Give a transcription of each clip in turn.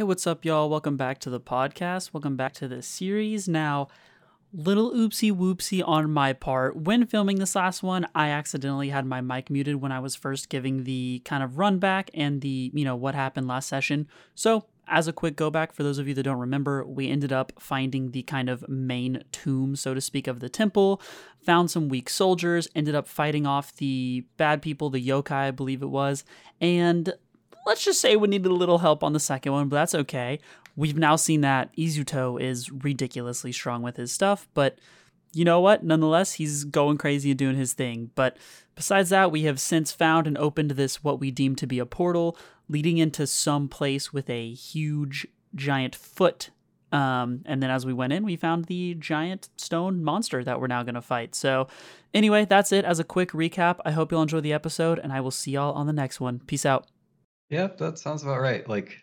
Hey, what's up, y'all? Welcome back to the podcast. Welcome back to the series. Now, little oopsie whoopsie on my part. When filming this last one, I accidentally had my mic muted when I was first giving the kind of run back and the, you know, what happened last session. So, as a quick go back, for those of you that don't remember, we ended up finding the kind of main tomb, so to speak, of the temple, found some weak soldiers, ended up fighting off the bad people, the yokai, I believe it was, and let's just say we needed a little help on the second one, but that's okay. We've now seen that Izuto is ridiculously strong with his stuff, but you know what? Nonetheless, he's going crazy and doing his thing. But besides that, we have since found and opened this what we deem to be a portal leading into some place with a huge giant foot. Um, and then as we went in, we found the giant stone monster that we're now going to fight. So, anyway, that's it as a quick recap. I hope you'll enjoy the episode, and I will see y'all on the next one. Peace out. Yep, that sounds about right. Like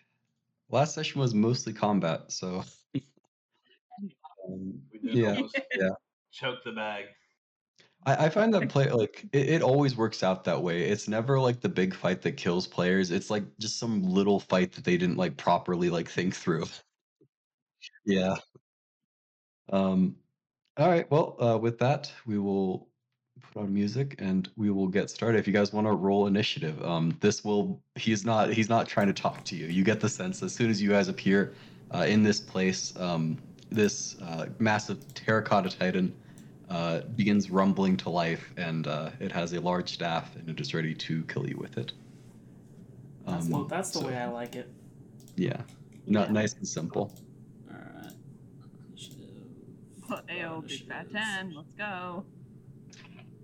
last session was mostly combat, so um, We did yeah, almost yeah. choke the bag. I, I find that play like it, it always works out that way. It's never like the big fight that kills players. It's like just some little fight that they didn't like properly like think through. Yeah. Um. All right. Well, uh, with that, we will put on music and we will get started. If you guys want to roll initiative, um, this will he's not he's not trying to talk to you. You get the sense as soon as you guys appear uh, in this place, um, this uh, massive terracotta titan uh, begins rumbling to life, and uh, it has a large staff, and it is ready to kill you with it. That's, the, Um, that's the so, way I like it. Yeah, not Yeah. nice and simple. All right. Ayo, big fat ten. Let's go.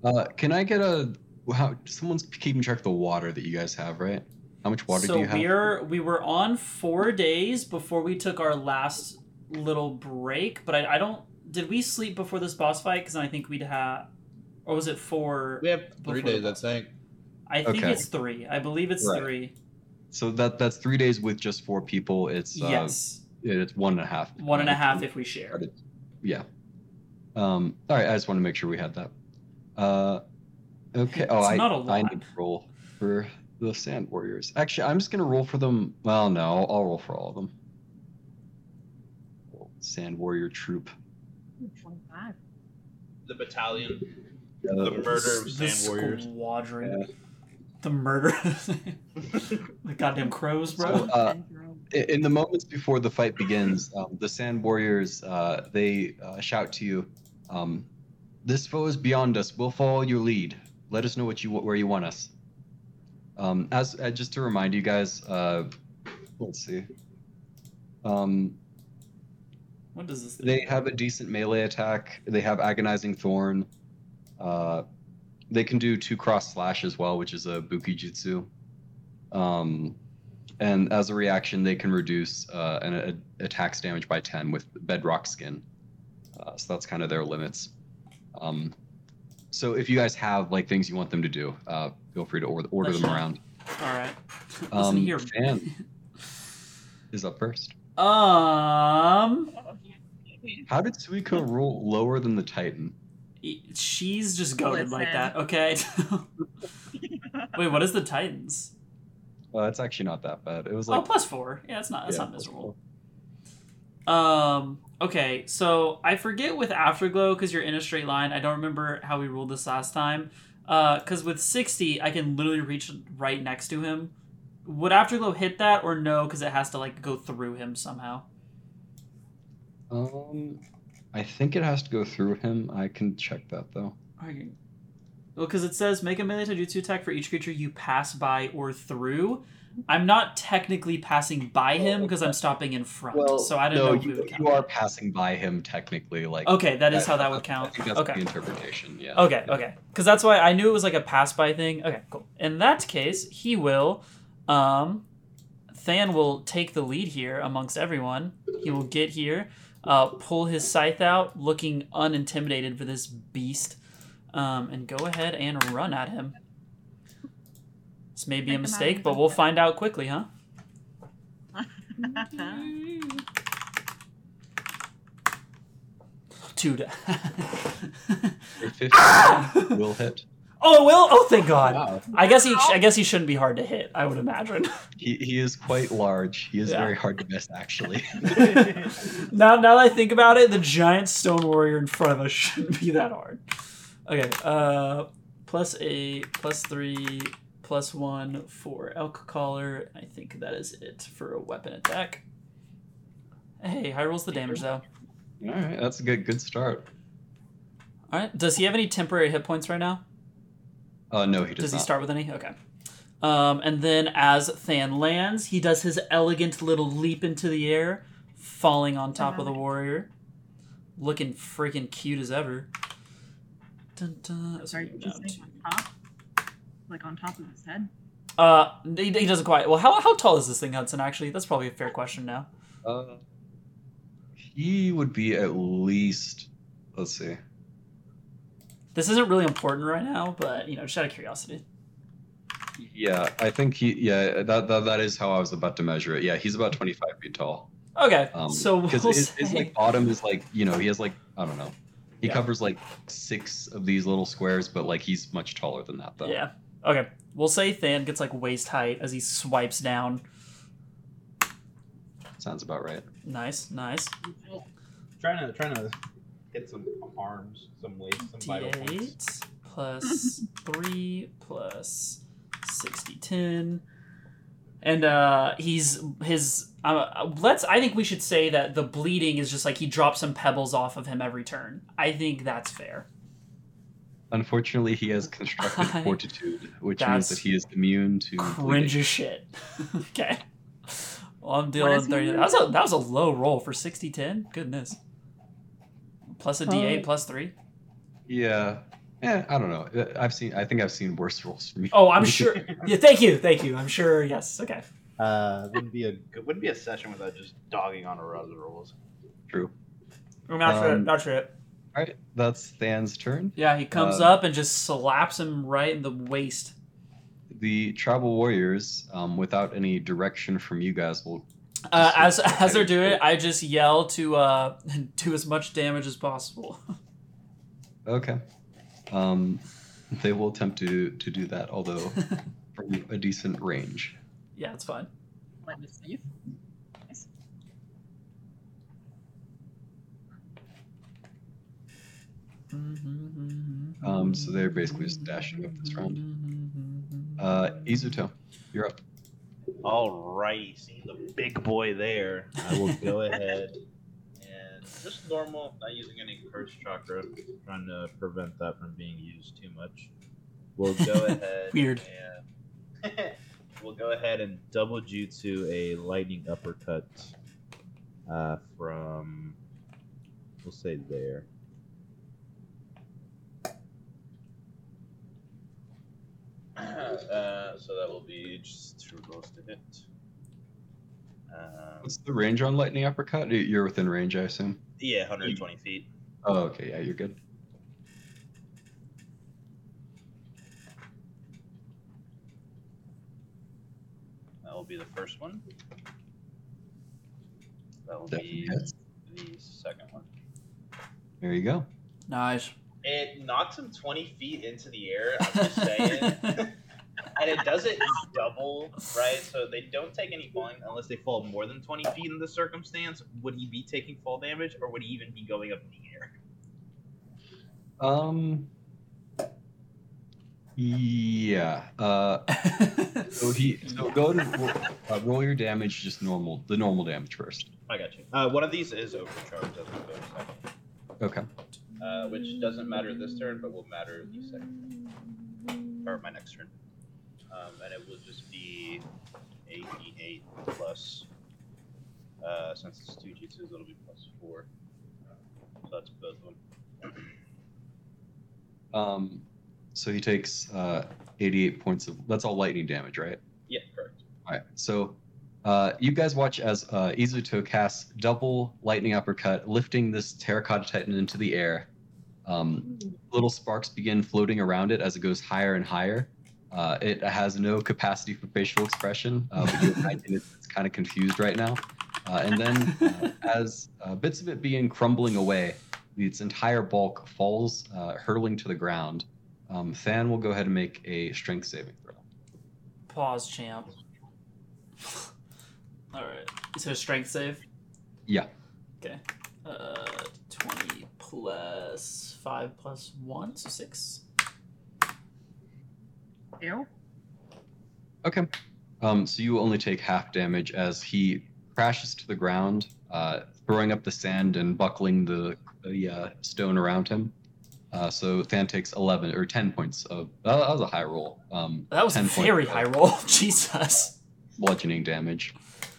Uh, can I get a? How someone's keeping track of the water that you guys have, right? How much water so do you have? So we're we were on four days before we took our last little break, but I, I don't. Did we sleep before this boss fight? Because I think we'd have, or was it four? We have three days, I think. I think Okay. it's three. I believe it's Right. three. So that that's three days with just four people. It's uh, yes, it's one and a half. one and a uh, half if we share. Yeah. Um. All right. I just want to make sure we had that. Uh. Okay. Oh, It's I not a I lot. need to roll for the Sand Warriors. Actually, I'm just gonna roll for them. Well, no, I'll, I'll roll for all of them. Sand Warrior troop. Twenty-five. The battalion. Uh, The murder of the Sand Warriors. squadron. The murder. the goddamn crows, bro. So, uh, in the moments before the fight begins, um, the Sand Warriors uh, they uh, shout to you, um, "This foe is beyond us. We'll follow your lead. Let us know what you where you want us." Um, as uh, just to remind you guys, uh, let's see. Um, what does this? do? they have a decent melee attack. They have agonizing thorn. Uh, they can do two cross slash as well, which is a buki jutsu. Um, and as a reaction, they can reduce uh, an a, attacks damage by ten with bedrock skin. Uh, so that's kind of their limits. Um, so if you guys have like things you want them to do, uh, feel free to order, order them around. All right. Listen Um, here. Than is up first. Um, How did Suiko roll lower than the Titan? she's just goaded like that. Okay. Wait, what is the Titans? Well, it's actually not that bad. It was like oh, plus four. Yeah, it's not. It's yeah, not plus miserable. Um. Okay, so I forget with Afterglow because you're in a straight line. I don't remember how we ruled this last time. Uh, because with sixty, I can literally reach right next to him. Would Afterglow hit that or no? Because it has to like go through him somehow. Um, I think it has to go through him. I can check that though. Okay. Well, because it says make a melee taijutsu attack for each creature you pass by or through. I'm not technically passing by him because I'm stopping in front. so I don't no, know you, count. you are passing by him technically. Like Okay, that is how that would count. think that's Okay. the interpretation. Yeah. Okay, okay. Because that's why I knew it was like a pass by thing. Okay, cool. In that case, he will. Um, Than will take the lead here amongst everyone. He will get here, uh, pull his scythe out, looking unintimidated for this beast, um, and go ahead and run at him. This may be a mistake, but we'll find out quickly, huh? Dude. A 15 will hit. Oh, it will. Oh, thank God. Wow. I guess he. I guess he shouldn't be hard to hit. I would imagine. He, he is quite large. He is Yeah. very hard to miss, actually. now, now that I think about it, the giant stone warrior in front of us shouldn't be that hard. Okay. Uh, plus eight, plus three, plus one for elk collar. I think that is it for a weapon attack. Hey, high rolls the damage though. All right, that's a good good start. All right. Does he have any temporary hit points right now? Uh, no, he does, not. Does he start with any? Okay. Um, and then as Than lands, he does his elegant little leap into the air, falling on top of the warrior, looking freaking cute as ever. Dun, dun. Sorry, So down to- on top? Like on top of his head? Uh, he, he doesn't quite. Well, how, how tall is this thing, Hudson? Actually, that's probably a fair question now. Uh, he would be at least. Let's see. This isn't really important right now, but you know, just out of curiosity. Yeah, I think he. Yeah, that, that that is how I was about to measure it. Yeah, he's about twenty five feet tall. Okay, Um, so we'll because his, say, his like bottom is like you know he has like I don't know. He Yeah. covers like six of these little squares, but like he's much taller than that though. yeah. Okay, we'll say Than gets like waist height as he swipes down. sounds about right. Nice, nice. trying to trying to hit some arms, some waist, some vital points. D8 plus 3 plus 60 10 and uh he's his uh, let's i think we should say that the bleeding is just like he drops some pebbles off of him every turn i think that's fair Unfortunately, he has constructed I- fortitude, which means that he is immune to cringe bleeding. as shit okay well i'm dealing with 30 that was, a, that was a low roll for 60 10 goodness plus a d8 Uh, plus 3 Yeah. Yeah, I don't know. I've seen. I think I've seen worse rolls from you. oh i'm sure yeah thank you thank you i'm sure yes okay Uh, wouldn't be a good- wouldn't be a session without just dogging on a Raza rolls. True. i'm not sure Um, not sure it All right, that's Than's turn. Yeah, he comes Uh, up and just slaps him right in the waist. The tribal warriors, um, without any direction from you guys, will. Uh, as as they're doing it, I just yell to uh, do as much damage as possible. Okay. Um, they will attempt to to do that, although from a decent range. yeah, it's fine. Let me see. Nice. Um, so they're basically just dashing up this round. Uh, Izuto, you're up. Alrighty, see the big boy there. I will go ahead and just normal, not using any curse chakra, trying to prevent that from being used too much. We'll go ahead. Weird. And we'll go ahead and double jutsu a lightning uppercut uh, from, we'll say there. Uh, so that will be just two rolls to hit. Um, What's the range on lightning uppercut? You- You're within range, I assume. yeah, 120 feet. Oh, okay, yeah, you're good. That will be the first one. That will Definitely be hits. the second one. There you go. Nice. It knocks him 20 feet into the air. I'm just saying. and it does it double, right? So they don't take any falling unless they fall more than 20 feet in this circumstance. Would he be taking fall damage or would he even be going up in the air? Um. Yeah. Uh. So he. So go to roll, uh, roll your damage, just normal, the normal damage first. I got you. Uh, one of these is overcharged as we go second. Okay. Uh, which doesn't matter this turn, but will matter the second or my next turn. Um, and it will just be eight d8 plus. Uh, since it's two jutsus, it'll be plus four. So that's both of them. Um. So he takes uh 88 points of. That's all lightning damage, right? yeah, correct. All right. So, uh, you guys watch as uh, Izuto casts double lightning uppercut, lifting this terracotta titan into the air. Um, little sparks begin floating around it as it goes higher and higher. Uh, it has no capacity for facial expression, uh, but it's, it's kind of confused right now. Uh, and then, uh, as uh, bits of it begin crumbling away, its entire bulk falls, uh, hurtling to the ground. Um, Than will go ahead and make a strength saving throw. Pause, champ. All right. You said a strength save. Yeah. Okay. Uh, twenty plus five plus one, so six. Ew. Okay. Um, so you only take half damage as he crashes to the ground, uh, throwing up the sand and buckling the, the uh, stone around him. Uh, so Than takes 11 or 10 points of. Uh, that was a high roll. Um, That was a 10 very high roll. Jesus. Bludgeoning damage.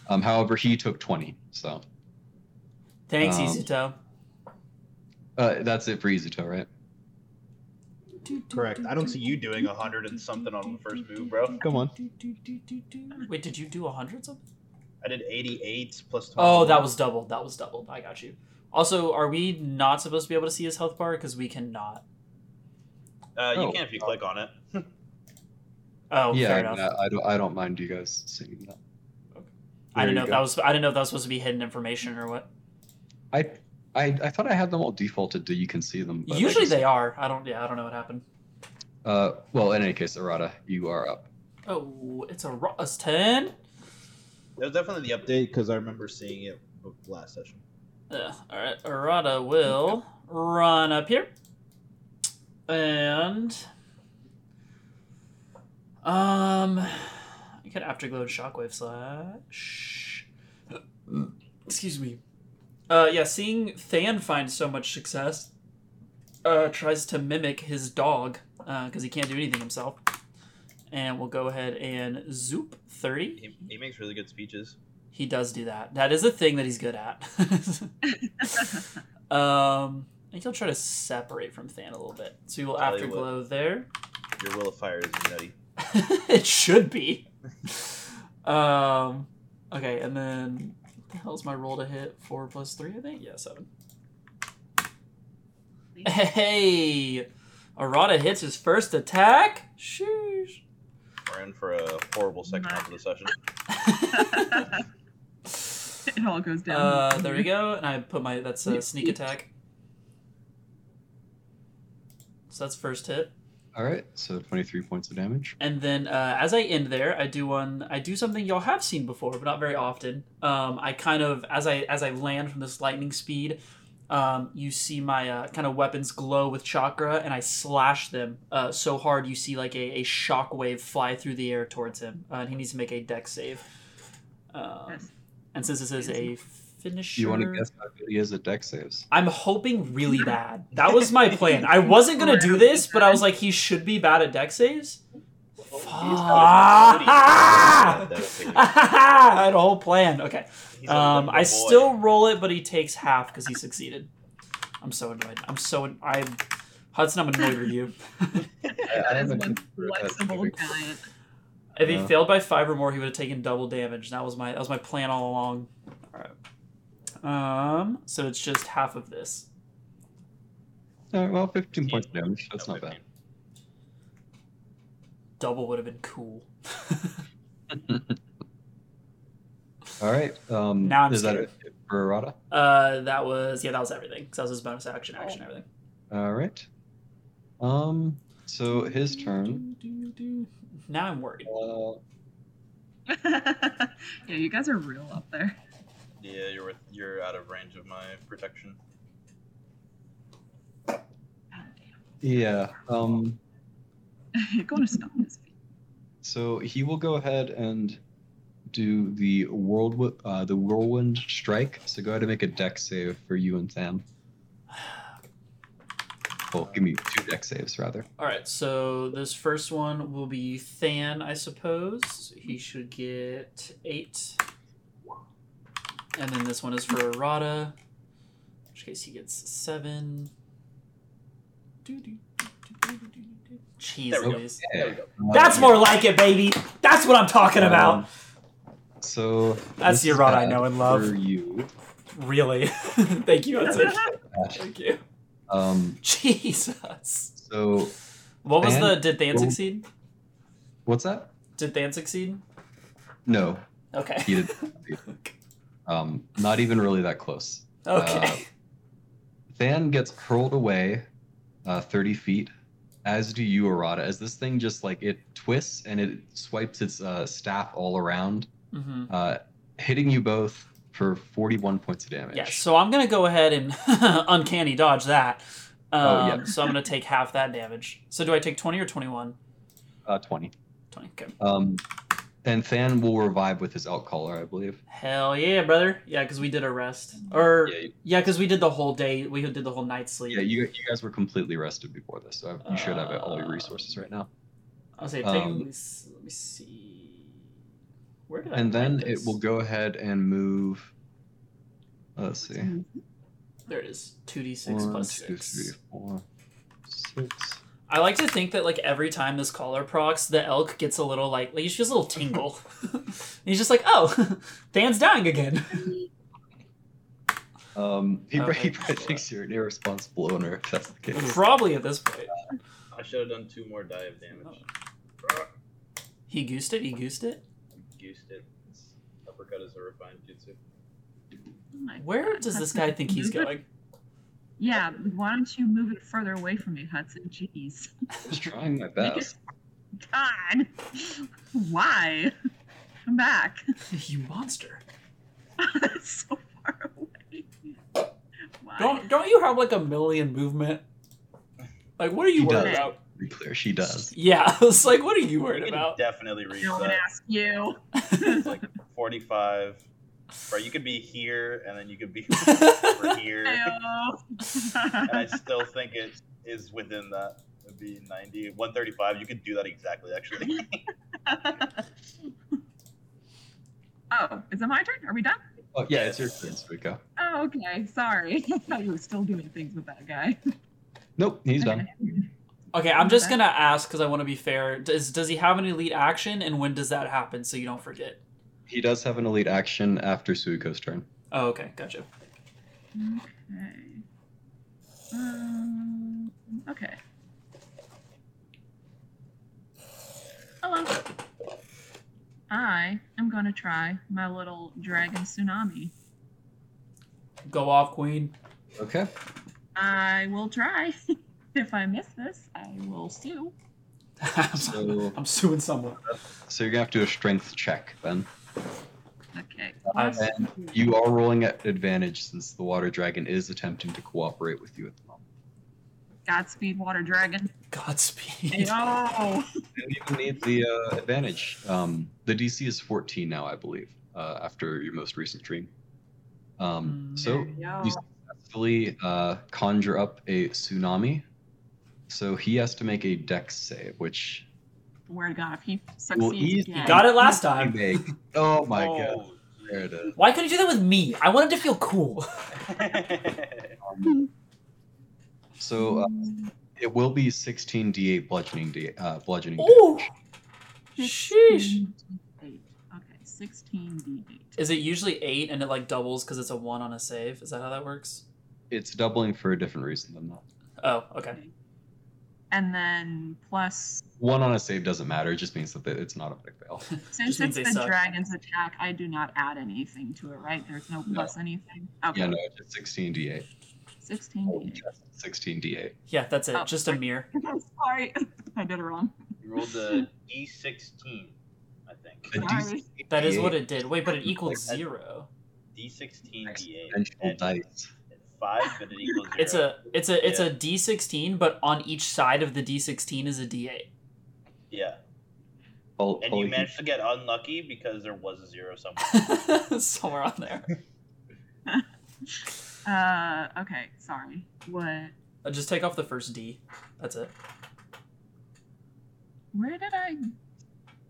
Um, however, he took 20. So Thanks, Um, Izuto. Uh, that's it for Izuto, right? Correct. I don't see you doing a hundred and something on the first move, bro. Come on. Wait, did you do a hundred something? I did eighty-eight plus. 20. Oh, that was doubled. That was doubled. I got you. Also, are we not supposed to be able to see his health bar? Because we cannot. Uh, you Oh. can if you click on it. Oh, yeah, fair I, enough. I, I don't. I don't mind you guys seeing that. I There didn't know if go. that was. I didn't know if that was supposed to be hidden information or what. I, I, I thought I had them all defaulted to you can see them. Usually guess- they are. I don't. Yeah, I don't know what happened. Uh, well, in any case, Arata, you are up. Oh, it's a Ross ten. It was definitely the update because I remember seeing it last session. Yeah. All right. Arata will run up here, and um, you could afterglow shockwave slash. Excuse me. Uh, yeah. Seeing Than find so much success, uh, tries to mimic his dog, uh, because he can't do anything himself, and we'll go ahead and zoop thirty. He, he makes really good speeches. He does do that. That is a thing that he's good at. um, I think he'll try to separate from Than a little bit. So he will Tell you afterglow there. Your will of fire is nutty. it should be. um, okay, and then what the hell's my roll to hit? Four plus three, I think. Yeah, seven. Hey, Arata hits his first attack. Sheesh. We're in for a horrible second half of the session. it all goes down. Uh, there we go. And I put my that's a sneak attack. So that's first hit. All right, so 23 points of damage. And then uh, as I end there, I do one. I do something y'all have seen before, but not very often. Um, I kind of as I as I land from this lightning speed, um, you see my uh, kind of weapons glow with chakra, and I slash them uh, so hard you see like a, a shock wave fly through the air towards him, uh, and he needs to make a dex save. Um, Yes. And since this is a finisher, You want to guess how good he is at dex saves? I'm hoping really bad. That was my plan. I wasn't gonna do this, but I was like, he should be bad at dex saves. got I had a whole plan. Okay. Um, I still roll it, but he takes half because he succeeded. I'm so annoyed. I'm so I, Hudson. I'm annoyed with you. That is a one good that flexible saving. giant. If he failed by five or more, he would have taken double damage. That was my that was my plan all along. All right. Um. So it's just half of this. All right, well, 15 points of damage. That's No, not bad. Double would have been cool. All right. Um, Now I'm is that scared. it for Arata? Uh, that was yeah, that was everything. 'cause that was his bonus action, action, everything. All right. Um. So his turn. Now I'm worried. Uh, yeah, you guys are real up there. Yeah, you're with, you're out of range of my protection. Yeah. Um. going to stop his feet. So he will go ahead and do the whirlwind, uh, the whirlwind strike. So go ahead and make a dex save for you and Sam. Well, give me two dex saves rather. All right, so this first one will be Than, I suppose. He should get eight. And then this one is for Arata. In which case he gets seven. Jeez There we go. There we go. That's more like it, baby. That's what I'm talking about. Um, So That's this the is Arata I know and love. For you. Really. Thank you, Hudson. Thank you. Um. Jesus. So What was Than- the did Than well- succeed? what's that? Did Than succeed? No, Okay. he did. Um. Not even really that close. Okay. Than gets hurled away, uh, 30 feet, as do you, Arata. As this thing just like it twists and it swipes its uh, staff all around, hmm uh, hitting you both for 41 points of damage. Yes. So I'm gonna go ahead and uncanny dodge that. Um, Oh, yeah. So I'm gonna take half that damage. So do I take 20 or 21? Uh, 20. 20. Okay. Um, and Than will revive with his elk collar, I believe. Hell yeah, brother. Yeah, because we did a rest. Or Yeah, you- yeah, because we did the whole day. We did the whole night sleep. yeah, you, you guys were completely rested before this, so you should have all your Uh, resources right now. I'll say, take, Um, let, me, let me see. Where did I And then write it will go ahead and move. Let's see. There it is. 2d6 One, plus two, 6. three, four, six. I like to think that like every time this collar procs, the elk gets a little like, like he just feels a little tingle. he's just like, oh, Dan's dying again. Um, he, Okay, he probably thinks you're an irresponsible owner if that's the case. Probably at this point. I should have done two more die of damage. He goosed it. He goosed it. Goosed it. Uppercut is a refined jutsu. Oh Where God, does this guy think he's going? Yeah, why don't you move it further away from me, Hudson? Jeez. Just trying my best. God. Why? Come back. you monster! That's so far away. Why? Don't don't you have like a million movement? Like, what are you He worried does. about? To be clear, she does. Yeah, it's like, what are you You worried about? definitely reach I don't that. ask you. It's like 45. Bro, you could be here, and then you could be over here. and I still think it is within that. It'd be 90. 135. You could do that exactly, actually. oh, is it my turn? Are we done? Oh yeah, it's your turn, Suiko. Oh, okay. Sorry. I thought you were still doing things with that guy. Nope, he's done. Okay, I'm just gonna ask because I want to be fair. Does does he have an elite action, and when does that happen? So you don't forget. He does have an elite action after Suiko's turn. Oh, okay, gotcha. Okay. Um, okay. Hello. I am going to try my little dragon tsunami. Go off, Queen. Okay. I will try. if I miss this, I will sue. So, I'm suing someone. so you're gonna have to do a strength check then. Okay. I- plus And you are rolling at advantage since the water dragon is attempting to cooperate with you at the moment. Godspeed, water dragon. Godspeed. No. And you even need the uh, advantage. Um, the DC is 14 now, I believe, uh, after your most recent dream. Um, Mm. so Yo. you successfully uh, conjure up a tsunami. So he has to make a dex save, which Word to God, if he will succeeds easily again. Got it last time. make. Oh my oh, god, there it is. Why couldn't you do that with me? I wanted to feel cool. Um, so uh, it will be 16d8 bludgeoning, d- uh, bludgeoning Ooh. damage. Sheesh. 16d8. Okay, 16d8. Is it usually eight and it like doubles because it's a one on a save? Is that how that works? It's doubling for a different reason than that. Oh, okay. And then plus, One on a save doesn't matter. It just means that it's not a big fail. since it's the suck. dragon's attack, I do not add anything to it, right? There's no No. plus anything. Okay, Yeah, no, it's just 16d8. 16d8. 16d8. Yeah, that's it. Oh, Just a right. mirror. I'm sorry, I did it wrong. you rolled a D16, I think. The Sorry. That is what it did. Wait, but it equals zero. D16 D8. exponential dice. Five, but it equals zero. It's a it's a it's Yeah. a D sixteen, but on each side of the D sixteen is a D eight. Yeah. Oh, And all you you- managed to get unlucky because there was a zero somewhere. Somewhere on there. Uh, okay, sorry. What? Uh, Just take off the first D. That's it. Where did I?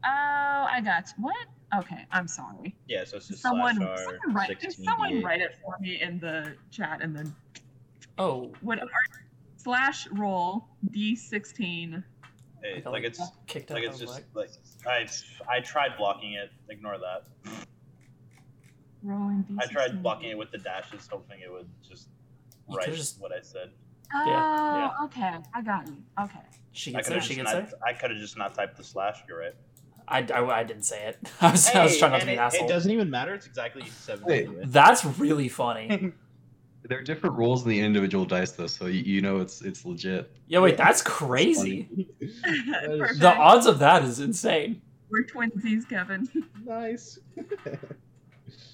Oh, I got what? Okay, I'm sorry. Yeah, so it's just Someone, slash R, someone write, can 16 someone write it for me in the chat and then Oh, what? Are, slash roll d16. Hey, I like it's kicked like it's just whack. like I I tried blocking it. Ignore that. Rolling d16. I tried blocking it with the dashes, hoping it would just You write could've just- what I said. Oh, Yeah, okay. I got you. Okay. She gets could there. She gets not. there. I could have just not typed the slash. You're right. I, I, I didn't say it. I was, I was trying not to and be it, an asshole. It doesn't even matter. It's exactly seven. Wait. That's really funny. There are different rules in the individual dice though, so you, you know it's it's legit. Yeah, wait, that's crazy. Perfect. The odds of that is insane. We're twinsies, Kevin. Nice.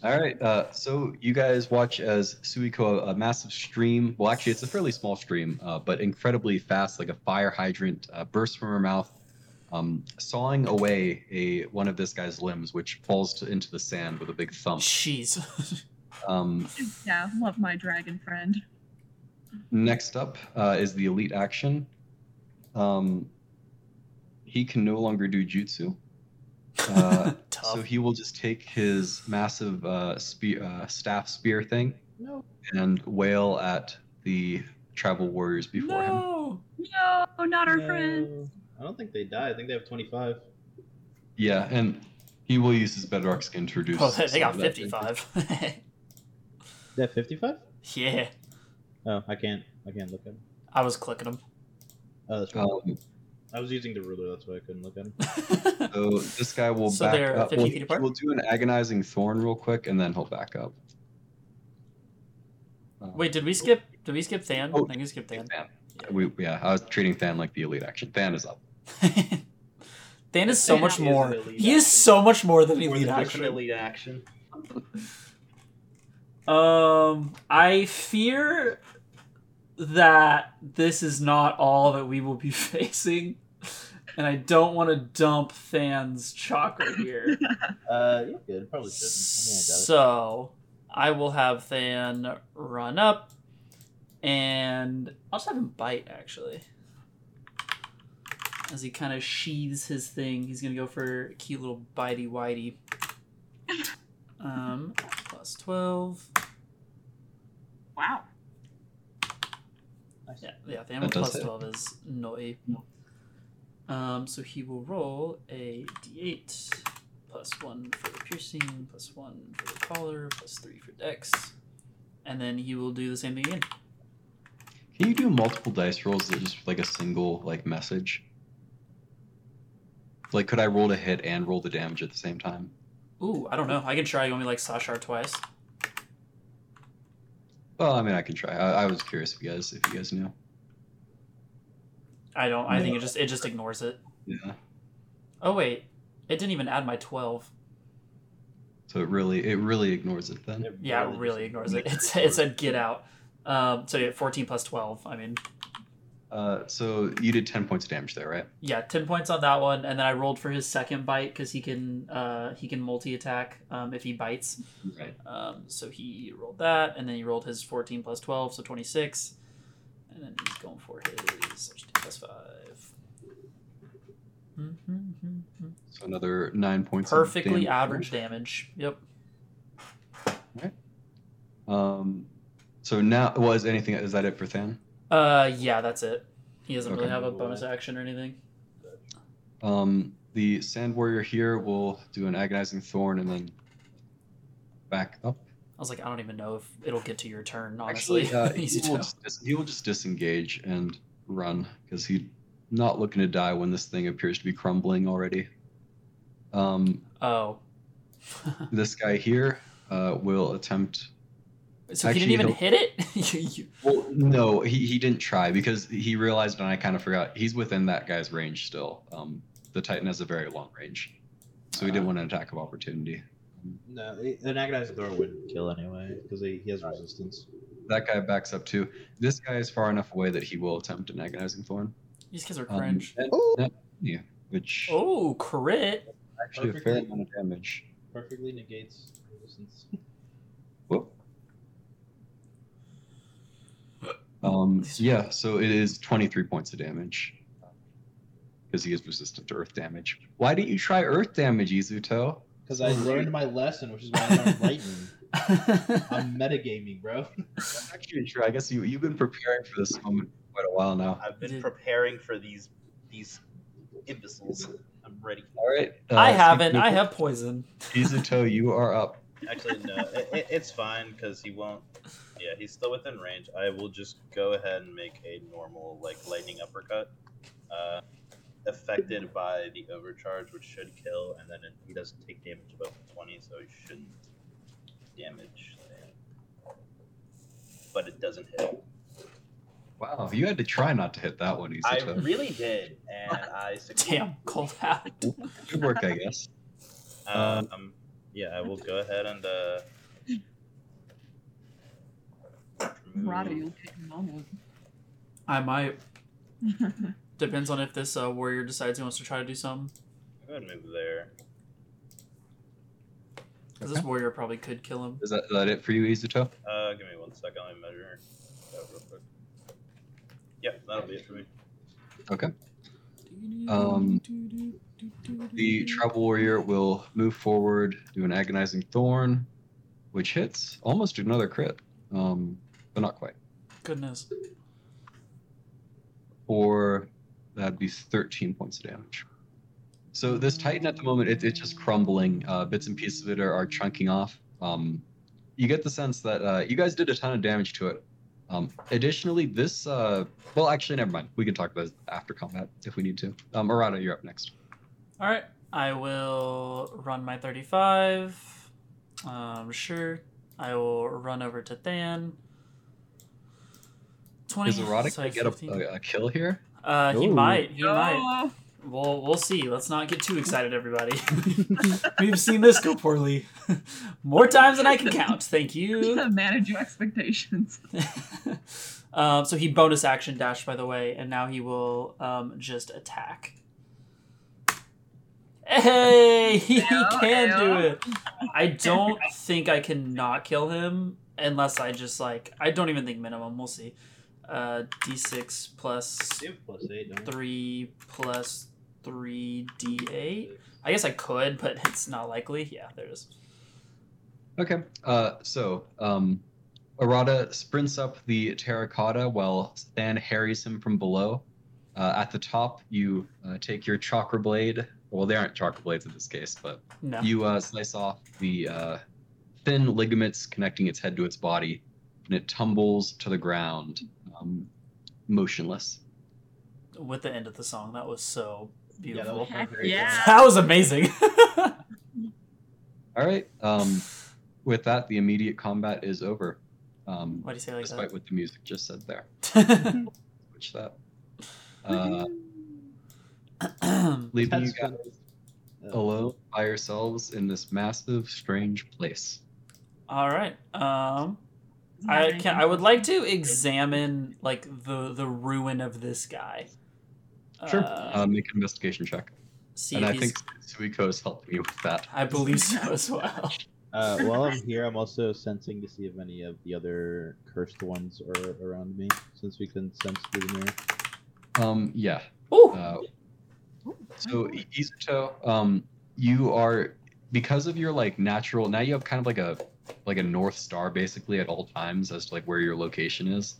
All right, uh, so you guys watch as Suiko, a massive stream. Well, actually, it's a fairly small stream, uh, but incredibly fast, like a fire hydrant, uh, bursts from her mouth, um, sawing away a one of this guy's limbs, which falls to, into the sand with a big thump. Jeez. Um, yeah, love my dragon friend. next up uh, is the elite action. Um, he can no longer do jutsu. Uh, So he will just take his massive uh, spear, uh, staff spear thing No. and wail at the tribal warriors before him. no. No, not our friends. No. I don't think they die. I think they have 25. Yeah, and he will use his bedrock skin to reduce. Oh, they, they got of that 55. They have 55? yeah. Oh, I can't. I can't look at them. I was clicking them. Oh, that's right. Um, I was using the ruler. That's why I couldn't look at him. so this guy will So back they're up. 50 Well, feet he apart? will do an agonizing thorn real quick, and then he'll back up. Uh, Wait, did we skip? Did we skip Than? Oh, I think we skipped Than. Than. We, yeah, I was treating Than like the elite action. Than is up. Than is so Than much is more. elite He is so much more than More elite than action. elite action. Um, I fear that this is not all that we will be facing, and I don't want to dump Than's chakra here. Uh, you're good. Probably shouldn't. I think I got so I will have Than run up, and I'll just have him bite actually. As he kind of sheathes his thing, he's gonna go for a cute little bitey whitey. Um, plus twelve. Wow. Yeah, yeah. The That animal plus hit. twelve is noi. Um, so he will roll a d8 plus one for the piercing, plus one for the collar, plus three for dex, and then he will do the same thing again. Can you do multiple dice rolls that just like a single like message? Like, could I roll to hit and roll the damage at the same time? Ooh, I don't know. I can try. You want me to, like Sashar twice? Well, I mean, I can try. I, I was curious if you guys if you guys knew. I don't. I think it just it just ignores it. Yeah. Oh wait, it didn't even add my twelve. So it really it really ignores it then. It Yeah, it really ignores it. ignores It's it said get out. Um, so yeah, fourteen plus twelve. I mean, Uh, so you did ten points of damage there, right? yeah, ten points on that one, and then I rolled for his second bite because he can uh, he can multi attack um, if he bites. Right. Um, so he rolled that, and then he rolled his fourteen plus twelve, so twenty six, and then he's going for his 16 plus five. So another nine points. Perfectly damage. average damage. Yep. Um, so now was anything? Is that it for Than? Uh, yeah, that's it. He doesn't really have a bonus action or anything. Um, the Sand Warrior here will do an agonizing thorn and then back up. I was like, I don't even know if it'll get to your turn. Honestly, Actually, uh, easy he, will to. just, he will just disengage and run because he's not looking to die when this thing appears to be crumbling already. Um, Oh. this guy here uh, will attempt. So he didn't even he'll- hit it. You- you- Well, no, he, he didn't try because he realized, and I kind of forgot, he's within that guy's range still. Um, the Titan has a very long range, so he didn't Ah. want an attack of opportunity. No, an agonizing thorn wouldn't kill anyway because he, he has resistance. That guy backs up too. This guy is far enough away that he will attempt an agonizing thorn. These guys are Um, cringe. and- and- yeah, which oh, crit. actually a fair amount of damage. Perfectly negates resistance. Um, yeah, so it is 23 points of damage. Because he is resistant to earth damage. Why didn't you try earth damage, Izuto? Because I learned my lesson, which is why I learned lightning. I'm metagaming, bro. That's actually true. I guess you, you've been preparing for this moment for quite a while now. I've been preparing for these these imbeciles. I'm ready. All right. uh, I haven't. I have poison. Izuto, you are up. Actually, no, it, it, it's fine because he won't. Yeah, he's still within range. I will just go ahead and make a normal like lightning uppercut, uh, affected by the overcharge, which should kill, and then it, he doesn't take damage above twenty, so he shouldn't damage. But but it doesn't hit. Wow, you had to try not to hit that one, I Izuto. really did, and I succeeded. Damn, cold out. Good work, I guess. Um, yeah, I will go ahead and uh. Rada, you'll take a moment. I might. Depends on if this uh, warrior decides he wants to try to do something. Go ahead and move there. Because this warrior probably could kill him. Is that, is that it for you, Izuto? Uh, give me one second. Let me measure that real quick. Yeah, that'll be it for me. Okay. Um, The Tribal Warrior will move forward, do an Agonizing Thorn, which hits almost another crit, um, but not quite. Goodness. Or that'd be 13 points of damage. So this Titan at the moment, it, it's just crumbling. Uh, bits and pieces of it are, are chunking off. Um, you get the sense that uh, you guys did a ton of damage to it. Um, additionally, this, uh, well, actually, never mind. We can talk about it after combat if we need to. Um, Arata, you're up next. All right. I will run my 35. Um, sure. I will run over to Than. 20. Is Arata so going to get a, a, a kill here? Uh, he Ooh. might. He might. We'll, we'll see. Let's not get too excited, everybody. We've seen this go poorly more times than I can count. Thank you. manage your expectations. um, so he bonus action dash, by the way, and now he will um, just attack. Hey, he can do it. I don't think I can not kill him unless I just like I don't even think minimum. We'll see. Uh, D6 plus You plus eight, three plus three D8. I guess I could, but it's not likely. Yeah, there it is. Okay. Uh, so, um, Arata sprints up the terracotta while Stan harries him from below. Uh, at the top, you uh, take your chakra blade. Well, they aren't chakra blades in this case, but No. you uh, slice off the uh, thin ligaments connecting its head to its body, and it tumbles to the ground, um, motionless. With the end of the song, that was so Yeah, that beautiful. was yeah. that was amazing. All right. Um, with that, the immediate combat is over. Um, Why do you say it like despite what the music just said there. that? Switch that. Uh, leaving you guys fun. alone by yourselves in this massive, strange place. All right. Um, I can. I would like to examine like the the ruin of this guy. Sure. Uh, Uh, make an investigation check. see and I think Suiko is helping you with that. I believe so as well. Uh, while I'm here, I'm also sensing to see if any of the other cursed ones are around me, since we can sense through the mirror. Um, yeah. Ooh. Uh, so I- Izuto, um, you are because of your like natural. Now you have kind of like a like a north star basically at all times as to like where your location is.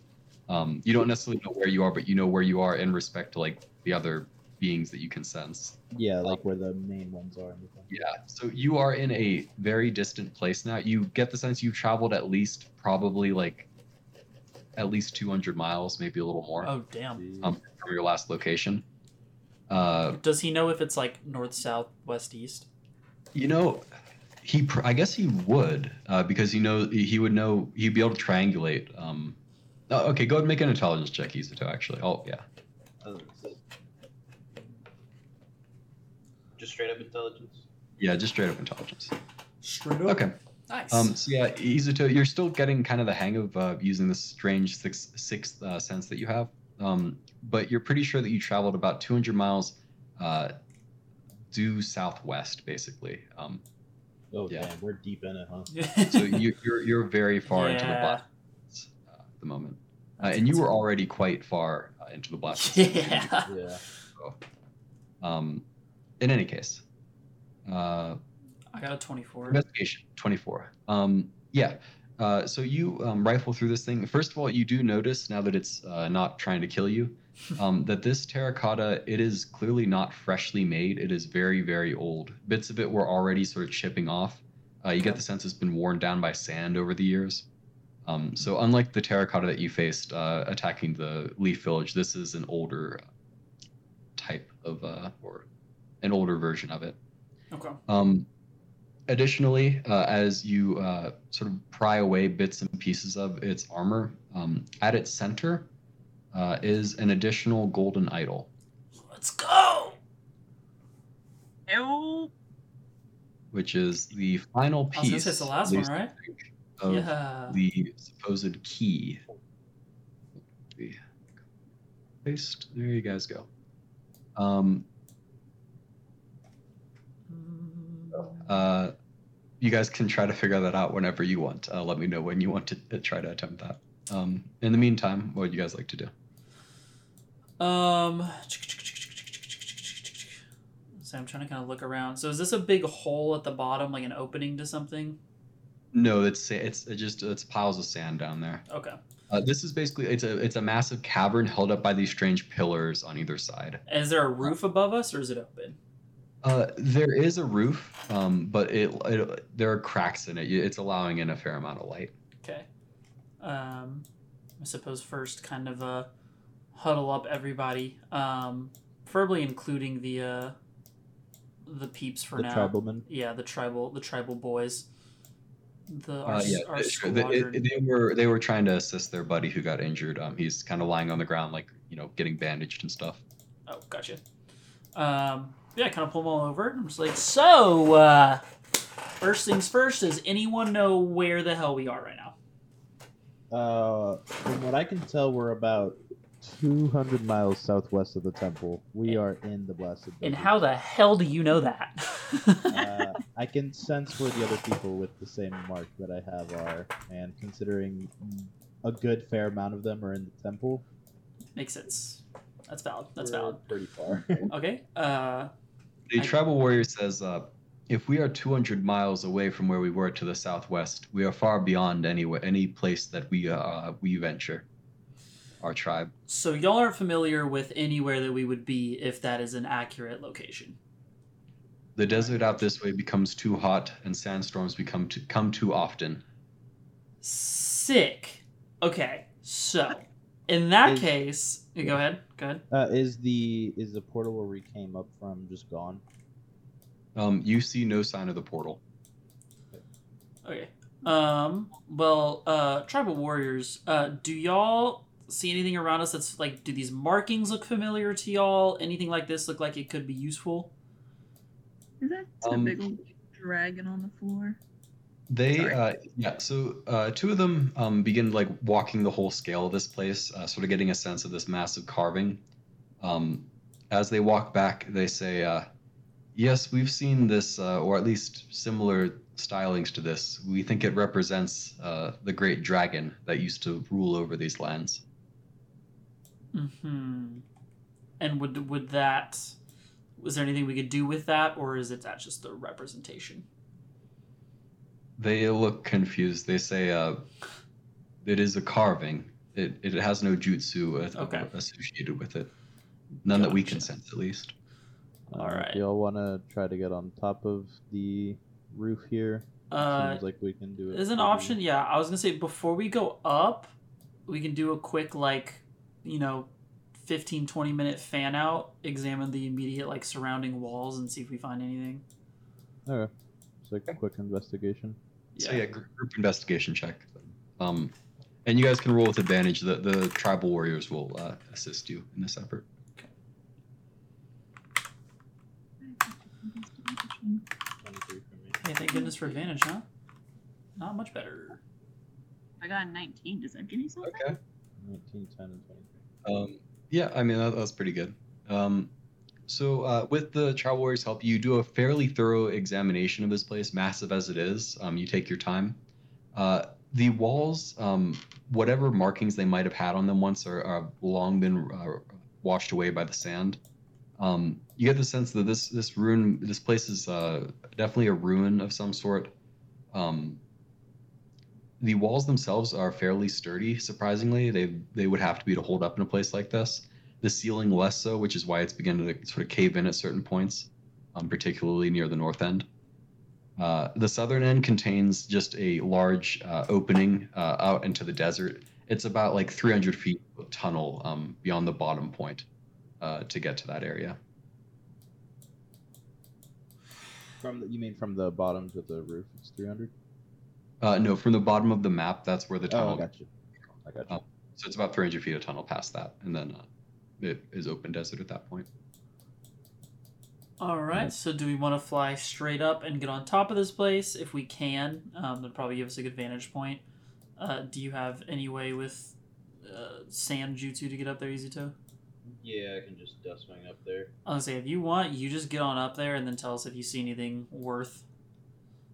Um, you don't necessarily know where you are, but you know where you are in respect to like the other beings that you can sense. Yeah, like where the main ones are. and. Yeah. So you are in a very distant place now. You get the sense you've traveled at least probably like at least 200 miles, maybe a little more oh damn. Um, from your last location. Uh, Does he know if it's like north, south, west, east? you know, he pr- I guess he would uh, because he know he would know he'd be able to triangulate. Um, oh, okay, go ahead and make an intelligence check, Izuto. Actually, oh yeah, Oh, Just straight up intelligence. yeah, just straight up intelligence. Straight up Okay. Nice. Um, so yeah, Izuto, you're still getting kind of the hang of uh, using this strange sixth, sixth uh, sense that you have, um, but you're pretty sure that you traveled about 200 miles uh, due southwest, basically. Um, oh Yeah. damn, we're deep in it, huh? so you, you're you're very far into the Yeah. blast uh, at the moment, uh, and you were already quite far uh, into the blast. Yeah. Yeah. So, Um, in any case, uh, I got a twenty-four. Investigation 24. Um, yeah. Uh, so you um, rifle through this thing. First of all, you do notice now that it's uh, not trying to kill you, um, that this terracotta it is clearly not freshly made. It is very very old. Bits of it were already sort of chipping off. Uh, you get the sense it's been worn down by sand over the years. Um, so unlike the terracotta that you faced uh, attacking the Leaf Village, this is an older type of uh, or an older version of it. Okay. Um, additionally, uh, as you uh, sort of pry away bits and pieces of its armor, um, at its center uh, is an additional golden idol. Let's go. Ew. which is the final I was gonna piece say it's the last one, right? of yeah. the supposed key. The- Paste. There you guys go. Um, uh, you guys can try to figure that out whenever you want. Uh, let me know when you want to uh, try to attempt that. Um, in the meantime, what would you guys like to do? Um. So I'm trying to kind of look around. So is this a big hole at the bottom, like an opening to something? No, it's it's it just it's piles of sand down there. Okay. Uh, this is basically it's a it's a massive cavern held up by these strange pillars on either side. Is there a roof above us, or is it open? Uh, there is a roof, um, but it, it there are cracks in it. It's allowing in a fair amount of light. Okay. Um, I suppose first, kind of uh, huddle up everybody, um, preferably including the uh, the peeps for the now. tribalmen. Yeah, the tribal the tribal boys. The our, Uh, yeah, our it- sure. They, it- they were they were trying to assist their buddy who got injured. Um, he's kind of lying on the ground, like you know, getting bandaged and stuff. Oh, gotcha. Um, yeah, kind of pull them all over. I'm just like, so, uh, first things first, does anyone know where the hell we are right now? Uh, from what I can tell, we're about 200 miles southwest of the temple. We are in the blasted. And how the hell do you know that? uh, I can sense where the other people with the same mark that I have are, and considering a good fair amount of them are in the temple, Makes sense. That's valid. That's we're valid. Pretty far. Okay. Uh, The I- tribal warrior says, uh, "If we are 200 miles away from where we were to the southwest, we are far beyond any any place that we uh, we venture. Our tribe. so y'all aren't familiar with anywhere that we would be if that is an accurate location. The desert out this way becomes too hot, and sandstorms become too, come too often. Sick. Okay. So, in that Is- case, go ahead. Go ahead. Uh, is the is the portal where we came up from just gone? Um, you see no sign of the portal. Okay. Um. Well, uh, tribal warriors. Uh, do y'all see anything around us that's like? Do these markings look familiar to y'all? Anything like this look like it could be useful? Is that Um, a big dragon on the floor? They, Sorry. uh, yeah. So uh, two of them um, begin like walking the whole scale of this place, uh, sort of getting a sense of this massive carving. Um, as they walk back, they say, uh, "Yes, we've seen this, uh, or at least similar stylings to this. We think it represents uh, the great dragon that used to rule over these lands." Hmm. And would would that? Was there anything we could do with that, or is it that just a representation? They look confused. They say, uh, "It is a carving. It it has no jutsu uh, Okay. associated with it. None that we can sense, at least." Uh, Alright. Do y'all want to try to get on top of the roof here? Uh, Seems like we can do it. Is an pretty- option? Yeah, I was gonna say before we go up, we can do a quick like, you know, 15 20 minute fan out, examine the immediate like surrounding walls and see if we find anything. Okay. It's like a quick investigation. So yeah, group investigation check. Um, and you guys can roll with advantage. The the tribal warriors will uh, assist you in this effort. 23 for me. Hey, thank goodness for advantage, huh? Not much better. I got a 19. Does that give me something? Okay. 19, 10, and 23. Um, yeah, I mean that, that's pretty good. Um, so uh, with the tribal warriors' help, you do a fairly thorough examination of this place, massive as it is. Um, you take your time. Uh, the walls, um, whatever markings they might have had on them once, are, are long been uh, washed away by the sand. Um, you get the sense that this this ruin, this place is uh, definitely a ruin of some sort. Um, the walls themselves are fairly sturdy. Surprisingly, they they would have to be to hold up in a place like this. The ceiling less so, which is why it's beginning to sort of cave in at certain points, um, particularly near the north end. Uh, the southern end contains just a large uh, opening uh, out into the desert. It's about like 300 feet of tunnel um, beyond the bottom point uh, to get to that area. From the, you mean from the bottom to the roof? It's 300. Uh, no, from the bottom of the map, that's where the Oh, tunnel. I got you. I got you. Oh. So it's about 300 feet of tunnel past that, and then uh, it is open desert at that point. All right. So, do we want to fly straight up and get on top of this place? If we can, um, that'd probably give us a good vantage point. Uh, do you have any way with uh, sand jutsu to get up there, Izuto? Yeah, I can just dust swing up there. I was gonna say, if you want, you just get on up there and then tell us if you see anything worth,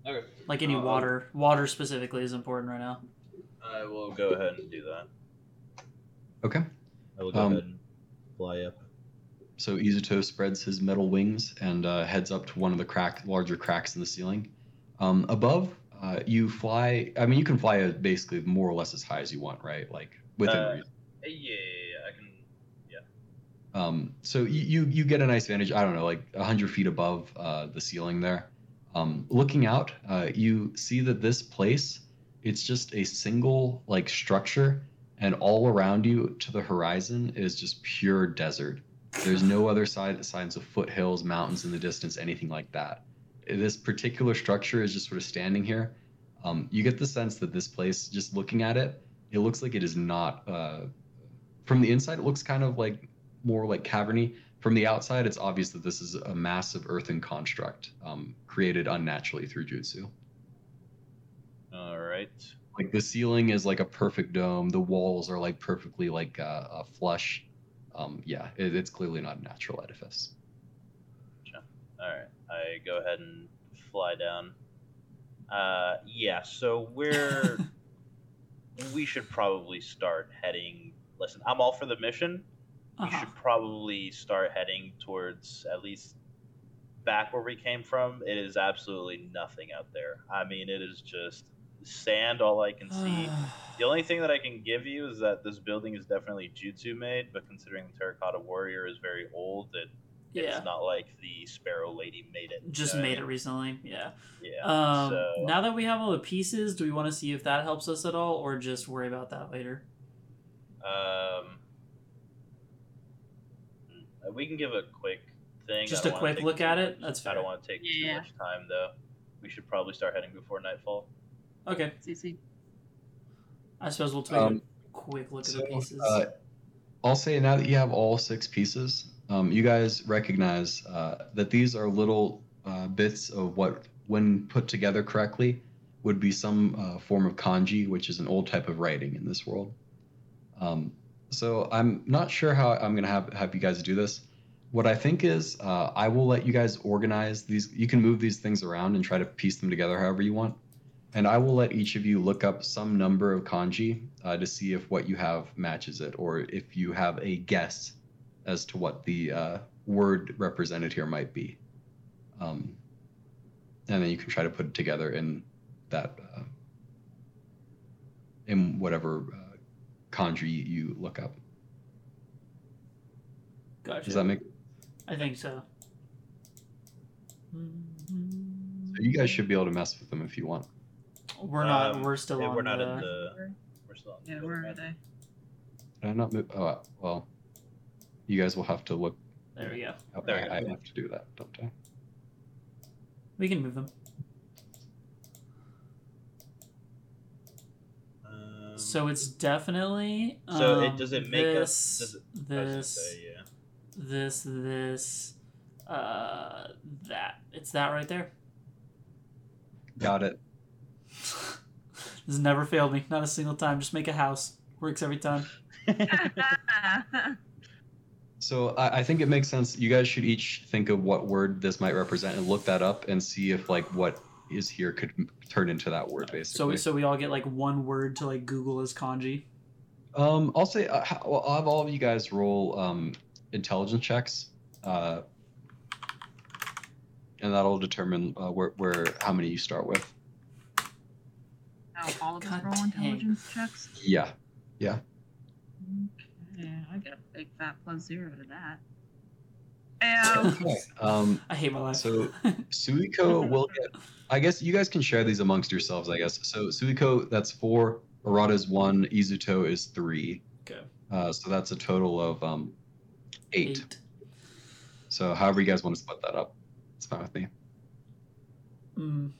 Okay. like any Uh, water. Water specifically is important right now. I will go ahead and do that. Okay. I will go Um, ahead and fly up. So Izuto spreads his metal wings and uh, heads up to one of the crack, larger cracks in the ceiling. Um, above, uh, you fly. I mean, you can fly uh, basically more or less as high as you want, right? Like within Uh, reason. Yeah, yeah, yeah, I can. Yeah. Um, so you, you you get a nice vantage. I don't know, like hundred feet above uh, the ceiling there. Um, looking out, uh, you see that this place it's just a single like structure, and all around you to the horizon is just pure desert. There's no other side signs of foothills, mountains in the distance, anything like that. This particular structure is just sort of standing here. Um, you get the sense that this place, just looking at it, it looks like it is not. Uh, from the inside, it looks kind of like more like caverny. From the outside, it's obvious that this is a massive earthen construct um, created unnaturally through jutsu. All right. Like the ceiling is like a perfect dome. The walls are like perfectly like uh, uh, flush. Um, yeah, it, it's clearly not a natural edifice. All right. I go ahead and fly down. Uh, yeah. So we're we should probably start heading. Listen, I'm all for the mission. We Uh-huh. should probably start heading towards at least back where we came from. It is absolutely nothing out there. I mean, it is just sand. All I can see. The only thing that I can give you is that this building is definitely jutsu made, but considering the Terracotta Warrior is very old, it, yeah. it's not like the Sparrow Lady made it. you Just know made it recently. Yeah. Yeah. Um, so Now that we have all the pieces, do we want to see if that helps us at all, or just worry about that later? um, we can give a quick thing. Just a quick look too at it? much- That's I don't want to take Yeah. too much time though. We should probably start heading before nightfall. Okay. CC. I suppose we'll take Um, a quick look so, at the pieces. uh, I'll say now that you have all six pieces, um, you guys recognize uh, that these are little uh, bits of what, when put together correctly, would be some uh, form of kanji, which is an old type of writing in this world. Um, so I'm not sure how I'm gonna have have you guys do this. What I think is uh, I will let you guys organize these. You can move these things around and try to piece them together however you want. And I will let each of you look up some number of kanji uh, to see if what you have matches it, or if you have a guess as to what the uh, word represented here might be. Um, and then you can try to put it together in that, uh, in whatever kanji you look up. gotcha. Does that make? I think so. So you guys should be able to mess with them if you want. We're not. Um, we're still yeah, on we're not the. in the. We're still on Yeah, build, where are right? they? Did I not move? Oh well, you guys will have to look. There we go. Up. There I, we I have to do that, don't I? We can move them. So it's definitely. So it- um, does it make us- this, does it- I was gonna This. say, yeah. This. This. Uh, that. It's that right there. Got it. this has never failed me. Not a single time. Just make a house. Works every time. So I, I think it makes sense. You guys should each think of what word this might represent and look that up and see if like what is here could turn into that word basically. So basically. so we all get like one word to like Google as kanji. um, I'll say uh, ha- well, I'll have all of you guys roll um, intelligence checks, uh, and that'll determine uh, where where how many you start with. Now all of us roll intelligence checks. Yeah. Yeah. Okay, I get a big fat plus zero to that. Ew. Okay. Um, I hate my life. So- Suiko will get. I guess you guys can share these amongst yourselves. I guess so. Suiko, that's four. Arata's one. Izuto is three. Okay. Uh, so that's a total of um, eight. Eight. So however you guys want to split that up, it's fine with me. Mm.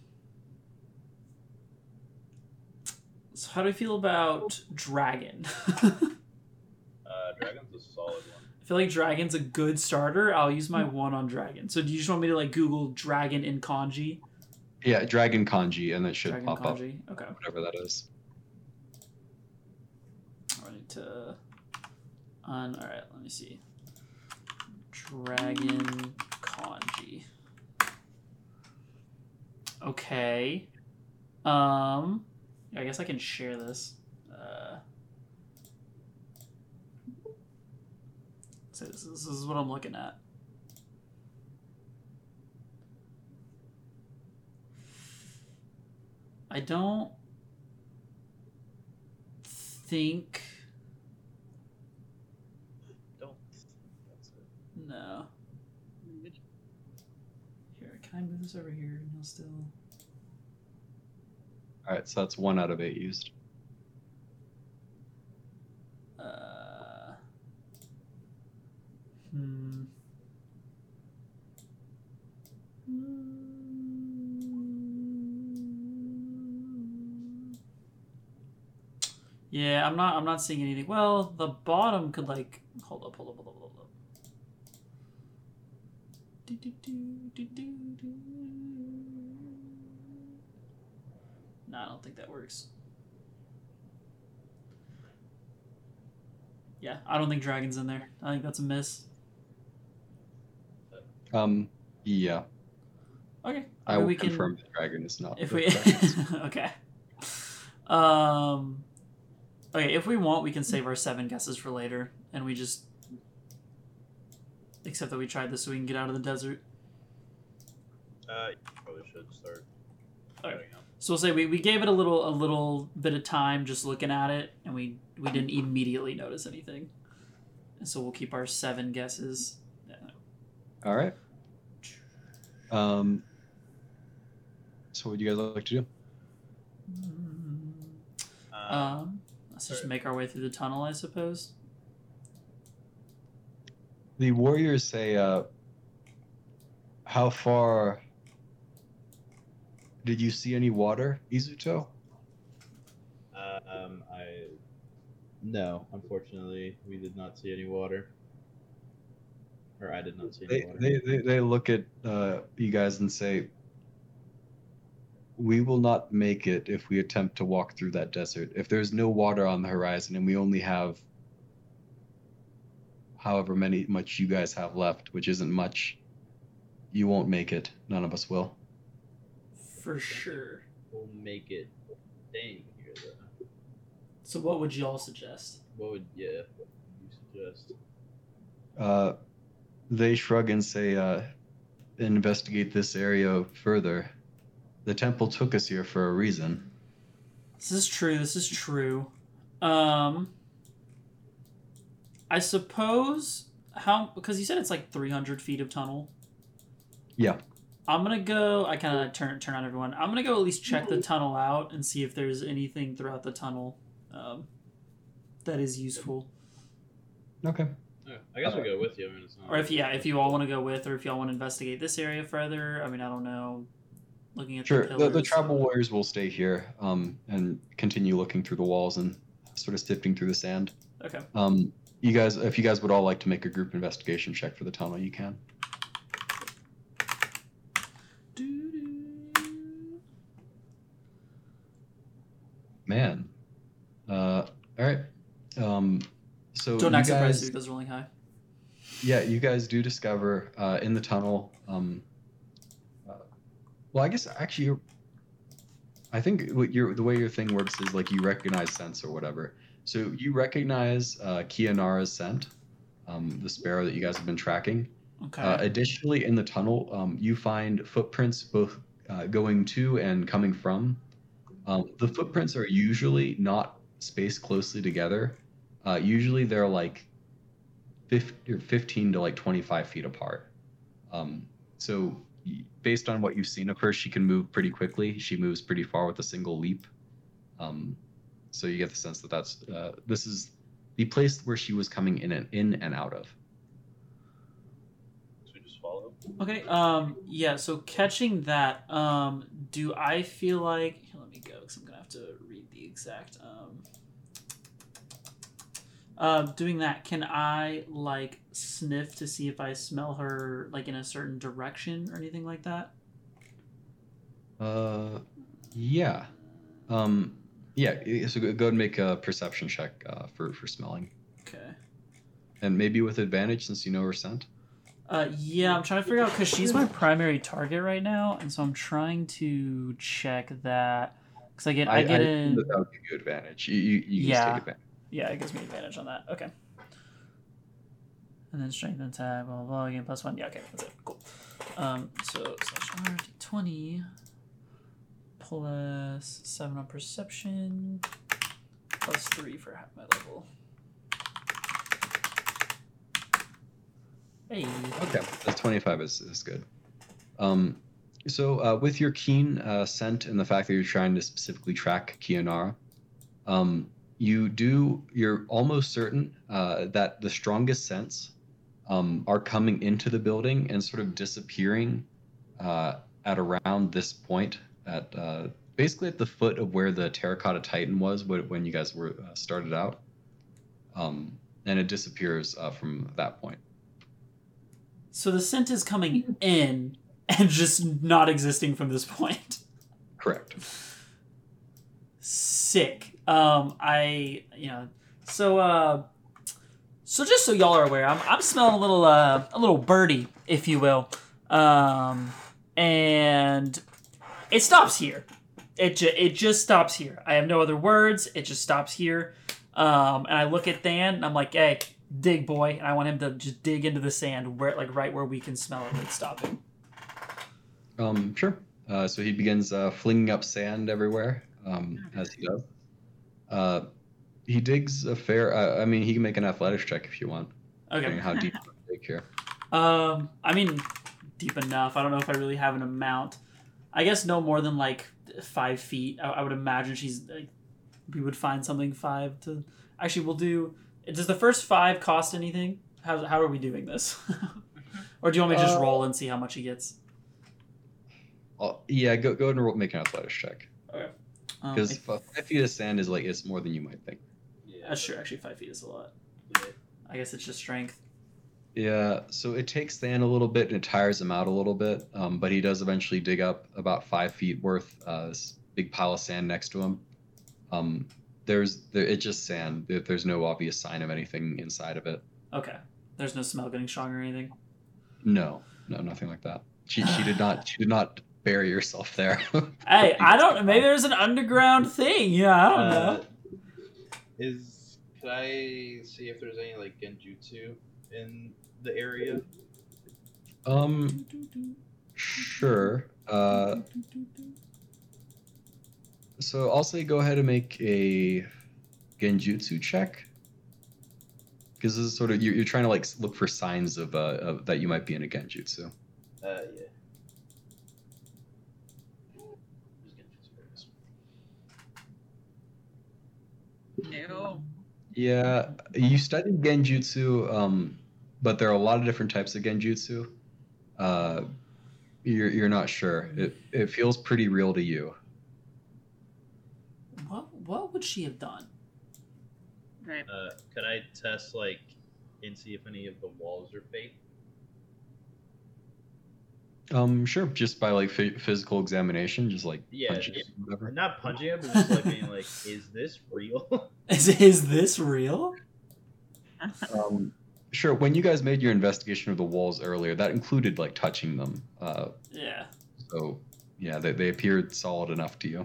So how do I feel about dragon? Uh, Dragon's a solid one. I feel like dragon's a good starter. I'll use my one on dragon. So do you just want me to like Google dragon in kanji? Yeah, Dragon Kanji, and it should dragon pop up. Okay. whatever that is. I need to. On. All right. Let me see. Dragon kanji. Okay. Um. I guess I can share this. Uh. So this, this is what I'm looking at. I don't think Don't. No. Here, can I move this over here and he'll still All right, so that's one out of eight used. uh hmm. Yeah, I'm not. I'm not seeing anything. Well, the bottom could like hold up, hold up, hold up, hold up. Do, do, do. No, I don't think that works. Yeah, I don't think dragon's in there. I think that's a miss. Um, yeah, Okay, I mean, will we can confirm that Dragon is not. if we okay. Um, okay, if we want, we can save our seven guesses for later, and we just except that we tried this so we can get out of the desert. Uh, you probably should start. Okay. So we'll say we, we gave it a little a little bit of time just looking at it, and we we didn't immediately notice anything, and so we'll keep our seven guesses. All right. Um. So, what do you guys like to do? Um, Um, let's just make our way through the tunnel, I suppose. The warriors say, uh, "How far did you see any water, Izuto?" Um, I no, unfortunately, we did not see any water. Or I did not see any They water. they, they, they look at uh, you guys and say, "We will not make it if we attempt to walk through that desert. If there's no water on the horizon and we only have however many much you guys have left, which isn't much, you won't make it. None of us will." For sure. We'll make it staying here though. So what would y'all suggest? What would yeah? What would you suggest? Uh, they shrug and say, uh, investigate this area further. The temple took us here for a reason. This is true. This is true. Um, I suppose how because you said it's like 300 feet of tunnel. Yeah. I'm gonna go. I kind of turn turn on everyone. I'm gonna go at least check the tunnel out and see if there's anything throughout the tunnel um, that is useful. Okay. Alright, I guess we'll go with you. I mean, it's not. Or if yeah, if you all want to go with, or if y'all want to investigate this area further. I mean, I don't know. Looking at Sure. the, The, the tribal warriors will stay here um, and continue looking through the walls and sort of sifting through the sand. Okay. Um, you guys, if you guys would all like to make a group investigation check for the tunnel, you can. Man. Uh, all right. Um, so Don't act surprised if it goes rolling high. yeah, you guys do discover uh, in the tunnel. Um, well, I guess actually, I think what your the way your thing works is like you recognize scents or whatever. So you recognize uh, Kianara's scent, um, the sparrow that you guys have been tracking. Okay. Uh, additionally, in the tunnel, um, you find footprints both uh, going to and coming from. Um, the footprints are usually not spaced closely together. Uh, usually, they're like 50, or 15 to like 25 feet apart. Um, so, based on what you've seen of her, she can move pretty quickly. She moves pretty far with a single leap. Um, so you get the sense that that's uh, this is the place where she was coming in and in and out of. So we just follow. Okay. Um. Yeah. So catching that. Um. Do I feel like? Here, let me go because I'm gonna have to read the exact. Um. Uh, doing that, can I like sniff to see if I smell her like in a certain direction or anything like that? Uh, yeah. Um, yeah. So go ahead and make a perception check uh, for for smelling, Okay. and maybe with advantage since you know her scent. Uh, yeah, I'm trying to figure out because she's my primary target right now, and so I'm trying to check that because I get I, get assume in. that, would give you advantage. You you, you Yeah. just take advantage. Yeah, it gives me advantage on that. Okay. And then strength and attack, blah blah blah. Again, plus one. Yeah, okay, that's it. Cool. Um, so slash R twenty plus seven on perception plus three for half my level. Hey. Okay, that's 25 is, is good. Um, so uh, with your keen uh, scent and the fact that you're trying to specifically track Kionara, um, you do you're almost certain uh, that the strongest scents um, are coming into the building and sort of disappearing uh, at around this point at uh, basically at the foot of where the terracotta titan was when you guys were uh, started out um, and it disappears uh, from that point So the scent is coming in and just not existing from this point. correct Sick. Um, I you know so uh, so just so y'all are aware, I'm I'm smelling a little uh a little birdie, if you will, um, and it stops here. It ju- it just stops here. I have no other words. It just stops here. Um, and I look at Dan and I'm like, hey, dig boy, and I want him to just dig into the sand where like right where we can smell it and stop him. Um, sure. Uh, so he begins uh, flinging up sand everywhere, um, as he does. Uh, he digs a fair. Uh, I mean, he can make an athletics check if you want. Okay. How deep you dig here? Um, I mean, deep enough. I don't know if I really have an amount. I guess no more than like five feet. I, I would imagine she's like, we would find something five to. Actually, we'll do. Does the first five cost anything? How, how are we doing this? or do you want me to just Uh, roll and see how much he gets? Oh, yeah, go go ahead and roll, make an athletics check because if- five feet of sand is like it's more than you might think. Yeah. that's true. Actually, five feet is a lot. yeah. I guess it's just strength. Yeah, so it takes Stan a little bit and it tires him out a little bit, um, but he does eventually dig up about five feet worth. Uh, this big pile of sand next to him. Um, there's there, it's just sand. There- There's no obvious sign of anything inside of it. Okay. There's no smell getting strong or anything. No, no, nothing like that. She she did not she did not bury yourself there. Hey, I don't. Maybe there's an underground thing. Yeah, I don't know. Uh, is could I see if there's any like genjutsu in the area? Um, sure. Uh, so I'll say go ahead and make a genjutsu check. Because this is sort of you're, you're trying to like look for signs of, uh, of that you might be in a genjutsu. Uh, yeah. Just genjutsu for this one. Ew. Yeah, you studied genjutsu, um, but there are a lot of different types of genjutsu. Uh, you're you're not sure. It it feels pretty real to you. What What would she have done? Right. Uh, could I test like and see if any of the walls are fake? Um, sure. Just by like phy- physical examination, just like Yeah, punches, yeah. whatever. Not punching it, but just like being like, is this real? Is Is this real? Um, sure. When you guys made your investigation of the walls earlier, that included like touching them. Uh, Yeah. so yeah, they, they appeared solid enough to you.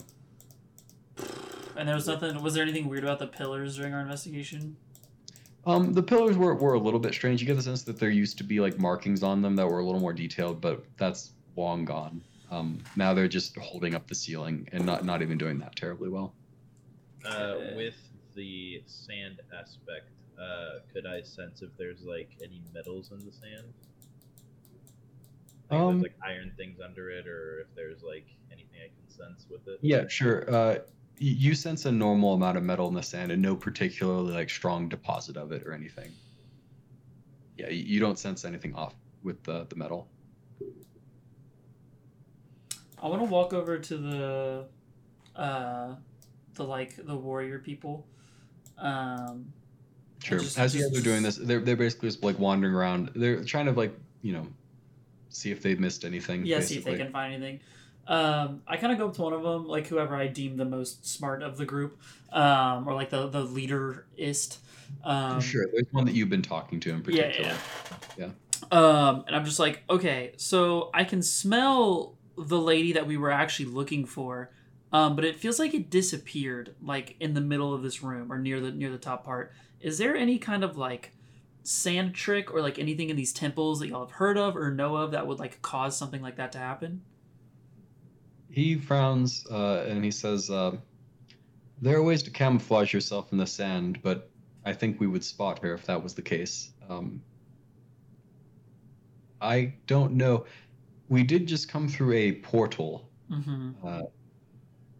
And there was nothing. Was there anything weird about the pillars during our investigation? Um, the pillars were, were a little bit strange. You get the sense that there used to be like markings on them that were a little more detailed, but that's long gone. Um, now they're just holding up the ceiling and not not even doing that terribly well. uh, with the sand aspect, uh, could I sense if there's like any metals in the sand? Like Um, there's like iron things under it, or if there's like anything I can sense with it. Yeah, sure. Uh, y- you sense a normal amount of metal in the sand and no particularly like strong deposit of it or anything. Yeah, you don't sense anything off with the, the metal. I want to walk over to the, uh, the like the warrior people. Um, Sure. just- As you guys are doing this, they're they're basically just like wandering around. They're trying to like you know, see if they've missed anything. yeah, see if they can find anything. Um, I kind of go up to one of them, like whoever I deem the most smart of the group, um, or like the the leaderist. Um, sure. There's one that you've been talking to in Yeah, particular. yeah. Um, and I'm just like, okay, so I can smell the lady that we were actually looking for, um, but it feels like it disappeared, like in the middle of this room or near the near the top part. Is there any kind of like sand trick or like anything in these temples that y'all have heard of or know of that would like cause something like that to happen? He frowns uh, and he says, uh, "There are ways to camouflage yourself in the sand, but I think we would spot her if that was the case." Um, I don't know. We did just come through a portal. Mm-hmm. Uh,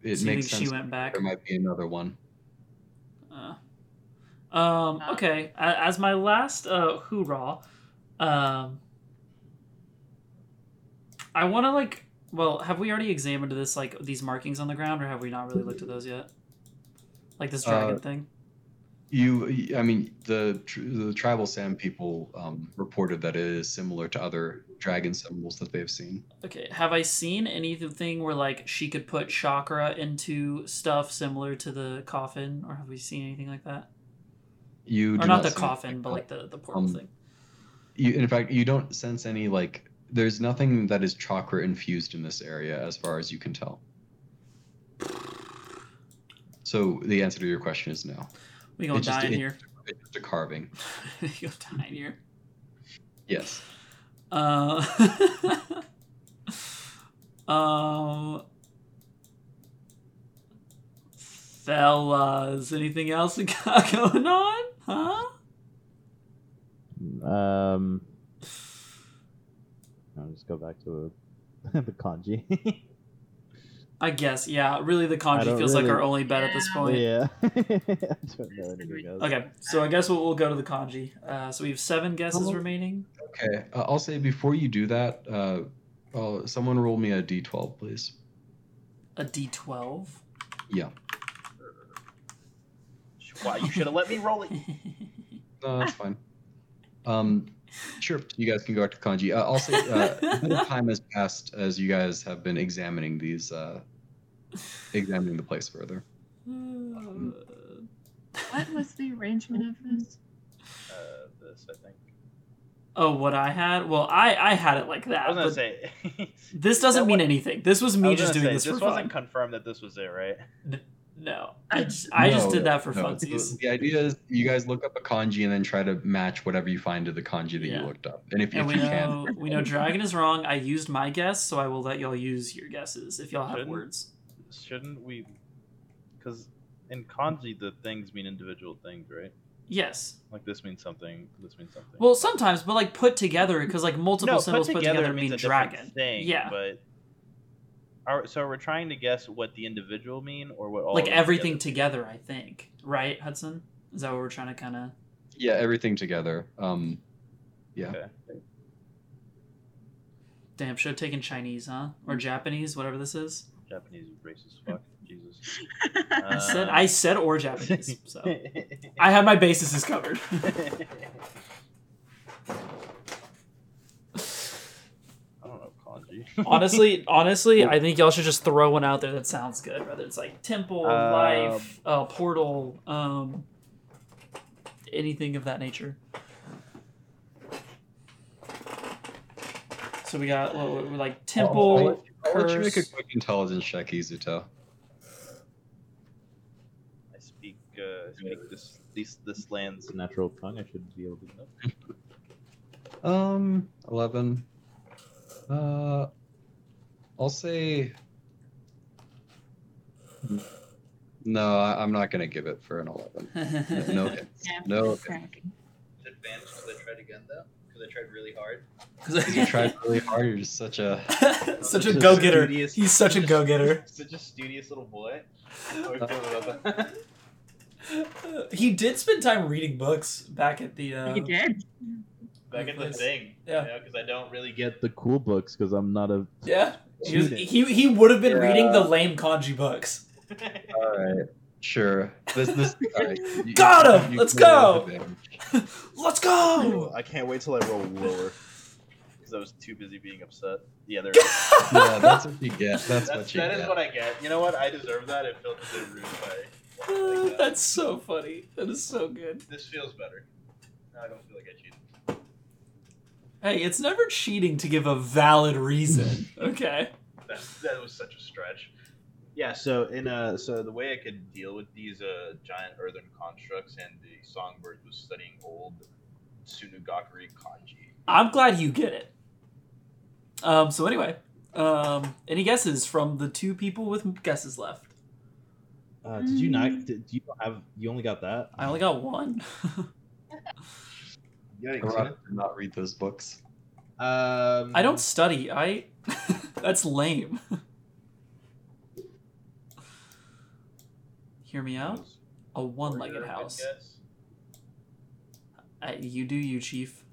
it so you makes sense. she went back? There might be another one. Uh, um, Uh, okay. As my last uh, hoorah, um, I want to like. Well, have we already examined this like these markings on the ground, or have we not really looked at those yet? Like this dragon Uh, thing. You, I mean, the the tribal sand people um, reported that it is similar to other dragon symbols that they've seen. Okay. Have I seen anything where like she could put chakra into stuff similar to the coffin, or have we seen anything like that? You Or do not the coffin, but like like the the portal Um, thing. You, in fact, you don't sense any like. There's nothing that is chakra infused in this area, as far as you can tell. So the answer to your question is no. We gonna it just- die in it- here. It's just a carving. we gonna die in here. Yes. Uh, um, fellas, anything else we got going on? Huh? Um, I'll just go back to the kanji. I guess, yeah. Really, the kanji don't feels like our only bet at this point. yeah, I don't know. Okay, so I guess we'll, we'll go to the kanji. Uh, so we have seven guesses Oh. remaining. Okay. Uh, I'll say before you do that, uh, uh, someone roll me a d12, please. A d12. Yeah. Wow, you should have let me roll it. No, that's fine. Um, sure. You guys can go back to kanji. Uh, I'll say uh, a time has passed as you guys have been examining these, uh, examining the place further. What was the arrangement of this? Uh, this, I think. oh, what I had? Well, I I had it like I that. was gonna say. this doesn't mean wa- anything. This was me was just doing say, this This for wasn't fun. confirmed that this was it, right? No, I just, I just No, did that for no. funsies. The idea is you guys look up a kanji and then try to match whatever you find to the kanji that Yeah. you looked up. And if, And if we you know can, we know dragon is wrong. I used my guess, so I will let y'all use your guesses if y'all have Shouldn't- words. Shouldn't we? Because in kanji, the things mean individual things, right? Yes. Like this means something. This means something. Well, sometimes, but like put together, because like multiple no, symbols put together, means mean a dragon. thing. Yeah. But are, so we're trying to guess what the individual mean or what all like everything together together, I think. Right, Hudson? Is that what we're trying to kind of? yeah, everything together. Um, yeah. Okay. Damn, should have taken Chinese, huh? Or Japanese, whatever this is. Japanese is racist. Fuck. Jesus. I said Uh, I said or Japanese, so I have my bases covered. I don't know kanji. honestly, honestly, I think y'all should just throw one out there that sounds good. Whether it's like temple, Um, life, uh, portal, um, anything of that nature. So we got what, what, like I'll, temple. I'll let you, I'll let you make a quick intelligence check, Izuto. I speak. Uh, I speak this. This this land's natural tongue. I should be able to know. Um, eleven. Uh, I'll say. No, I, I'm not gonna give it for an eleven. No hits. Yeah, No hits. advantage because I tried again though. Because I tried really hard. Because you tried really hard. You're just such a. such a go getter. He's such a go getter. Such a studious little boy. he did spend time reading books back at the. Uh, You did. Back at the thing. Yeah. because I don't really Get get. the cool books because I'm not a. Yeah. He, was- Student. he, he would have been reading the lame kanji books. All right. Sure. This this. All right. You- Got him! you Let's go! Let's go! I can't wait till I roll lower because I was too busy being upset. Yeah, there. Yeah, that's what you get. That's, That's, what you that get. is what I get. You know what? I deserve that. It felt a bit rude by. like that. That's so funny. That is so good. This feels better. Now I don't feel like I cheated. Hey, it's never cheating to give a valid reason. Okay. That, that was such a stretch. Yeah. So in uh, so the way I could deal with these uh giant earthen constructs and the songbird was studying old Sunagakure kanji. I'm glad you get it. Um, so anyway, um, any guesses from the two people with guesses left? Uh, did you not? Did you have? You only got that? I only got one. Rob did not read those books. Um, I don't study. I that's lame. Hear me out. A one-legged Warrior, I house. guess. Uh, you do you, chief.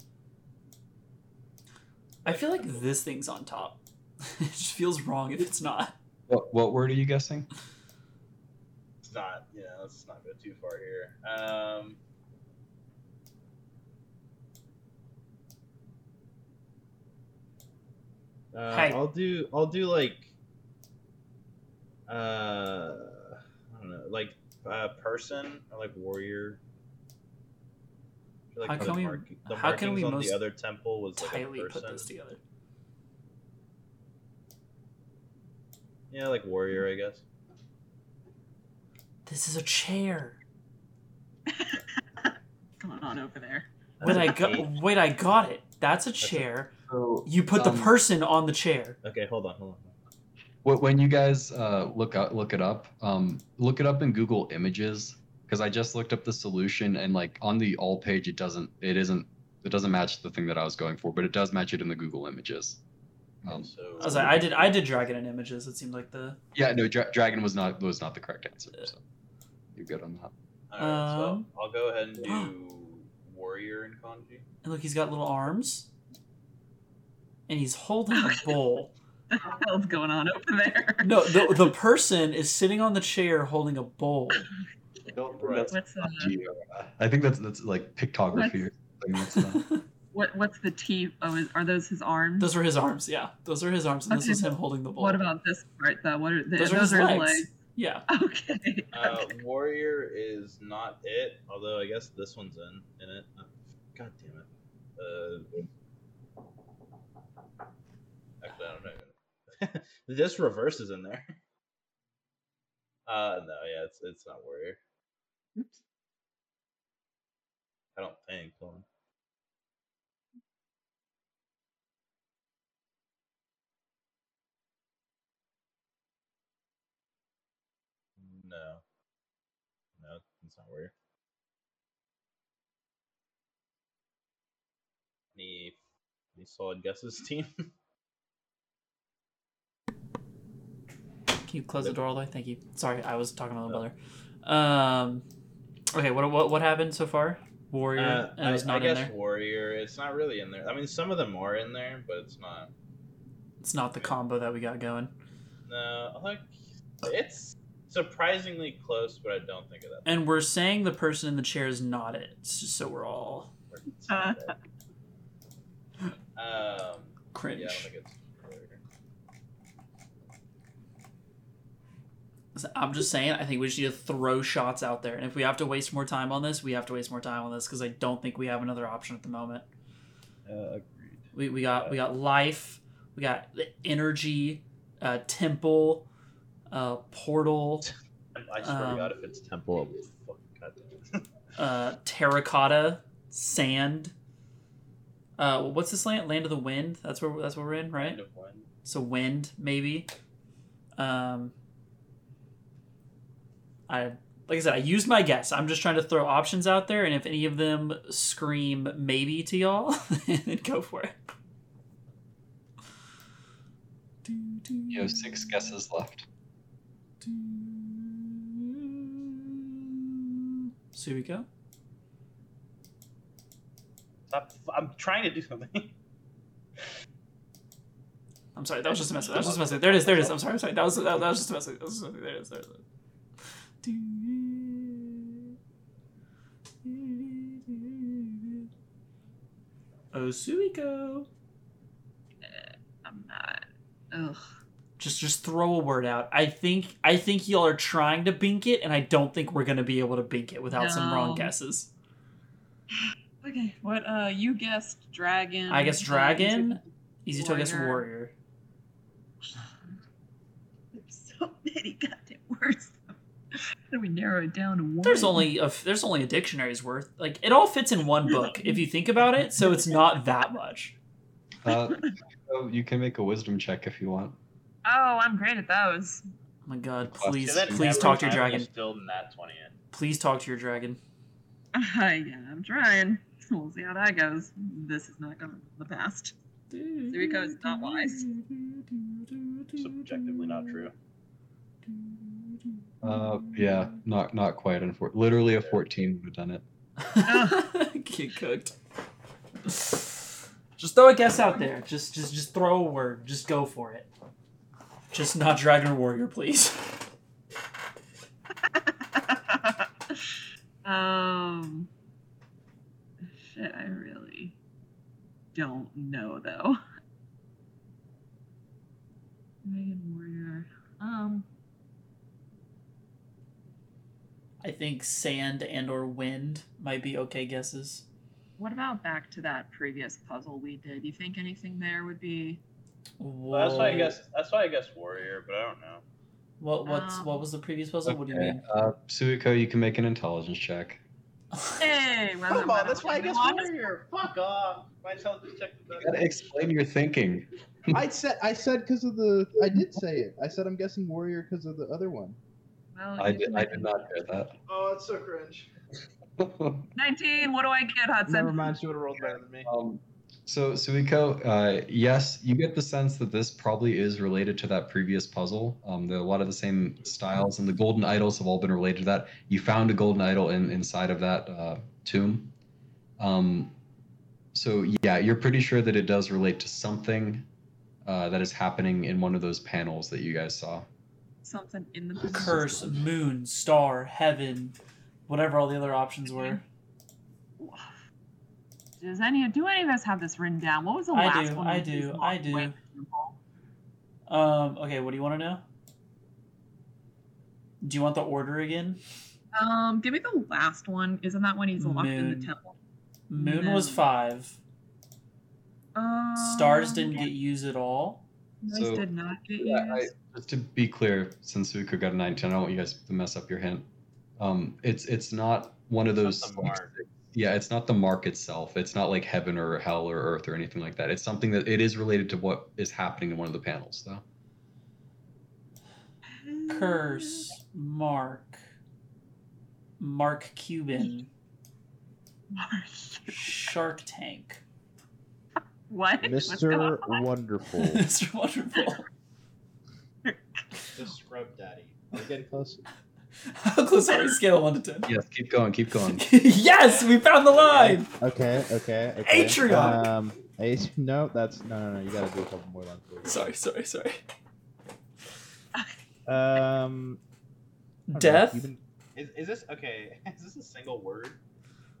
I feel like this thing's on top. it just feels wrong if it's not. What what word are you guessing? It's not. Yeah, let's not go too far here. Um. Uh, Hey. I'll do. I'll do like. Uh, I don't know, like uh, person or like warrior. I feel How the can we- mark- the how can we markings on most the other temple was like a Tightly put this together. Yeah, like warrior, I guess. This is a chair. going on over there? Wait, I got. Wait, I got it. That's a a- chair. So You put the um, person on the chair. Okay, hold on, hold on. Wh- When you guys uh, look up, look it up, um, look it up in Google Images because I just looked up the solution and like on the all page it doesn't, it isn't, it doesn't match the thing that I was going for, but it does match it in the Google Images. Um, so I was like, I did. I did dragon in images. It seemed like the. yeah, no, dra- dragon was not was not the correct answer. So you're good on that. Alright, so Um, I'll go ahead and do warrior in kanji. And look, he's got little arms. And he's holding a bowl. What the hell's going on over there? No, the the person is sitting on the chair holding a bowl. That's What's uh, kanji or, uh, I think that's that's like pictography. Or something. That's what what's the T? Oh, is, are those his arms? Those are his arms. Yeah, those are his arms, and this is him holding the bowl. What about this part though? What are the, Those those, are his are legs. legs? Yeah. Okay. Uh, okay. warrior is not it, although I guess this one's in in it. Uh, God damn it. Uh, actually, I don't know. this reverse is in there. Uh, no, yeah, it's it's not warrior. Oops. I don't think. Hold on. No. No, it's not warrior. Any any solid guesses, team? Can you close the door all the way? Thank you. Sorry, I was talking to my brother. Um. Okay. What what what happened so far? Warrior. Uh, and it was I, not I in guess there. warrior. It's not really in there. I mean, some of them are in there, but it's not. It's not the combo that we got going. No, like it's surprisingly close, but I don't think of that. And we're saying the person in the chair is not it. So we're all Uh, um, cringe. yeah, I don't think it's. warrior. So I'm just saying, I think we just need to throw shots out there. And if we have to waste more time on this, we have to waste more time on this because I don't think we have another option at the moment. Uh, agreed. We, we got we got life, we got the energy, uh, temple, uh, portal, I swear Um, to God, if it's temple, I'll be fucking goddamn. uh, terracotta, sand. Uh, what's this land? Land of the wind. That's where that's where we're in, right? One. So wind maybe. Um, I like I said, I used my guess. I'm just trying to throw options out there, and if any of them scream maybe to y'all, then go for it. You have six guesses left. So here we go. Stop. I'm trying to do something. I'm sorry, that was just a message. That was just a message. There it is. There it is. I'm sorry. I'm sorry. That was that, that was just a message. That was just a message. There it is. There it is. Oh, Suiko. I'm not. Ugh. Just just throw a word out. I think I think y'all are trying to bink it, and I don't think we're gonna be able to bink it without some wrong guesses. Okay. What? Uh, you guessed dragon. I guess uh, dragon. Easy to guess warrior. There's so many goddamn words. How do we narrow it down to one? There's only a there's only a dictionary's worth. Like it all fits in one book if you think about it. So it's not that much. Uh, you can make a wisdom check if you want. Oh, I'm great at those. Oh my god, please And please talk to your dragon. you Still nat twenty in. Please talk to your dragon. yeah, I'm trying. We'll see how that goes. This is not going to be the past. Suiko is not wise. Subjectively not true. Uh, yeah, not not quite. Unfor- literally a 14 would have done it. Get cooked. Just throw a guess out there. Just just just throw a word. Just go for it. Just not dragon warrior, please. um. Shit, I really don't know though. Dragon warrior. Um. I think sand and or wind might be okay guesses. What about back to that previous puzzle we did? You think anything there would be? Well, that's why I guess that's why I guess warrior, but I don't know. What what's Um, what was the previous puzzle? What do you mean? Uh, Suiko, you can make an intelligence check. Hey, well, Come on, that's why I guess well, warrior. Fuck off. My intelligence check is You gotta explain your thinking. I said I said because of the. I did say it. I said I'm guessing warrior because of the other one. Well, I did. I did not hear that. Oh, it's so cringe. 19. What do I get, Hudson? Never mind, she would have rolled better than me. Um, so Suiko, uh, yes, you get the sense that this probably is related to that previous puzzle. Um, the, a lot of the same styles and the golden idols have all been related to that. You found a golden idol in, inside of that uh, tomb. Um, so yeah, you're pretty sure that it does relate to something uh, that is happening in one of those panels that you guys saw. Something in the Curse, moon, star, heaven, whatever all the other options were. Does any do any of us have this written down? What was the I last do, one? I do, I do. wings and all? Um, okay, what do you want to know? Do you want the order again? Um, give me the last one. Isn't that when he's locked in the temple? Moon was five. Um, Stars didn't get used at all. Those So, did not get Yeah, I, used. Just to be clear, since Suiko got a 19, I don't want you guys to mess up your hint. Um, it's it's not one of those. not the mark. Yeah, it's not the mark itself. It's not like heaven or hell or earth or anything like that. It's something that it is related to what is happening in one of the panels, though. Curse, Mark, Mark Cuban, Shark Tank, What? Mr. Wonderful. Mr. Wonderful. The scrub daddy. Are we getting close? How close are we? Scale one to ten. Yes, keep going, keep going. yes, we found the line. Okay, okay, okay. Atrion! Um, At- no, that's no, no, no. You gotta do a couple more lines. please. Sorry, sorry, sorry. Um, okay, Death. you've been- Is, is this okay? Is this a single word?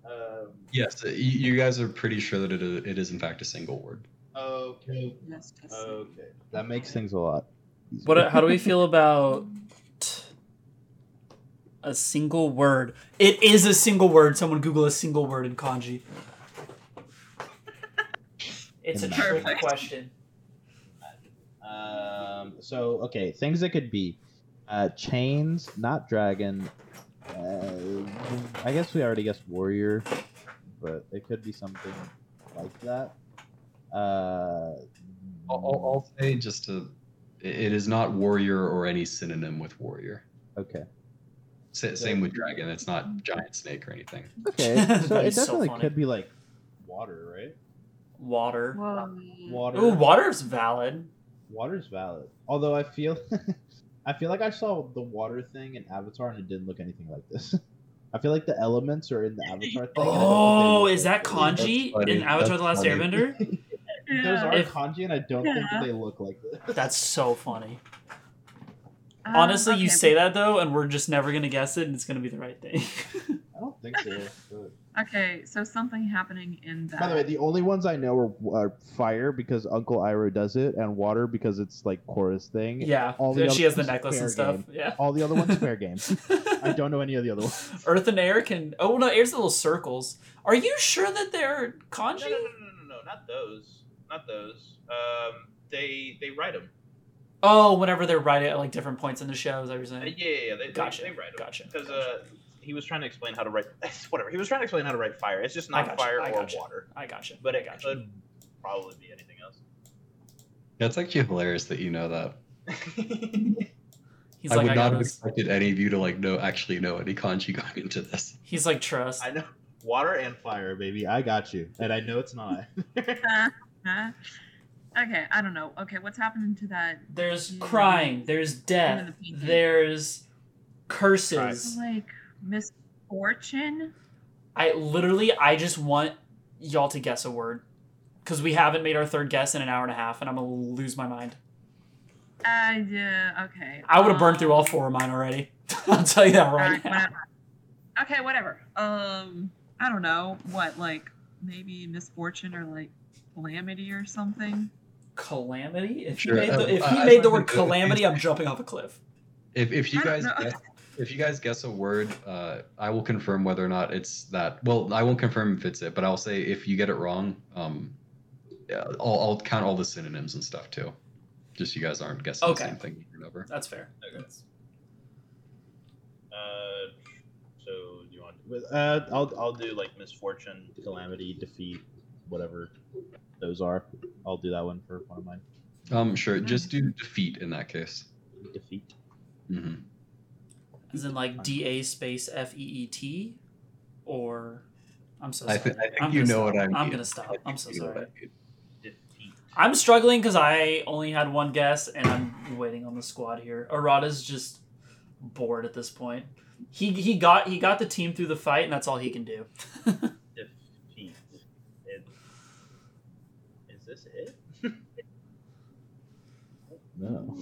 Um, Yes, uh, you, you guys are pretty sure that it is, it is in fact a single word. okay. Yes, yes. Okay. that makes things a lot. Easier. What? How do we feel about a single word? It is a single word. Someone Google a single word in kanji. It's a trick Perfect. question. Um, so okay, things that could be uh, chains, not dragon. Uh, I guess we already guessed warrior, but it could be something like that. Uh, I'll, I'll, I'll say just to, it it is not warrior or any synonym with warrior. okay. Sa- same with dragon. It's not giant snake or anything. Okay, so it it is so definitely funny. could be like water, right? Water. Whoa. Water. Ooh, water's valid. Water's valid. Although I feel, I feel like I saw the water thing in Avatar and it didn't look anything like this. I feel like the elements are in the Avatar thing. and I don't think they Oh, look is that like kanji funny. in Avatar: The Last That's funny. Airbender? This. Those are If- kanji, and I don't think Yeah. that they look like this. That's so funny. Um, Honestly, you say that though, and we're just never gonna guess it, and it's gonna be the right thing. I don't think so. but- Okay, so something happening in that. By the way, the only ones I know are, are fire because Uncle Iroh does it, and water because it's like Katara's thing. yeah, All the she other has the necklace and fair stuff. Yeah. All the other ones fair game. I don't know any of the other ones. Earth and air can. Oh no, air's the little circles. Are you sure that they're kanji? No, no, no, no, no, no, not those. Not those. Um, they they write them. Oh, whenever they're right at like different points in the show, is that what you're Uh, saying? yeah, yeah, yeah. They, Gotcha, They, they write them. gotcha, Because uh, he was trying to explain how to write. Whatever. He was trying to explain how to write fire. It's just not gotcha, fire I or gotcha. water. I gotcha. But it gotcha. could probably be anything else. That's actually hilarious that you know that. He's I like, would I not have this. expected any of you to like know actually know any kanji going into this. He's like, trust. I know water and fire, baby. I got you, and I know it's not. Huh? okay, I don't know. Okay, what's happening to that? There's crying. There's death. The. There's curses. Like misfortune? I literally, I just want y'all to guess a word, because we haven't made our third guess in an hour and a half, and I'm gonna lose my mind. Uh, yeah, okay. I would have burned through all Um, four of mine already. I'll tell you that right alright, now. whatever. Okay, whatever. Um, I don't know. What, like, maybe misfortune or, like, calamity or something? Calamity. If Sure, he made the, um, if he I- I made the word it- it- calamity, I'm jumping off a cliff. If if you guys guess, if you guys guess a word, uh, I will confirm whether or not it's that. Well, I won't confirm if it's it, but I'll say if you get it wrong, um, yeah, I'll, I'll count all the synonyms and stuff too. Just so you guys aren't guessing Okay. the same thing over and over. That's fair. Okay. That's- Uh, so do you want? But, uh, I'll I'll do like misfortune, calamity, defeat, whatever those are. I'll do that one for one of mine. Um, sure. Just do defeat in that case. Defeat. Mm-hmm. As in like D A space F E E T, or I'm so I, sorry. th- I think I'm you gonna know stop. what I mean. I'm gonna stop. I think I'm so you know what sorry. I mean. Defeat. I'm struggling because I only had one guess and I'm waiting on the squad here. Arata's just bored at this point. He he got he got the team through the fight and that's all he can do. Defeat. It, is this it? No.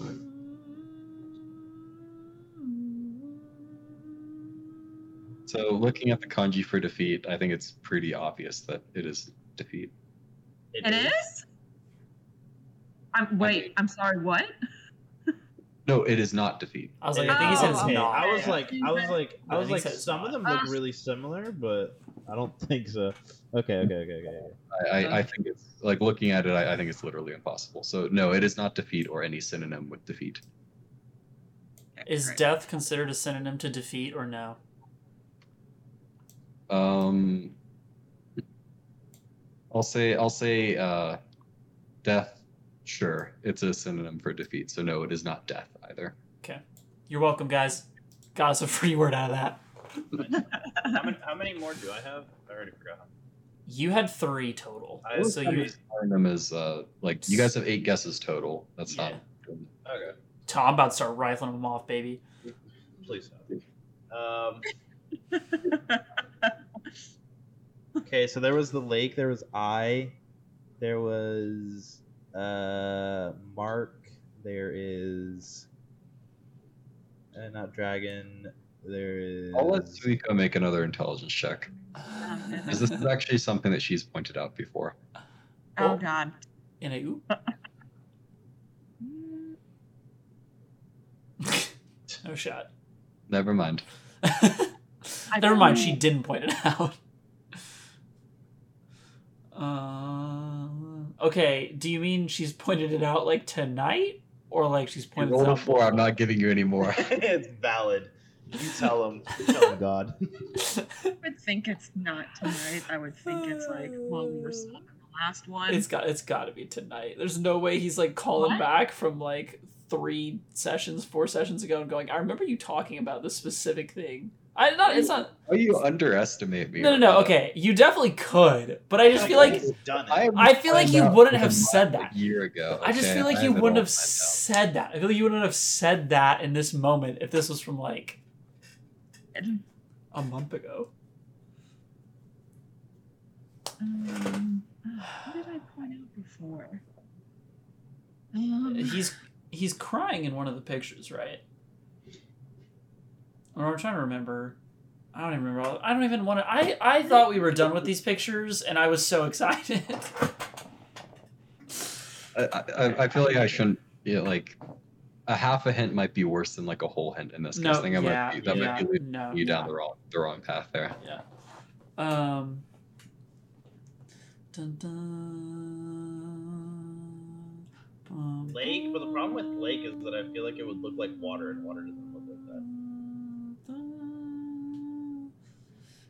So looking at the kanji for defeat, I think it's pretty obvious that it is defeat. It is? I'm, wait, I'm sorry, what? No, it is not defeat. I was like, I think he said it's Oh, okay. not. I was like, I was like, I I was like, he said it's some of them look really similar, but I don't think so. Okay, okay, okay, okay. okay. I, I, I think it's like looking at it. I, I think it's literally impossible. So no, it is not defeat or any synonym with defeat. Is Right. death considered a synonym to defeat or no? Um, I'll say I'll say uh, death. Sure, it's a synonym for defeat. So no, it is not death either. Okay, you're welcome, guys. Got us a free word out of that. How many, how many more do I have? I already forgot. You had three total. I- so you Synonym is uh, like you guys have eight guesses total. That's Yeah. not. Good. Okay. Tom about to start rifling them off, baby. Please stop. Um, Okay, so there was the lake. There was I. There was uh Mark. There is uh, not dragon. There is. I'll let Suiko make another intelligence check. Because this is actually something that she's pointed out before. oh, God. In a oop. no shot. Never mind. Never mind, she didn't point it out. Uh, okay, do you mean she's pointed it out like tonight? Or like she's pointed it out four. I'm not giving you any more. it's valid. You tell him. Oh God. I would think it's not tonight. I would think it's like, well, we were stuck in the last one. It's got it's got to be tonight. There's no way he's like calling What? back from like three sessions, four sessions ago, and going, "I remember you talking about this specific thing." I not. It's not. Why you underestimate me? No, no, no. Okay, you definitely could, but I just feel like He's done it. I, feel like you wouldn't have said that. A year ago. I just feel like I you wouldn't have said that. I feel like you wouldn't have said that in this moment if this was from like a month ago. Um, what did I point out before? Um, He's he's crying in one of the pictures, right? Or I'm trying to remember. I don't even remember. all- I don't even want to. I I thought we were done with these pictures, and I was so excited. I, I, I feel like I shouldn't. Yeah, like a half a hint might be worse than like a whole hint in this case. no, I think I yeah, might be, that yeah, might be leading no, you down yeah. the wrong the wrong path there. Yeah. Um. Dun, dun, bum, Lake, but the problem with lake is that I feel like it would look like water, and water doesn't look like that.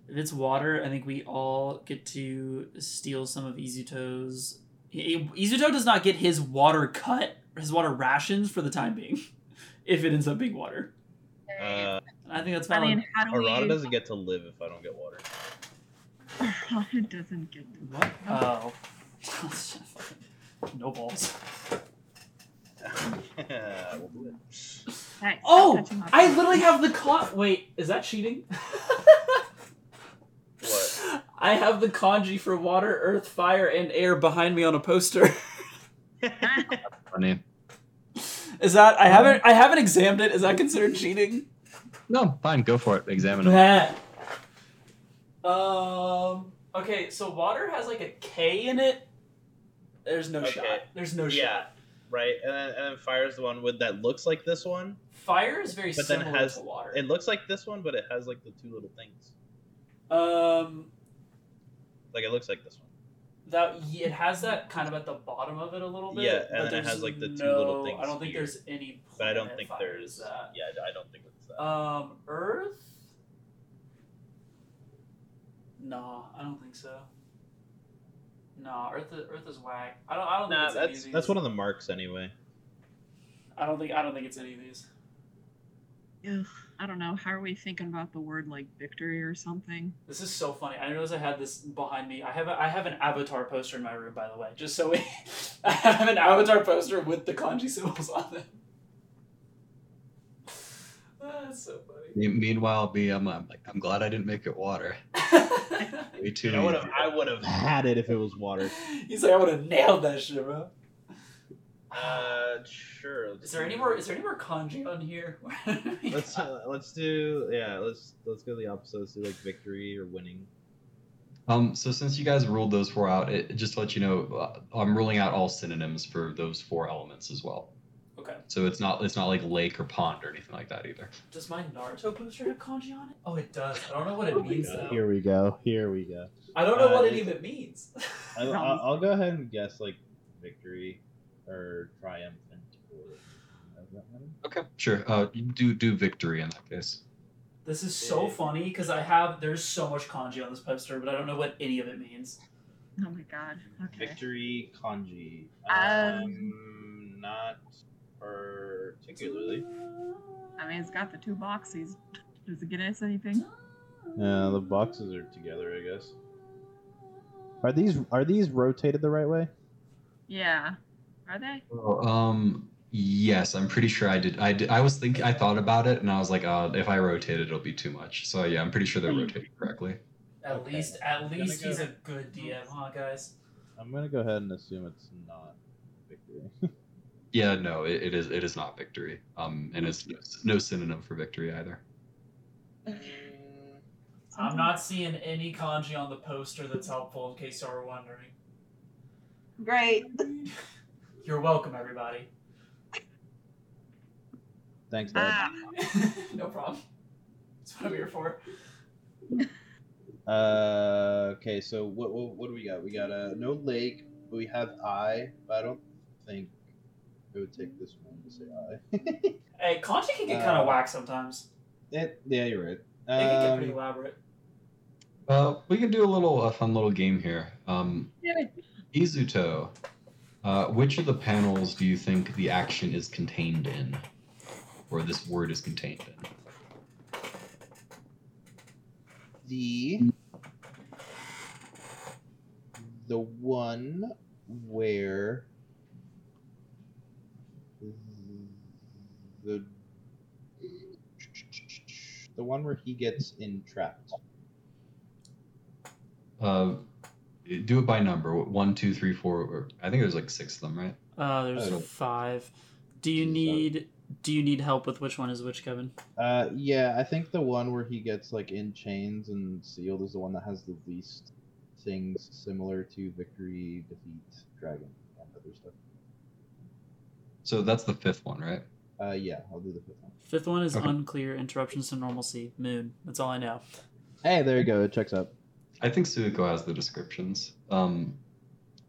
If it's water, I think we all get to steal some of Izuto's. Izuto does not get his water cut, his water rations for the time being, if it ends up being water. Uh, I think that's I valid. mean, how do Arata we? doesn't get to live if I don't get water. Arata doesn't get to what? Oh. no balls. we'll do it. Hey, Oh! I literally have the con. Wait, is that cheating? What? I have the kanji for water, earth, fire, and air behind me on a poster. Funny. Is that I haven't I haven't examined it. Is that considered cheating? No, fine, go for it. Examine them. That. Um. Okay, so water has like a K in it. There's no Okay. shot. There's no Yeah. shot. right, and then, and then fire's the one with that looks like this one. Fire is very But then it has- to water. It looks like this one, but it has like the two little things. um. Like it looks like this one. That it has that kind of at the bottom of it a little bit. Yeah, but and then it has, like, the two no- little things I don't think here. there's any. But I don't think there's. that. Yeah, I don't think it's that. Um, Earth. Nah, I don't think so. Nah, Earth. Is, Earth is whack. I don't. I don't nah, think it's any that's of these. that's one of the marks anyway. I don't think. I don't think it's any of these. Ugh, I don't know. How are we thinking about the word like victory or something? This is so funny. I didn't realize I had this behind me. I have a, I have an avatar poster in my room, by the way. Just so we, I have an avatar poster with the kanji symbols on it. Ah, that's so funny. Meanwhile, me, I'm, I'm like, I'm glad I didn't make it water. funny. Way too I would have. I would have. Had it if it was water. He's like, I would have nailed that shit, bro. Uh, sure. Is there any more? Is there any more kanji on here? Let's uh, let's do yeah. Let's let's go the opposite. Let's do like victory or winning. Um, so since you guys ruled those four out, it, just to let you know, uh, I'm ruling out all synonyms for those four elements as well. okay. So it's not it's not like lake or pond or anything like that either. Does my Naruto poster have kanji on it? Oh, it does. I don't know what it Here means though. Here we go. Here we go. I don't know Uh, what it it- even means. I, I'll, I'll go ahead and guess like victory or triumphant. Or, does that matter? Okay, sure. Uh, you do do victory in that case. This is so Yeah. funny because I have there's so much kanji on this poster, but I don't know what any of it means. Oh my god. Okay. Victory kanji. Um, Um, not particularly. I mean, it's got the two boxes. Does it get us anything? Yeah, the boxes are together, I guess. Are these are these rotated the right way? Yeah. Are they? Oh, um, yes, I'm pretty sure I did. I did. I was thinking. I thought about it, and I was like, uh, if I rotate it, it'll be too much. So yeah, I'm pretty sure they're rotated correctly. At Okay. least, at least go- he's a good DM, huh, guys? I'm gonna go ahead and assume it's not victory. Yeah, no, it, it is. It is not victory. Um, and it's no, no synonym for victory either. I'm not seeing any kanji on the poster that's helpful. In case you were wondering. Great. You're welcome, everybody. Thanks, Dad. Ah, no problem. That's what I'm here for. Uh, okay, so what, what what do we got? We got uh, no lake, but we have I, but I don't think it would take this one to say I. Hey, kanji can get kind of Uh, whack sometimes. It- yeah, you're right. They can get pretty Um, elaborate. Uh, we can do a little a fun little game here. Um. Izuto, uh, which of the panels do you think the action is contained in, or this word is contained in? the the one where the the one where he gets entrapped. Uh, do it by number. One, two, three, four. Or, I think there's like six of them, right? Uh, there's Oh. five. Do you So- need do you need help with which one is which, Kevin? Uh, yeah, I think the one where he gets like in chains and sealed is the one that has the least things similar to victory, defeat, dragon, and other stuff. So that's the fifth one, right? Uh, yeah, I'll do the fifth one. Fifth one is Okay. unclear, interruptions to normalcy, moon. That's all I know. Hey, there you go. It checks out. I think Suiko has the descriptions. Um,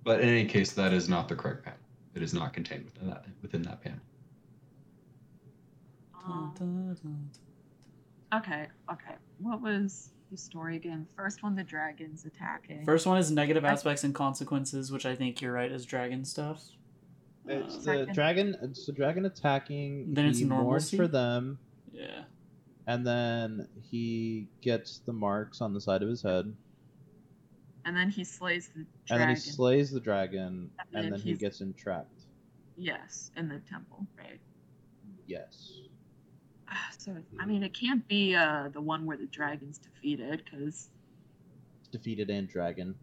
but in any case, that is not the correct panel. It is not contained within that within that panel. Um, okay, okay. What was the story again? First one, the dragons attacking. First one is negative I- aspects and consequences, which I think you're right is dragon stuff. It's Uh, the Second. dragon. It's the dragon attacking. Then it's he mourns normalcy? for them, yeah. and then he gets the marks on the side of his head, and then he slays the and dragon. then he slays the dragon, And and then then he gets entrapped. yes, in the temple, right? Yes. Ah, So I mean, it can't be uh, the one where the dragon's defeated, because Defeated and dragon.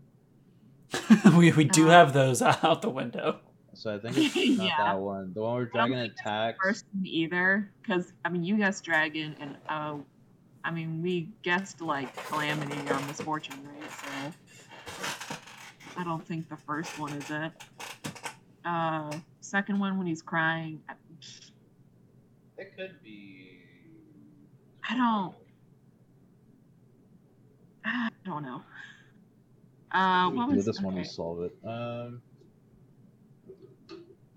we we do Uh, have those out the window. So I think it's not Yeah. that one. The one where don't dragon think attacks. first either, because I mean, you guessed dragon, and uh, I mean, we guessed like calamity or misfortune, right? So I don't think the first one is it. Uh, second one when he's crying. It could be. I don't. I don't know. Uh, we what do was this one? We okay. solve it. Um,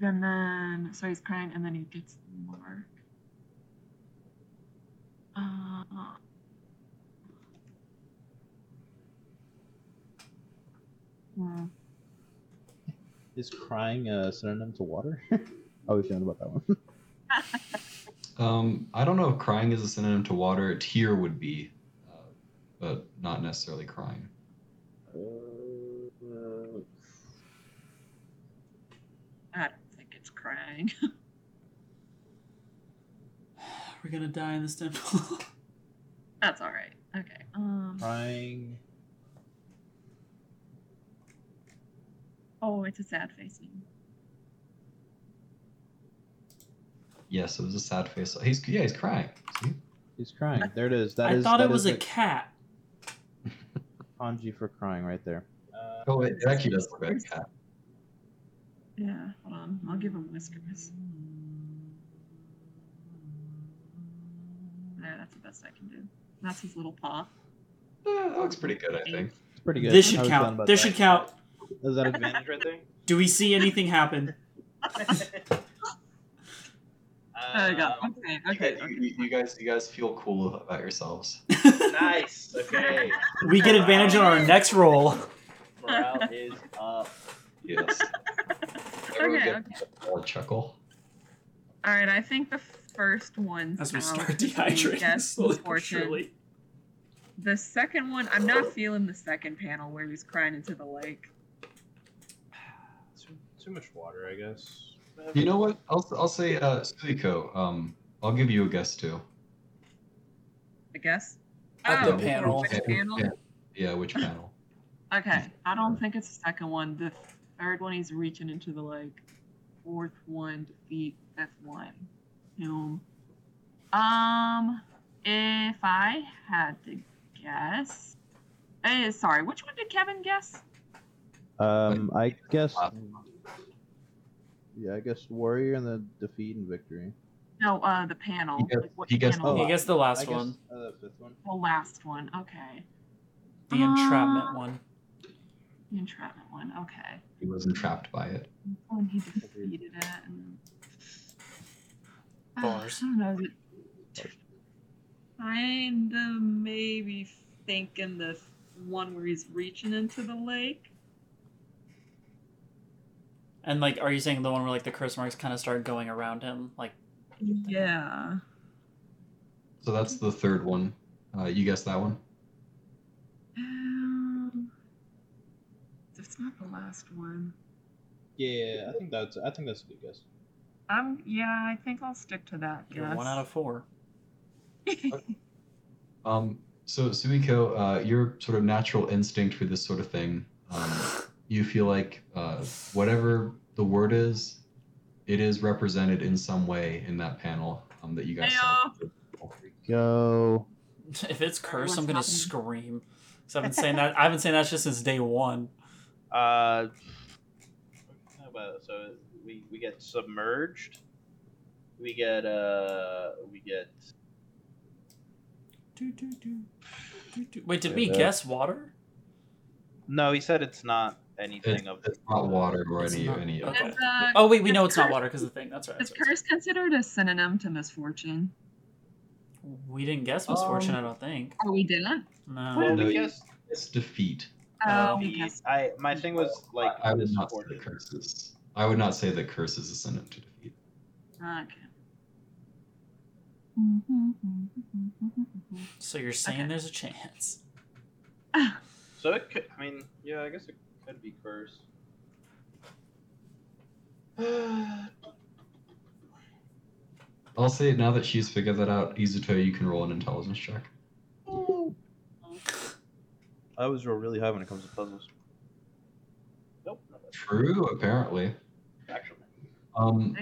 And then, so he's crying, and then he gets the mark. Uh, hmm. is crying a synonym to water? How are we feeling about that one? Um, I don't know if crying is a synonym to water. A Tear would be, uh, but not necessarily crying. I don't think it's crying. We're gonna die in this temple. That's all right. Okay. Um. crying. Oh, it's a sad facing. Yes, it was a sad face. He's yeah, he's crying. See? He's crying. There it is. That I is- thought that it was is a cat. kanji for crying right there. Uh, Oh, it, it actually does look like a cat. Yeah. Hold on. I'll give him whiskers. There. That's the best I can do. That's his little paw. Eh, that looks pretty good, I think. it's pretty good. This should are we feeling count. This that? should count. Is that Advantage right there. Do we see anything happen? There you go. Um, Okay. You Okay. guys, you, you guys, you guys feel cool about yourselves. nice. Okay. we get advantage on our next roll. Morale is up. Yes. Everyone Okay. gets a chuckle. All right. I think the first one. As we out start dehydrating guest slowly surely. The second one, I'm not feeling the second panel where he's crying into the lake. Too, too much water, I guess. You know what? I'll, I'll say, uh, Suiko, um, I'll give you a guess too. I guess. At the Oh, panel. Which Yeah, panel? Yeah, yeah, which panel? Okay. I don't think it's the second one. The third one, he's reaching into the lake. Fourth one, defeat. Fifth one, Hume. Um, if I had to guess, eh, sorry, which one did Kevin guess? Um, I guess. Yeah, I guess warrior and the defeat and victory. No, uh, the panel. He guessed- Like, what he guessed panel? He guessed the last I guess, one, Uh, the fifth one. The last one. Okay. the entrapment Uh, one. The entrapment one. Okay. He wasn't trapped by it. When he defeated it. And... Bars. I don't know. Kind of maybe thinking the one where he's reaching into the lake. And like, are you saying the one where like the curse marks kind of start going around him? Like, Yeah. So that's the third one. Uh, you guessed that one? Um, it's not the last one. Yeah, I think that's. I think that's a good guess. Um. Yeah, I think I'll stick to that. you're guess. one out of four. Um, so Suiko, uh, your sort of natural instinct for this sort of thing, um, you feel like uh, whatever the word is, it is represented in some way in that panel um, that you guys saw. Go. If it's cursed, I'm gonna happening? scream. Cause I've been saying that. I've been saying that just since day one. Uh, how about so we we get submerged. We get uh we get Do, do, do, do, do. Wait, did we Yeah. guess water? no. He said it's not anything It's, of it's not water or It's any not- any. Okay. Is, uh, Oh wait, we know it's not water because the thing. That's right. Is That's right. curse considered a synonym to misfortune? We didn't guess misfortune. Um, I don't think. Oh, we didn't. No. well, No, we you- guess It's defeat. Oh, Um, we guessed. I my thing was like I would not say misfortune. that curses. I would not say that curse is a synonym to defeat. Okay. So you're saying Okay. there's a chance. So it could. I mean, yeah, I guess it could be curse. I'll say now that she's figured that out, Izuto, you can roll an intelligence check. I always roll really high when it comes to puzzles. Nope. True, apparently. Actually. Um,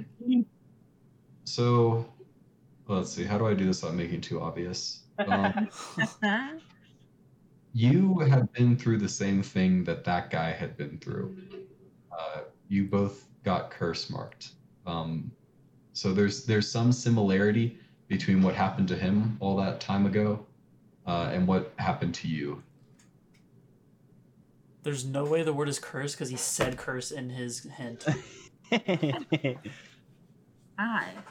so let's see. How do I do this without making it too obvious? Um, you have been through the same thing that that guy had been through. Uh, you both got curse marked. Um, so there's there's some similarity between what happened to him all that time ago uh, and what happened to you. There's no way the word is curse because he said curse in his hint. I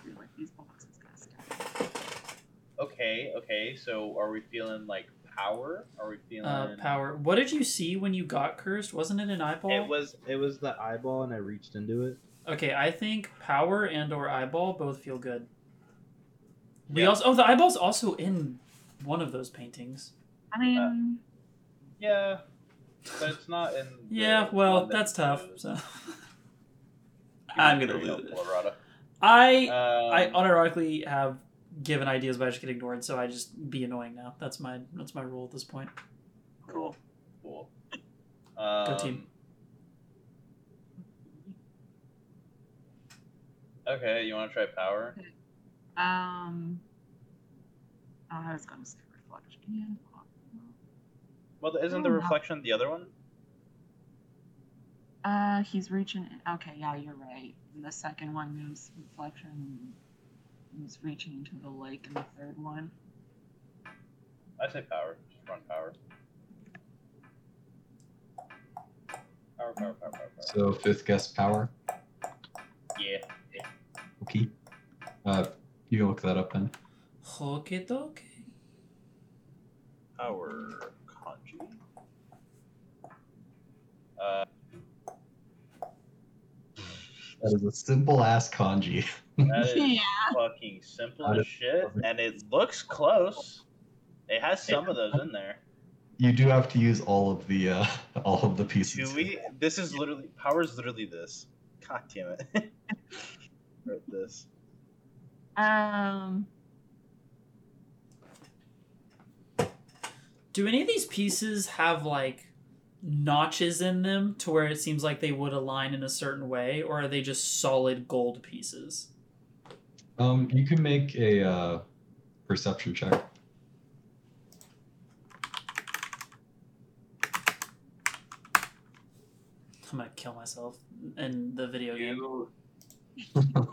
feel like these boxes got stuff. okay, okay. So are we feeling like power? Are we feeling Uh, power. What did you see when you got cursed? Wasn't it an eyeball? It was it was the eyeball, and I reached into it. Okay, I think power and or eyeball both feel good. We Yeah. also oh the eyeball's also in one of those paintings. I mean, Yeah, but it's not in. the Yeah, well one that that's tough. you- So I'm gonna lose it. I Um, I unironically have given ideas but I just get ignored, so I just be annoying now. That's my that's my rule at this point. Cool. Cool. Um, team. Okay, you want to try power? um, oh, I was gonna say reflection. Yeah. Well, isn't the Oh, no. reflection the other one? Uh, he's reaching. Okay, yeah, you're right. The second one moves reflection. He's reaching into the lake, in the third one. I say power. Just run power. Power, power, power, power, power. So fifth guess power. Yeah. Okay. Uh, you can look that up then. Okay, okay. Power kanji. Uh, That is a simple ass kanji. that is Yeah. fucking simple That as is shit, perfect. and it looks close. It has some of those in there. You do have to use all of the uh, all of the pieces. Do pieces. we? This is literally power is literally this. God damn it. Wrote this. Um. Do any of these pieces have like notches in them to where it seems like they would align in a certain way, or are they just solid gold pieces? Um, you can make a uh, perception check. I'm gonna kill myself in the video game.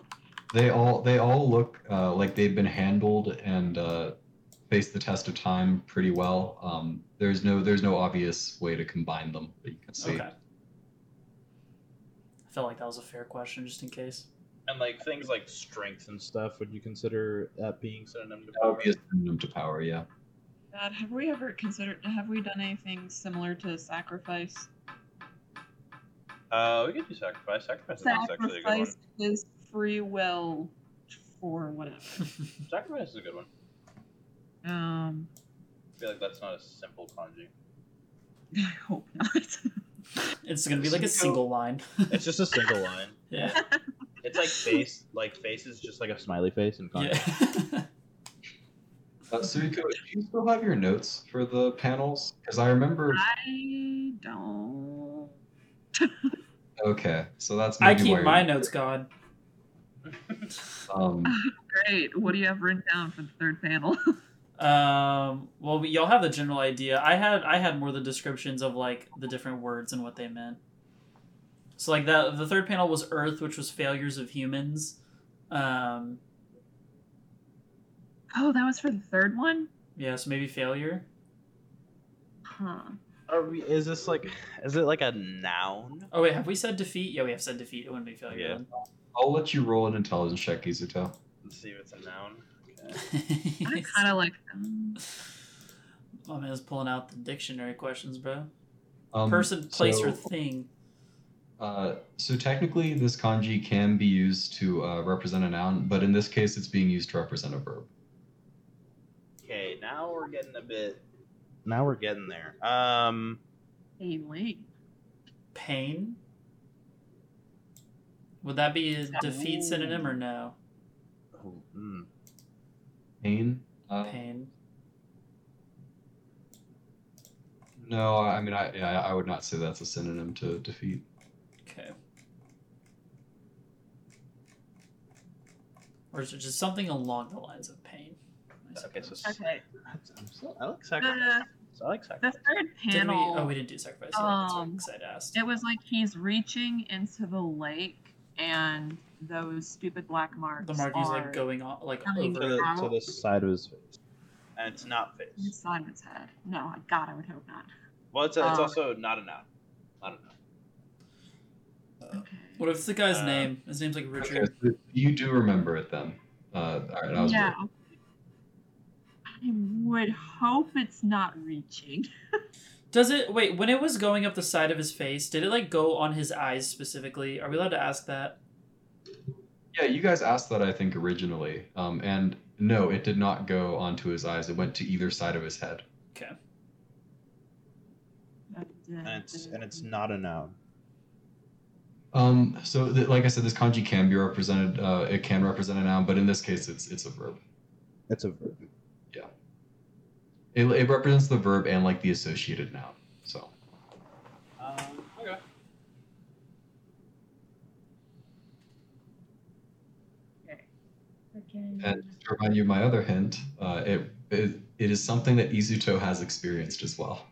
They all they all look uh, like they've been handled and uh, faced the test of time pretty well. Um, there's no there's no obvious way to combine them that you can see. Okay. I felt like that was a fair question, just in case. and like things like strength and stuff. Would you consider that being synonym to That would power? be a synonym to power, yeah. God, have we ever considered? Have we done anything similar to sacrifice? Uh, we could do sacrifice. Sacrifice is actually a good one. Sacrifice is free will for whatever. Sacrifice is a good one. Um, I feel like that's not a simple kanji. I hope not. it's gonna be like a single line. It's just a single line. yeah. It's like face, like face is just like a smiley face and kanji. Yeah. Uh, Suiko, do you still have your notes for the panels? Because I remember. I don't. Okay, so that's. I maybe keep why my you're- notes, God. Um, Great. What do you have written down for the third panel? Um, well, we- y'all have the general idea. I had I had more the descriptions of like the different words and what they meant. So like that, the third panel was Earth, which was failures of humans. Um, oh, that was for the third one? yeah, so maybe failure. Huh. Are we? Is this like? Is it like a noun? Oh wait, have we said defeat? Yeah, we have said defeat. It wouldn't be failure. Yeah. I'll let you roll an intelligence check, Izuto. Let's see if it's a noun. Okay. I then. kind of like. Um, My man's pulling out the dictionary questions, bro. Um, Person, place, or thing. Uh, so technically, this kanji can be used to uh, represent a noun, but in this case, it's being used to represent a verb. Okay, now we're getting a bit. Now we're getting there. Um, Haley. Pain. Would that be a defeat synonym or no? oh, mm. Pain? Uh, Pain. no, I mean, I yeah, I would not say that's a synonym to defeat. Okay. Or is it just something along the lines of pain? Okay, so. Okay. I'm still, I like sacrifice. The, I like the sacrifice. third Did we? panel. Oh, we didn't do sacrifice. yet. That's right, Um, 'cause I'd asked. It was like he's reaching into the lake, and those stupid black marks. The mark are like going on, like coming To over. the, to the side of his face, and it's not on the face. side of its head. No, God, I would hope not. Well, it's, a, it's Um, also not a noun. Not a noun. Okay. What if it's the guy's Uh, name? His name's like Okay, Richard. so you do remember it then. Uh, all right, I was Yeah. I would hope it's not reaching. Does it? Wait, when it was going up the side of his face, did it like go on his eyes specifically? Are we allowed to ask that? Yeah, you guys asked that I think originally, um, and no, it did not go onto his eyes. It went to either side of his head. Okay. And it's and it's not a noun. Um, so, th- like I said, this kanji can be represented. Uh, it can represent a noun, but in this case, it's it's a verb. It's a verb. It, it represents the verb and like the associated noun. So, Um, okay. okay. and to remind you of my other hint, uh, it, it it is something that Izuto has experienced as well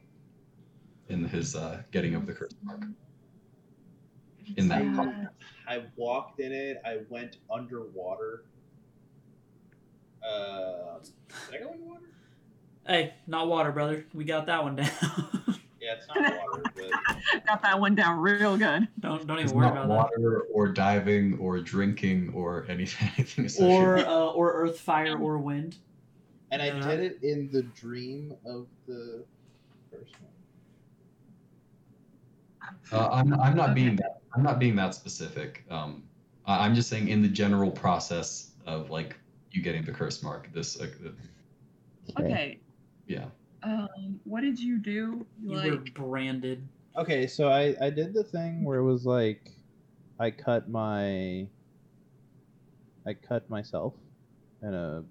in his uh, getting of the curse mark. in that problem. I walked in it. I went underwater. Uh, did I go underwater? Hey, not water, brother. We got that one down. Yeah, it's not water, but Got that one down real good. don't don't It's even worry not about water or diving or drinking or anything. anything Or uh, or earth, fire, or wind. And I Uh-huh. did it in the dream of the first one. Uh, I'm, I'm not being that I'm not being that specific. Um, I- I'm just saying in the general process of like you getting the curse mark. This uh, uh, Okay. Yeah. Um, what did you do? You Like, were branded. Okay, so I I did the thing where it was like I cut my I cut myself in a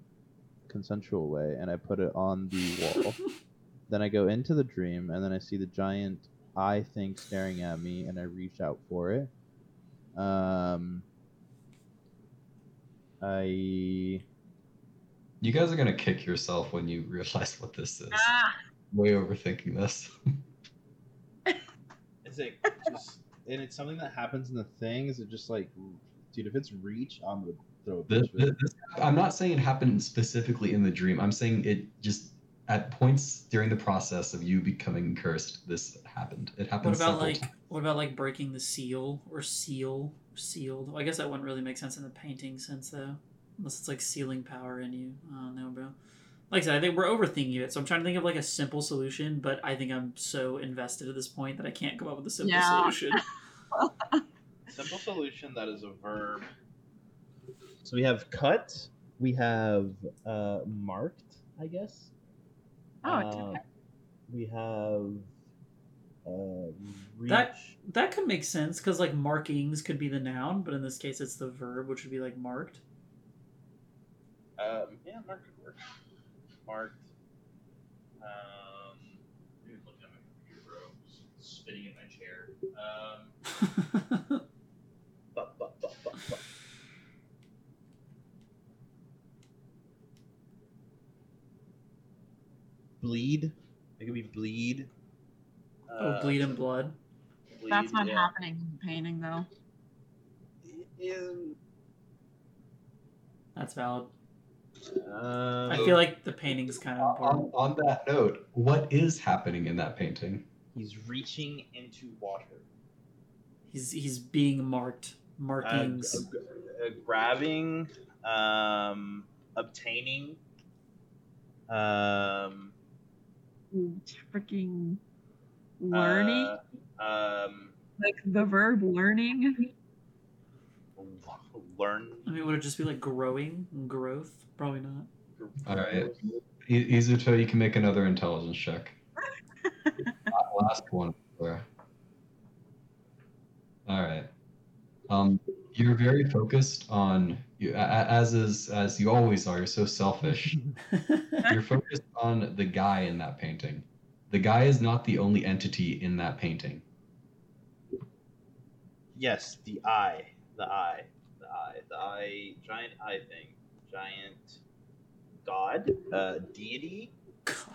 consensual way and I put it on the wall. then I go into the dream and then I see the giant eye thing staring at me and I reach out for it. Um I You guys are gonna kick yourself when you realize what this is. ah, Way overthinking this. Is it just and it's something that happens in the thing? Is it just like dude, if it's reach, I'm gonna throw a This, bitch with this, I'm not saying it happened specifically in the dream. I'm saying it just at points during the process of you becoming cursed. This happened. It happened. What about like times. what about like breaking the seal or seal sealed? Well, I guess that wouldn't really make sense in the painting sense though, unless it's like sealing power in you. I don't know, bro. Like I said, I think we're overthinking it, so I'm trying to think of like a simple solution, but I think I'm so invested at this point that I can't come up with a simple Yeah. solution. simple solution that is a verb. So we have cut. We have uh, marked. I guess. Oh, it Uh, we have uh. That- That could make sense because like markings could be the noun, but in this case it's the verb, which would be like marked. Um, yeah, mark could work. marked. Um, maybe looking at my computer, bro. Just spinning in my chair. Um, but, but, but, but, but. Bleed. It could be bleed. oh, Uh, bleed and blood. bleed, That's not yeah. happening in the painting though. Yeah. That's valid. Um, I feel like the painting's kind of On, important. on that note, what is happening in that painting? he's reaching into water. He's he's being marked. Uh, Markings. g- uh, grabbing, um, obtaining, um, Freaking learning, uh, um, like the verb learning. Learn. I mean, would it just be like growing, growth? Probably not. All right. I- Izuto, you can make another intelligence check. Last one. All right. Um, you're very focused on you, a- a- as is as you always are. You're so selfish. you're focused on the guy in that painting. The guy is not the only entity in that painting. Yes, the eye, the eye, the eye, giant eye thing, giant god, uh, deity.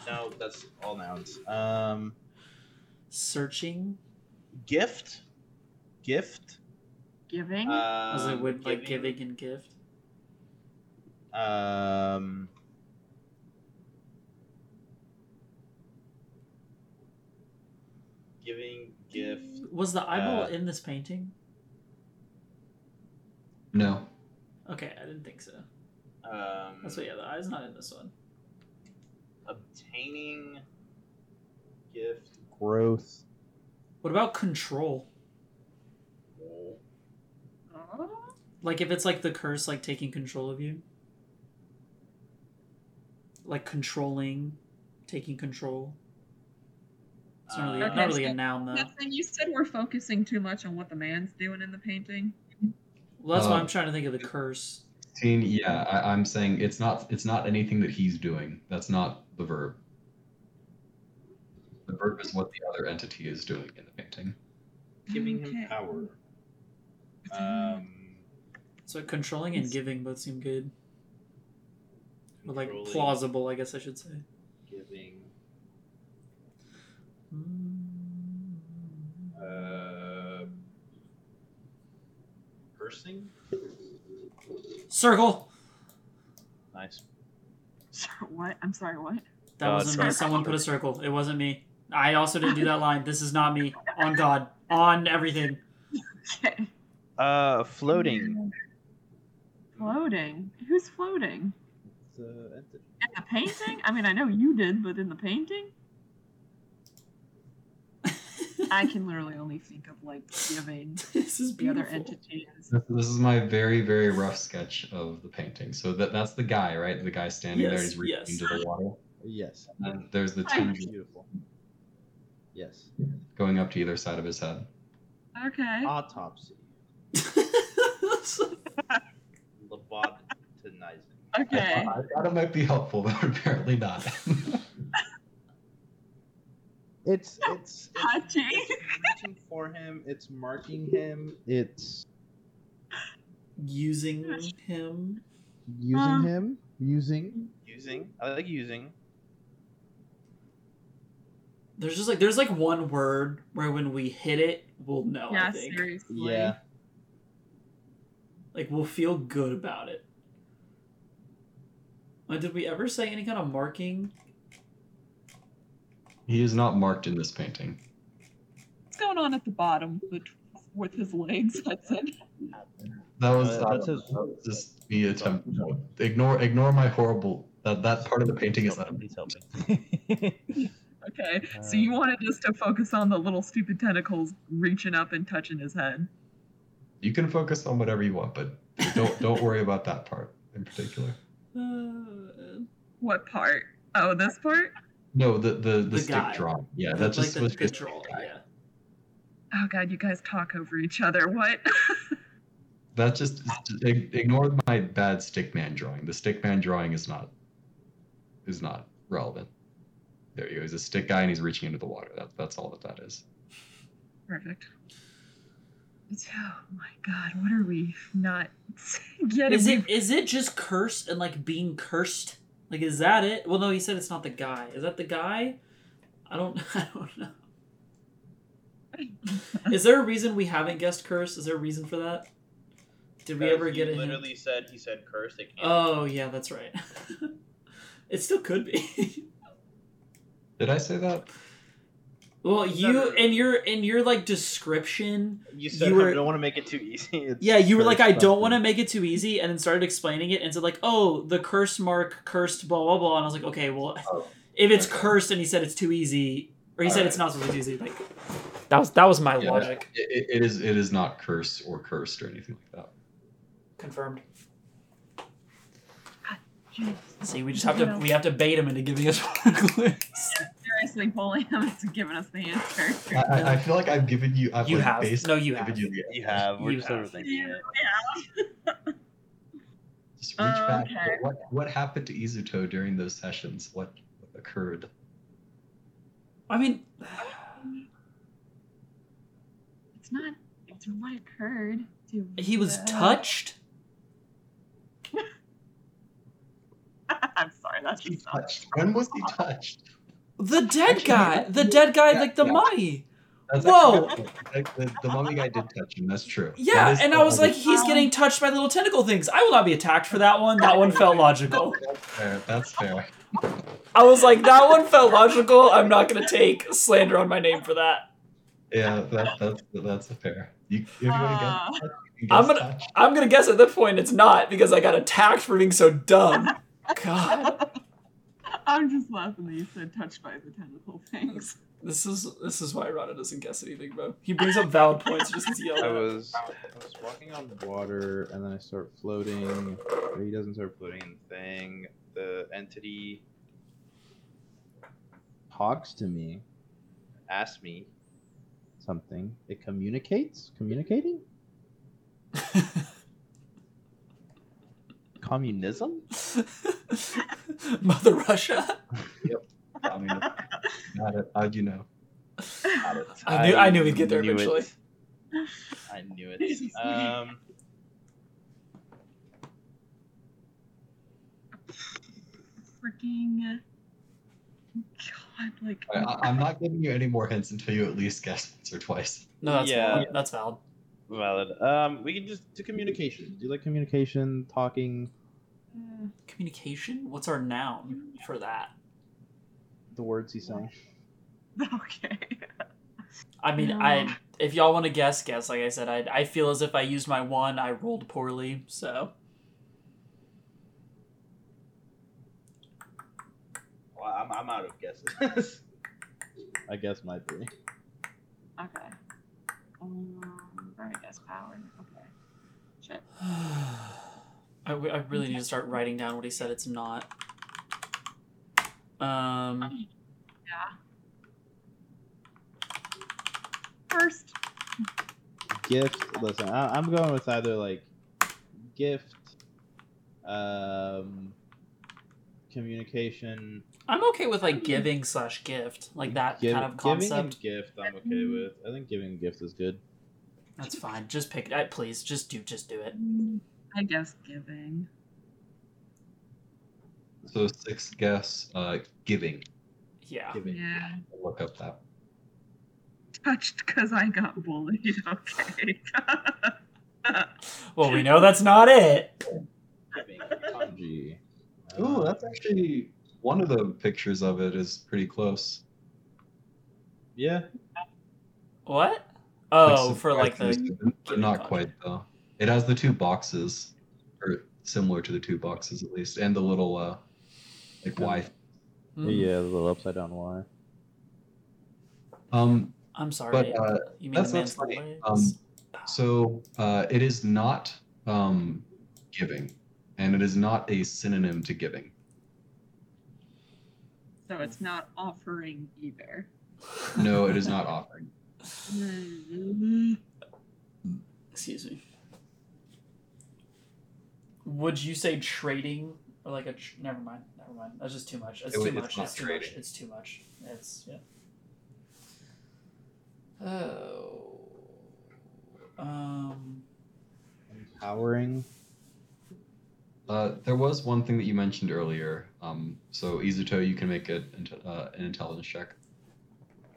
No, that's all nouns. Um, Searching. gift, gift. Giving. As it Um, would like giving and gift. Um, giving gift. Was the eyeball Uh, in this painting? No. Okay, I didn't think so. Um, That's what. Yeah, the eye's not in this one. obtaining gift. Growth. What about control? Oh. Like if it's like the curse, like taking control of you. Like controlling, taking control. It's not really, Uh, not really a so- noun though. Justin, you said we're focusing too much on what the man's doing in the painting. Well, that's why Uh, I'm trying to think of the curse. Scene, yeah, I, I'm saying it's not it's not anything that he's doing. That's not the verb. The verb is what the other entity is doing in the painting. Giving Okay. him power. Um, So controlling and giving both seem good. Or like plausible, I guess I should say. Cursing. Circle. Nice. Sorry, what? I'm sorry, what? That God, wasn't me. Someone put a circle. It wasn't me. I also didn't do that line. This is not me. On God. On everything. Okay. Uh, floating. Floating. Who's floating? It's a entity. In the painting? I mean, I know you did, but in the painting? I can literally only think of like giving this is the other beautiful. entities. This, this is my very very rough sketch of the painting. So that that's the guy, right? The guy standing there. He's reaching yes. into the water. Yes. And then there's the Right. two Beautiful. Yes. going up to either side of his head. Okay. Autopsy. Lobotomizing. Okay. I thought it might be helpful, but apparently not. It's it's it's, Hachi. it's reaching for him. It's marking him. It's Using him. using Um, him. Using. Using. I like using. There's just like there's like one word where when we hit it, we'll know. I Yeah, think. seriously. Yeah. Like we'll feel good about it. Like, did we ever say any kind of marking? He is not marked in this painting. What's going on at the bottom with, with his legs, Hudson? That was, Uh, that's his- that was just me attempt. Ignore ignore my horrible. That that part of the painting is not. Please help me. Okay, so you wanted us to focus on the little stupid tentacles reaching up and touching his head. You can focus on whatever you want, but don't don't worry about that part in particular. Uh, What part? Oh, this part? No, the the, the, The stick guy. drawing. Yeah, like that just the, was the just draw, yeah. Oh god, you guys talk over each other. What? that just ig- ignore my bad stick man drawing. The stick man drawing is not is not relevant. There you go. He's a stick guy and he's reaching into the water. That, that's all that that is. Perfect. Oh my god, what are we not getting? Is it is it just cursed and like being cursed? Like is that it? Well, no, he said it's not the guy. Is that the guy? I don't. I don't know. Is there a reason we haven't guessed curse? Is there a reason for that? Did we ever he get a hint? literally said he said curse. It can't. Oh yeah, that's right. it still could be. Did I say that? Well, you no, no. in your in your like description, you said you were- I don't want to make it too easy. It's yeah, you were like, I don't want to make it too easy, and then started explaining it and said like, oh, the curse mark cursed blah blah blah, and I was like, okay, well, Oh, if it's okay. cursed and he said it's too easy, or he said Alright. it's not supposed to be too easy, like that was that was my Yeah, logic. It, it- it is it is not cursed or cursed or anything like that. Confirmed. See, we just have to we have to bait him into giving us one clue. Seriously, bullying him into giving us the answer. I, I, I feel like I've given you. I've You like have. basically No, you given have. You the, You have. We're You just have. overthinking Yeah, it. yeah. just reach back. Okay. What what happened to Izuto during those sessions? What, what occurred? I mean, It's not. It's what occurred. To he was the- touched. I'm sorry. That's He just not. touched. When was he touched? The dead Actually, guy, the dead guy, yeah, like the yeah. mummy. That's Whoa! The, the, mummy guy did touch him. That's true. Yeah, That and I was like, he's getting touched by little tentacle things. I will not be attacked for that one. That one felt logical. That's fair. That's fair. I was like, that one felt logical. I'm not gonna take slander on my name for that. Yeah, that, that's that's fair. You, if you want to Uh, guess, you I'm gonna- touch. I'm gonna guess at that point it's not because I got attacked for being so dumb. God, I'm just laughing that you said touched by the tentacle things. this is this is why Rana doesn't guess anything, bro. He brings up valid points just because he yelled I at it. was I was walking on water and then I start floating. He doesn't start floating in the thing. The entity talks to me, asks me something. It communicates? Communicating? Communism? Mother Russia. I mean, got it. How'd you know? I knew- I knew we'd get there knew it. eventually. I knew it. Um, Freaking. God, like. I, I- I'm not giving you any more hints until you at least guess once or twice. No, that's Yeah. valid. That's valid. valid. Um, we can just do communication. Do you like communication, talking, Uh, Communication. What's our noun for that? the words he's saying? okay. I mean, No. I if y'all want to guess, guess. Like I said, I I feel as if I used my one, I rolled poorly. So well, I'm, I'm out of guesses. I guess my three. Okay. Um, I guess power. Okay. Shit. I, w- I really need to start writing down what he said. It's not. Um. Yeah. First. gift listen I, i'm going with either like gift um communication I'm okay with like giving slash gift, like that give- kind of giving concept. a gift i'm okay with i think giving gift is good That's fine. Just pick it. Please, just do, just do it. I guess giving. So sixth guess, uh, giving. Yeah. Giving. Yeah. Look up that. Touched because I got bullied. Okay. Well, we know that's not it. Kanji. Ooh, Uh, that's actually one of the pictures of it is pretty close. yeah What? Oh, Like, for like the. but not quite though. It has the two boxes, or similar to the two boxes at least, and the little uh, like Y. Hmm, yeah the little upside down y Um, I'm sorry. But, uh, you mean that's- the that's man's funny. legs? so uh, it is not um giving, and it is not a synonym to giving. so it's not offering either. No, it is not offering. Excuse me. Would you say trading or like a. Tr- never mind. Never mind. That's just too much. It's It too would- much. it's not It's too much. It's too much. It's yeah. Oh. Um. Empowering. Uh, there was one thing that you mentioned earlier. Um, so Izuto, you can make a, int- uh, an intelligence check.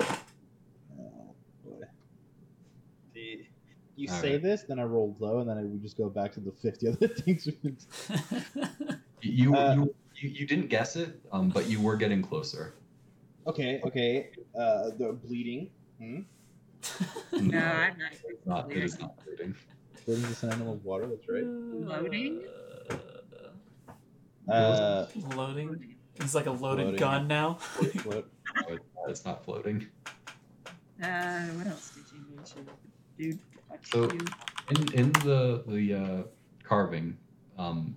Oh, boy. The, You All say right. this, then I rolled low, and then I would just go back to the 50 other things. we've been- You Uh, you, you you didn't guess it, um, but you were getting closer. okay, okay. Uh, the bleeding. Hmm? No, I'm not. it's not. It is not bleeding. Bleeding is an animal of water. That's right. Loading? Uh, loading. It's like a loaded Loading. gun now. what? No, it- it's not floating. Uh, what else did you mention? Dude, fuck So- In in the the uh, carving, um,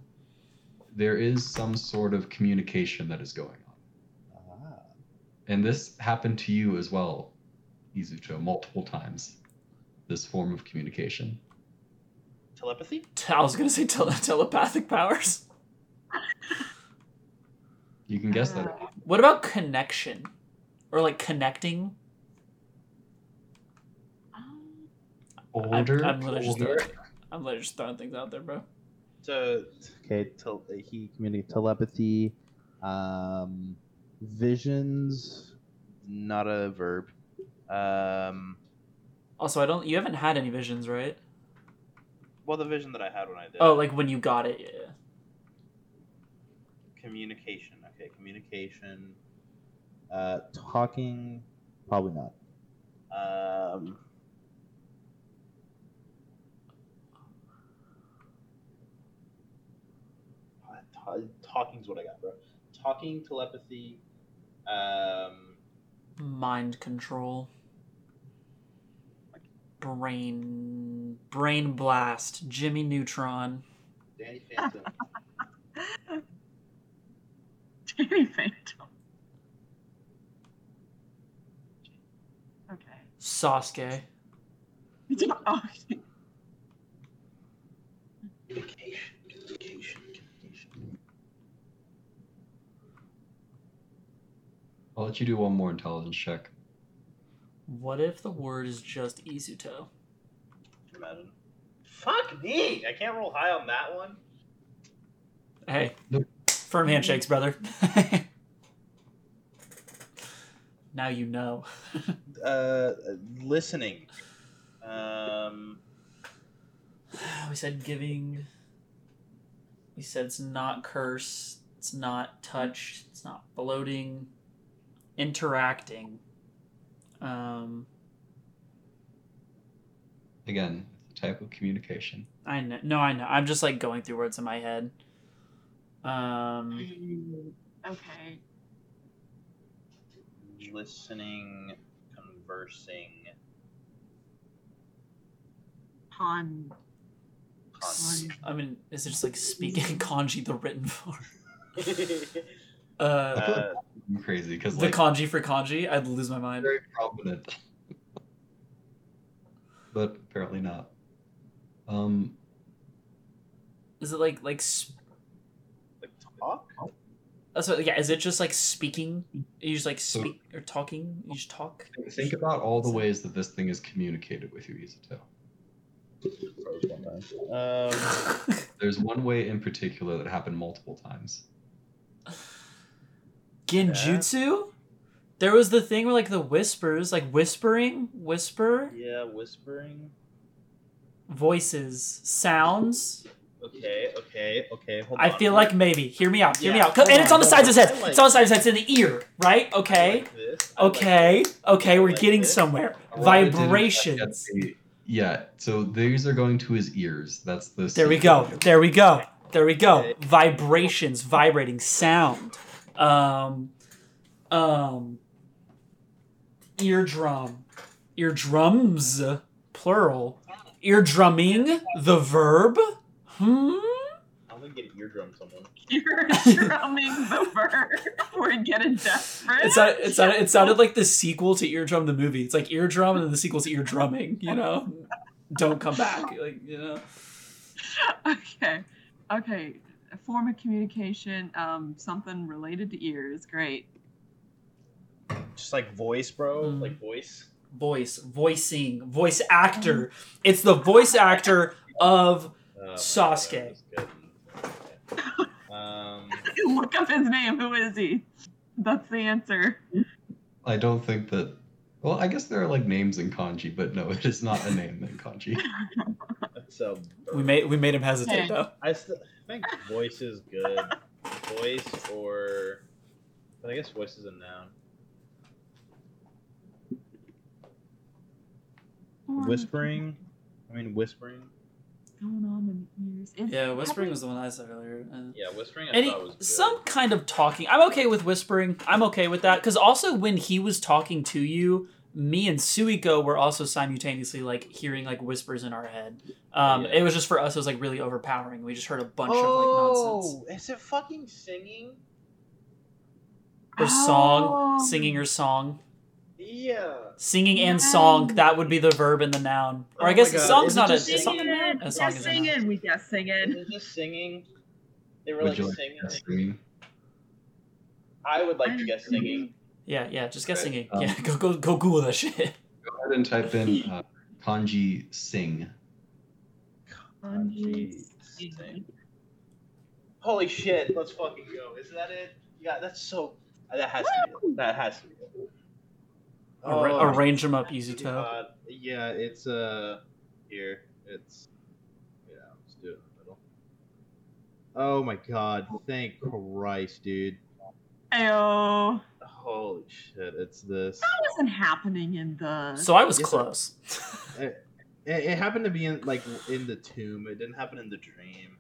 there is some sort of communication that is going on, Ah. and this happened to you as well, Izuto, multiple times. This form of communication. telepathy? I was gonna say tele- telepathic powers. You can guess that. What about connection, or like connecting? Older, I'm literally just throwing, I'm literally just throwing things out there, bro. So Okay, tel- he communicated telepathy, um, visions. not a verb. Um, Also, I don't. You haven't had any visions, right? well, the vision that I had when I did. Oh, like when you got it. Yeah. communication. Okay, communication. Uh, talking. Probably not. Um, talking's what I got, bro. Talking, telepathy. Um, Mind control. Brain. Brain blast. Jimmy Neutron. Danny Phantom. Danny Phantom. Okay. Sasuke. Oh, communication, communication, communication. I'll let you do one more intelligence check. What if the word is just Izuto? Imagine. Fuck me! I can't roll high on that one. Hey. Nope. Firm handshakes, brother. now you know. Uh, listening. Um, we said giving. We said it's not curse. It's not touch. It's not bloating. Interacting. Um, Again, it's type of communication. I know. No, I know. I'm just like going through words in my head. Um, okay. listening, conversing. Han. Con- I mean, is it just like speaking kanji the written form? Uh, I'm crazy because the like kanji for kanji, I'd lose my mind. very prominent, but apparently not. Um, Is it like like sp- like talk. that's what, yeah? Is it just like speaking? You just like So- speak or talking? You just talk. think about all the ways that this thing is communicated with you, Izuto. Um, There's one way in particular that happened multiple times. Genjutsu. There was the thing where like the whispers, like whispering, whisper, yeah, whispering. voices, sounds. Okay, okay, okay. Hold I on. feel like maybe. Hear me out. Hear me out. And hold it's on on, the sides of his head. I It's on the sides of his head. It's in the ear, right? Okay. like this. I like Okay. Okay. We're like getting this. somewhere. I wanted to Vibrations. Yeah, so these are going to his ears. That's the. There we go. There we go. There we go. Okay. Vibrations, vibrating sound. Um, um, eardrum, eardrums, plural. Eardrumming, the verb. Hmm. I'm gonna get eardrum someone. You're drumming the verb. We're getting desperate. It sounded, it sounded, it sounded like the sequel to Eardrum the movie. It's like eardrum and then the sequel to eardrumming. You know, don't come back. Like you know. okay. Okay. A form of communication, um, something related to ears. Great. Just like voice, bro. Mm. Like voice. Voice, voicing, voice actor. It's the voice actor of Oh, Sasuke. God, that was good. Um, Look up his name. Who is he? That's the answer. I don't think that. Well, I guess there are like names in kanji, but no, it is not a name in kanji. so we made we made him hesitate Okay. though. I st- think voice is good. Voice or, but I guess voice is a noun. Whispering. I mean, whispering. Going on in ears. Is- Yeah, whispering have was the one I said earlier. Uh, Yeah, whispering. I Any thought was good. some kind of talking. I'm okay with whispering. I'm okay with that because also when he was talking to you, me and Suiko were also simultaneously like hearing like whispers in our head. Um, Yeah. It was just for us. It was like really overpowering. We just heard a bunch of like nonsense. Oh, is it fucking singing? Her song, Oh. singing her song, Yeah. singing and song. That would be the verb and the noun. Or Oh I guess God, song's not a, just a song. Singing it. A song Just is a noun. singing. We just Is singing. it just singing? They were Would like you like singing. to guess singing? I would like to guess singing. Yeah, yeah. Just guess Okay, singing. um, yeah, go go go Google that shit. Go ahead and type in uh, kanji sing. Kanji Sing. Holy shit! Let's fucking go. Is that it? Yeah, that's so. That has to be. it. That has to be. it. Arra- Oh, arrange them up, Izuto. God. Yeah, it's uh here. It's yeah. Let's do it in the middle. Oh my god! Thank Christ, dude. Ayo. Holy shit! It's this. That wasn't happening in the. So I was Yes, close. It, it happened to be in like in the tomb. It didn't happen in the dream.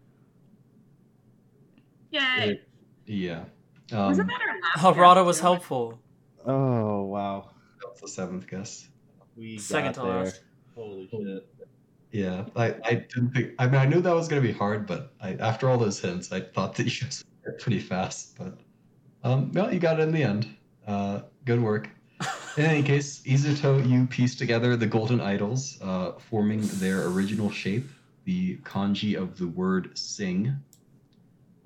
Yay. Yeah. Wasn't Um, that our last? Harada guess, was too? helpful. Oh wow. that's the seventh guess. We Second got to there. last. Holy shit! Yeah, I, I didn't think. I mean, I knew that was gonna be hard, but I, after all those hints, I thought that you guys would get pretty fast. But um, well, you got it in the end. Uh, good work. In any case, Izuto, you piece together the golden idols, uh, forming their original shape, the kanji of the word sing.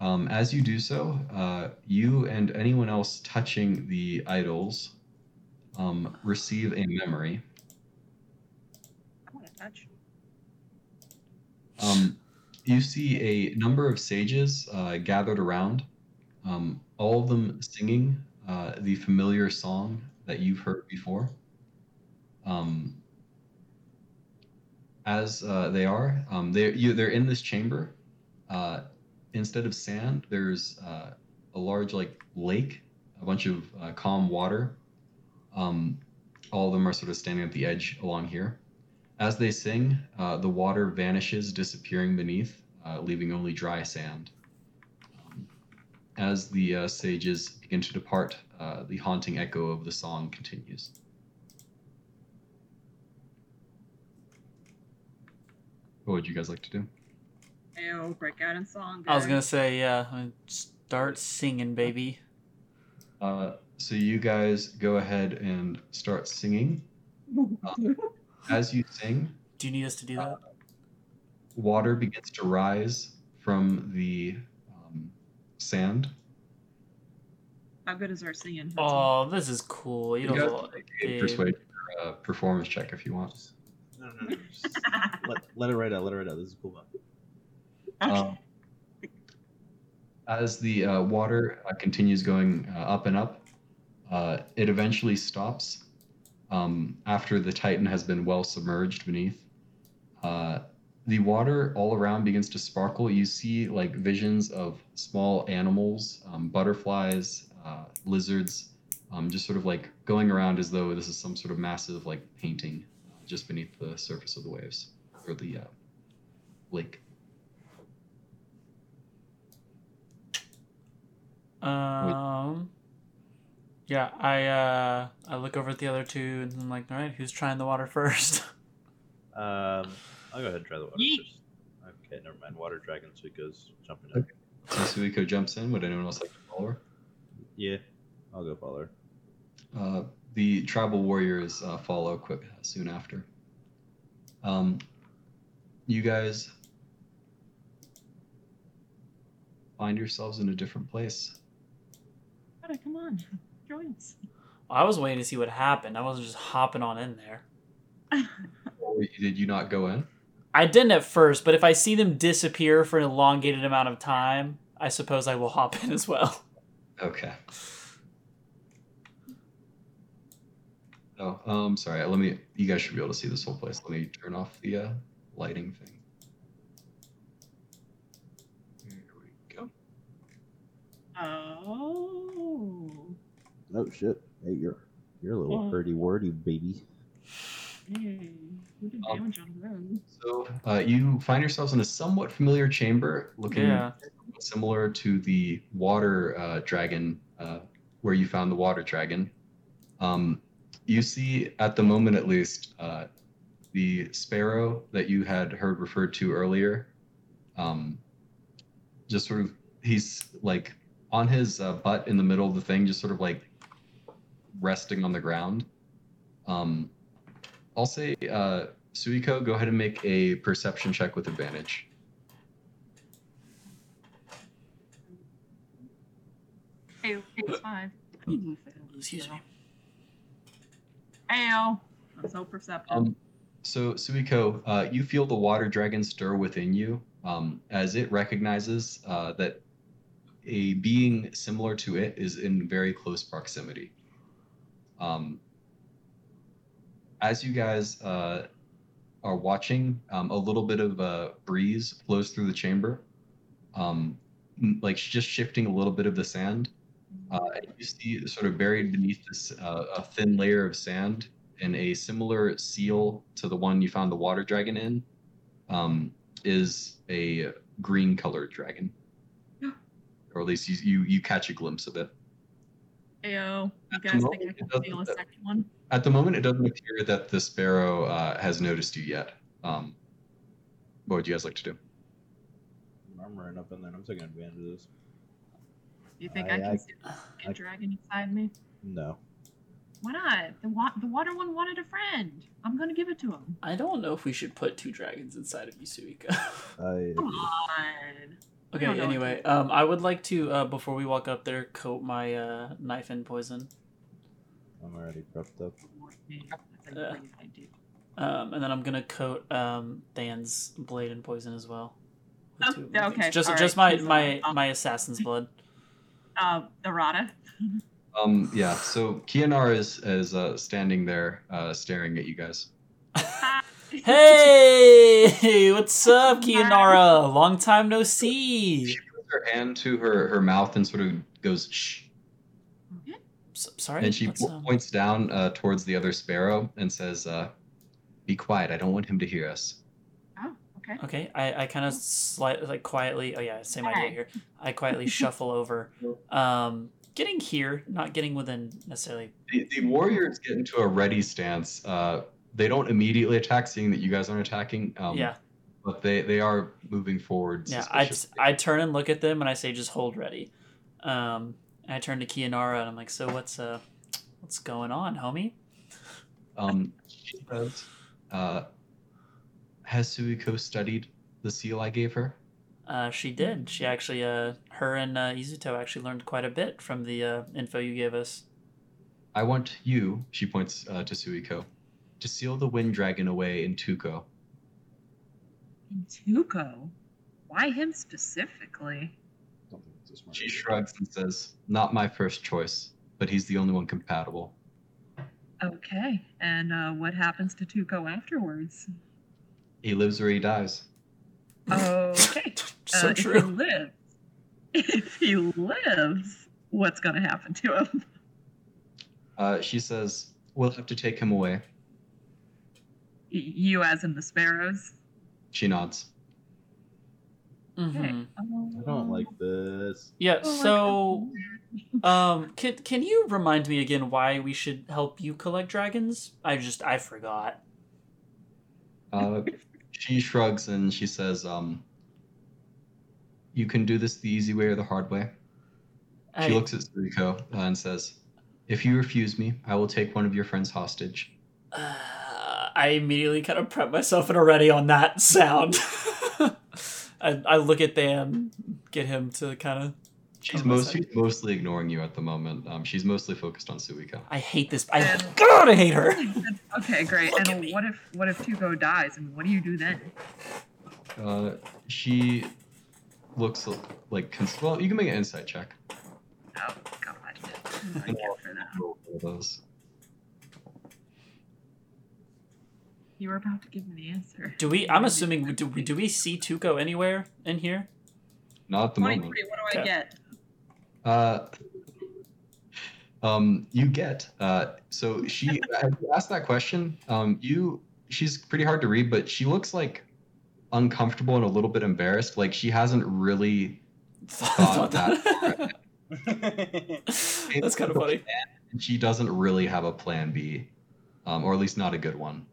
Um, as you do so, uh, you and anyone else touching the idols um, receive a memory. I wanna touch. Um, you see a number of sages uh, gathered around, um, all of them singing uh, the familiar song that you've heard before. Um, as uh, they are, um, they're, you, they're in this chamber. Uh, instead of sand, there's uh, a large like lake, a bunch of uh, calm water. Um, all of them are sort of standing at the edge along here. As they sing, the water vanishes, disappearing beneath, leaving only dry sand. As the uh, sages begin to depart, uh, the haunting echo of the song continues. What would you guys like to do? Ayo, break out in song. I was gonna say yeah. Start singing, baby. Uh, so you guys go ahead and start singing. As you sing, Do you need us to do that? water begins to rise from the sand. How good is our singing? Hudson? Oh, this is cool. You You don't know. make a persuade or, uh, performance check if you want. No, no, no. Let, let it right out. Let it right out. This is cool. Man. Um, as the uh, water uh, continues going uh, up and up, uh, it eventually stops um, after the Titan has been well submerged beneath. The water all around begins to sparkle. You see like visions of small animals, um, butterflies, uh, lizards, um, just sort of like going around as though this is some sort of massive like painting uh, just beneath the surface of the waves or the uh, lake. Um. Yeah, I uh I look over at the other two and I'm like, all right, who's trying the water first? Um, I'll go ahead and try the water Yeet. first. Okay, never mind. Water dragon Suiko's jumping in. Okay. So Suiko jumps in. Would anyone else like to follow her? Yeah, I'll go follow her. Uh, the tribal warriors uh, follow quick soon after. Um, you guys find yourselves in a different place. Alright, come on, join us. I was waiting to see what happened. I wasn't just hopping on in there. Or did you not go in? I didn't at first, but if I see them disappear for an elongated amount of time, I suppose I will hop in as well. Okay. Oh, um, sorry. Let me. You guys should be able to see this whole place. Let me turn off the uh, lighting thing. Here we go. Oh. Oh shit! Hey, you're you're a little hurdy wordy baby. Hey, who did Um, damage on the road? So uh, you find yourselves in a somewhat familiar chamber, looking Yeah. similar to the water uh, dragon, uh, where you found the water dragon. Um, you see, at the moment at least, uh, the sparrow that you had heard referred to earlier. Um, just sort of, he's like on his uh, butt in the middle of the thing, just sort of like resting on the ground. Um, I'll say, uh, Suiko, go ahead and make a perception check with advantage. Hey, it's five. Excuse me. Ayo. I'm so perceptive. Um, so Suiko, uh, you feel the water dragon stir within you um, as it recognizes uh, that a being similar to it is in very close proximity. Um, as you guys uh, are watching, um, a little bit of a breeze blows through the chamber, um, like just shifting a little bit of the sand. Uh, and you see sort of buried beneath this uh, a thin layer of sand and a similar seal to the one you found the water dragon in um, is a green colored dragon or at least you, you you catch a glimpse of it Ayo. You At the guys moment, think I it can doesn't- steal a second one? at the moment it doesn't appear that the sparrow uh, has noticed you yet um, what would you guys like to do I'm running up in there. I'm taking advantage of this. You think I- I, can I- steal a I- dragon inside me? No. Why not? The, wa- the water one wanted a friend. I'm gonna give it to him. I don't know if we should put two dragons inside of Yusuika. I Come on. Okay, don't know what anyway, um, I would like to, uh, before we walk up there, coat my uh, knife in poison. I'm already prepped up. That's a Yeah. great idea. Um, and then I'm gonna coat um, Than's blade in poison as well. With Oh, two of my okay, things. Just, all just right, my my my assassin's blood. Uh, Arata. um, yeah so Kianar is, is uh, standing there uh, staring at you guys Hey, what's up, Kianara? Long time no see. she puts her hand to her, her mouth and sort of goes shh S- sorry. and she po- um, points down uh, towards the other sparrow and says, uh, "Be quiet. I don't want him to hear us." Oh, okay. Okay, I, I kind of slight like quietly. Oh yeah, same idea Hey. here. I quietly shuffle over, um, getting here, not getting within necessarily. The, the warriors get into a ready stance. Uh, they don't immediately attack, seeing that you guys aren't attacking. Um, yeah, but they they are moving forward. yeah. I. I turn and look at them, and I say, "Just hold ready." Um, and I turn to Kianara, and I'm like, "So what's uh, what's going on, homie?" Um, she says, uh, "Has Suiko studied the seal I gave her?" Uh, she did. She actually, uh, her and uh, Izuto actually learned quite a bit from the uh, info you gave us. I want you. She points uh, to Suiko. To seal the wind dragon away in Tuco. And Tuco. Why him specifically? Don't think it's a smart She shrugs and says, "Not my first choice, but he's the only one compatible." Okay. And uh, what happens to Tuco afterwards? He lives or he dies. Okay. so uh, If he true. lives, if he lives, what's gonna happen to him? Uh, she says, "We'll have to take him away." Y- You, as in the sparrows. She nods. Okay. Mhm. I don't like this. Yeah. Oh, So, can't- um, can can you remind me again why we should help you collect dragons? I just I forgot. Uh, she shrugs and she says, um, "You can do this the easy way or the hard way." She looks at Suiko uh, and says, "If you refuse me, I will take one of your friends hostage." Uh, I immediately kind of prep myself and already on that sound. I, I look at them, get him to kind of. She's Come most she's mostly ignoring you at the moment. Um, she's mostly focused on Suiko. I hate this. I And- God, I hate her. Okay, great. Look and what if what if Tugo dies and what do you do then? Uh, she looks l- like cons- well. You can make an insight check. Oh god. What do I get for that? Roll those. You were about to give me the answer. Do we? I'm assuming. Do we? Do we see Tuco anywhere in here? Not at the moment. 23, what do I Okay. get? Uh, um, you get. Uh, so she I asked that question. Um, you. She's pretty hard to read, but she looks like uncomfortable and a little bit embarrassed. Like she hasn't really. Thought that. That's kind of funny. She doesn't really have a plan B, um, or at least not a good one.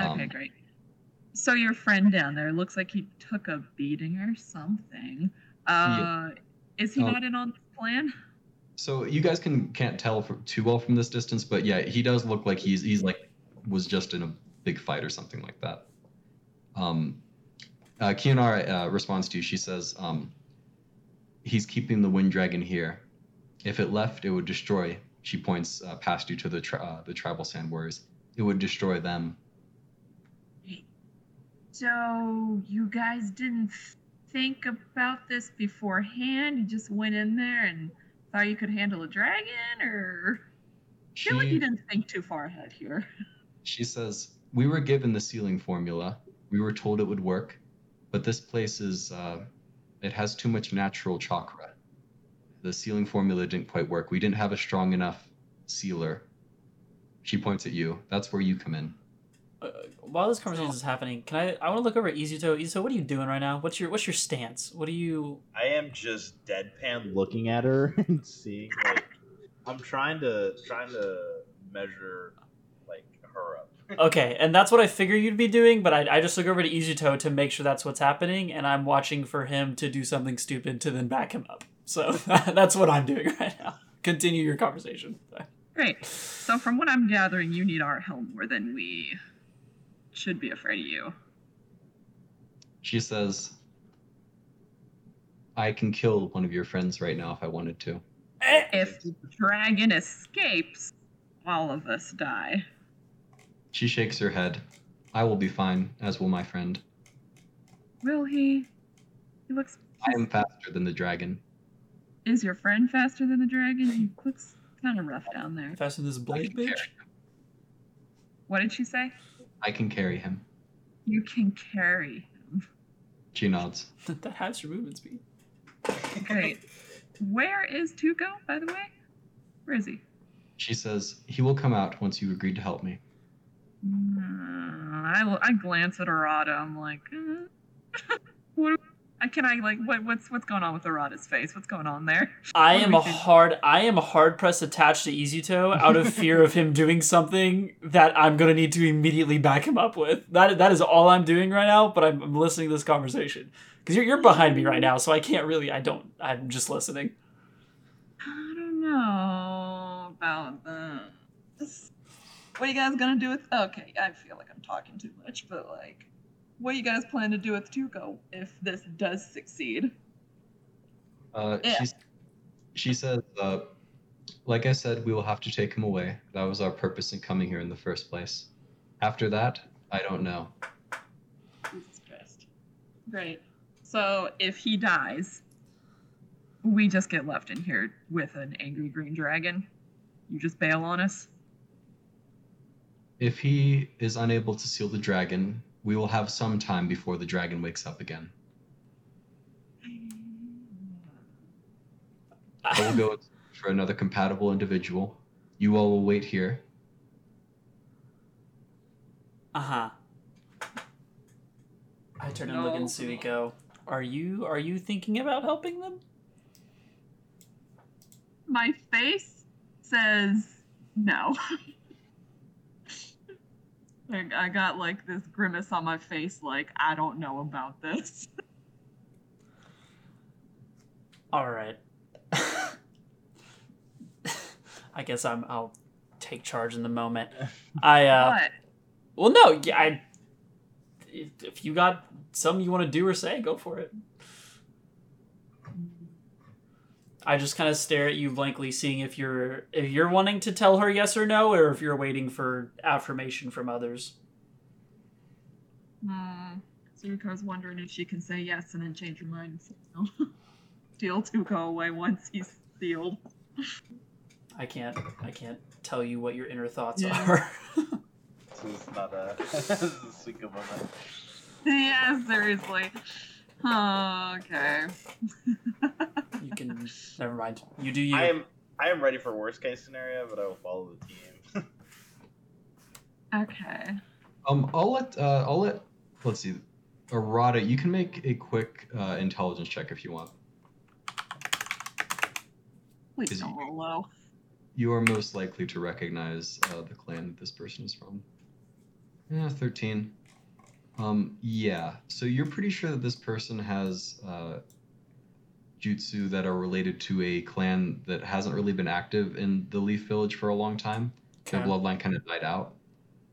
Okay, Um, great. So your friend down there looks like he took a beating or something. Uh, is he Oh. not in on this plan? So you guys can can't tell for, too well from this distance, but yeah, he does look like he's he's like was just in a big fight or something like that. Um, uh, Kianara uh, responds to you. She says, um, "He's keeping the wind dragon here. If it left, it would destroy." She points uh, past you to the tri- uh, the tribal sand warriors. It would destroy them. So you guys didn't think about this beforehand? You just went in there and thought you could handle a dragon, or I feel like you didn't think too far ahead here. she says, "We were given the sealing formula. We were told it would work, but this place is uh, it has too much natural chakra. The sealing formula didn't quite work. We didn't have a strong enough sealer." She points at you. That's where you come in. Uh, while this conversation is happening, can I? I want to look over at Izuto. Izuto, what are you doing right now? What's your What's your stance? What are you? I am just deadpan. Looking at her and seeing Like, I'm trying to trying to measure like her up. Okay, and that's what I figure you'd be doing, but I, I just look over to Izuto to make sure that's what's happening, and I'm watching for him to do something stupid to then back him up. So that's what I'm doing right now. Continue your conversation. Great. So from what I'm gathering, you need our help more than we should be afraid of you. She says, "I can kill one of your friends right now if I wanted to." If the dragon escapes, all of us die. She shakes her head. I will be fine, as will my friend. Will he? He looks. I am faster than the dragon. Is your friend faster than the dragon? He looks kind of rough down there. Faster than this blade, bitch. What did she say? I can carry him. You can carry him. She nods. that has your movement speed. Great. Where is Tuco, by the way? Where is he? She says, He will come out once you agreed to help me. Mm, I, I glance at Arata. I'm like, uh, what? I can I like what, what's what's going on with Arata's face? What's going on there? I am a think? hard I am a hard pressed attached to Izuto out of fear of him doing something that I'm gonna need to immediately back him up with. That that is all I'm doing right now, but I'm, I'm listening to this conversation. Because you're, you're behind me right now, so I can't really I don't I'm just listening. I don't know about this. What are you guys gonna do with? Okay, I feel like I'm talking too much, but like, what do you guys plan to do with Tuco if this does succeed? Uh, Yeah. she says, uh, Like I said, we will have to take him away. That was our purpose in coming here in the first place. After that, I don't know. Jesus Christ. Great. So if he dies, we just get left in here with an angry green dragon. You just bail on us. If he is unable to seal the dragon, we will have some time before the dragon wakes up again. I will go for another compatible individual. You all will wait here. Uh huh. I turn and look at Suiko. Are you are you thinking about helping them? My face says no. Like, I got like this grimace on my face, like I don't know about this. All right. I guess I'm. I'll take charge in the moment. I. uh but Well, no. Yeah. I. If you got something you want to do or say, go for it. I just kind of stare at you blankly, seeing if you're if you're wanting to tell her yes or no, or if you're waiting for affirmation from others. Hmm. Tsuko's wondering if she can say yes and then change her mind and say no. Steal Tuco away once he's sealed. I can't I can't tell you what your inner thoughts Yeah. are. This is not a, this is a single moment. yeah, seriously. Oh, okay. you can never mind. You do you. I am I am ready for worst case scenario, but I will follow the team. Okay. Um, I'll let uh, I'll let let's see, Arata. You can make a quick uh, intelligence check if you want. Please Is don't roll low. You are most likely to recognize uh, the clan that this person is from. Yeah, thirteen. Um, yeah. So you're pretty sure that this person has uh, jutsu that are related to a clan that hasn't really been active in the Leaf Village for a long time. Their Okay. bloodline kind of died out,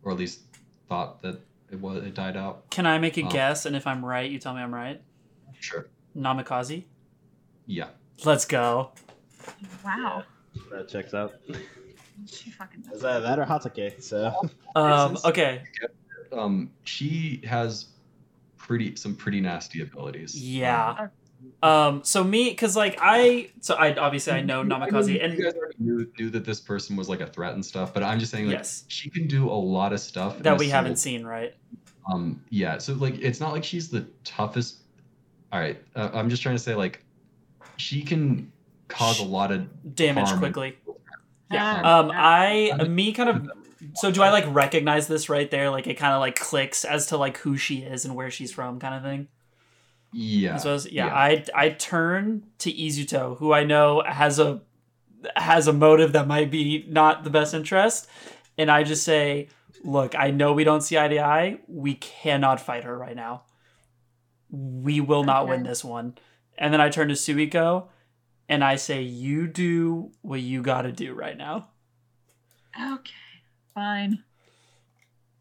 or at least thought that it was it died out. Can I make a Um, guess? And if I'm right, you tell me I'm right. Sure. Namikaze. Yeah. Let's go. Wow. That checks out. She fucking Is that That or Hatake, so. Um, Since- okay. Um, she has pretty some pretty nasty abilities. Yeah. Um. So me, cause like I, so I obviously I know You- Namikaze, you and guys already knew, knew that this person was like a threat and stuff, but I'm just saying like yes, she can do a lot of stuff that a we haven't seen, right? Um, yeah. So like, it's not like she's the toughest. All right, uh, I'm just trying to say like, she can cause a lot of Damage Harm. quickly. Yeah. Um. I me kind of. So do I like recognize this right there? Like it kind of like clicks as to like who she is and where she's from, kind of thing. yeah. As well as, yeah, yeah. I I turn to Izuto, who I know has a has a motive that might be not the best interest, and I just say, "Look, I know we don't see eye to eye. We cannot fight her right now. We will not win this one." And then I turn to Suiko, and I say, "You do what you got to do right now." Okay. Fine.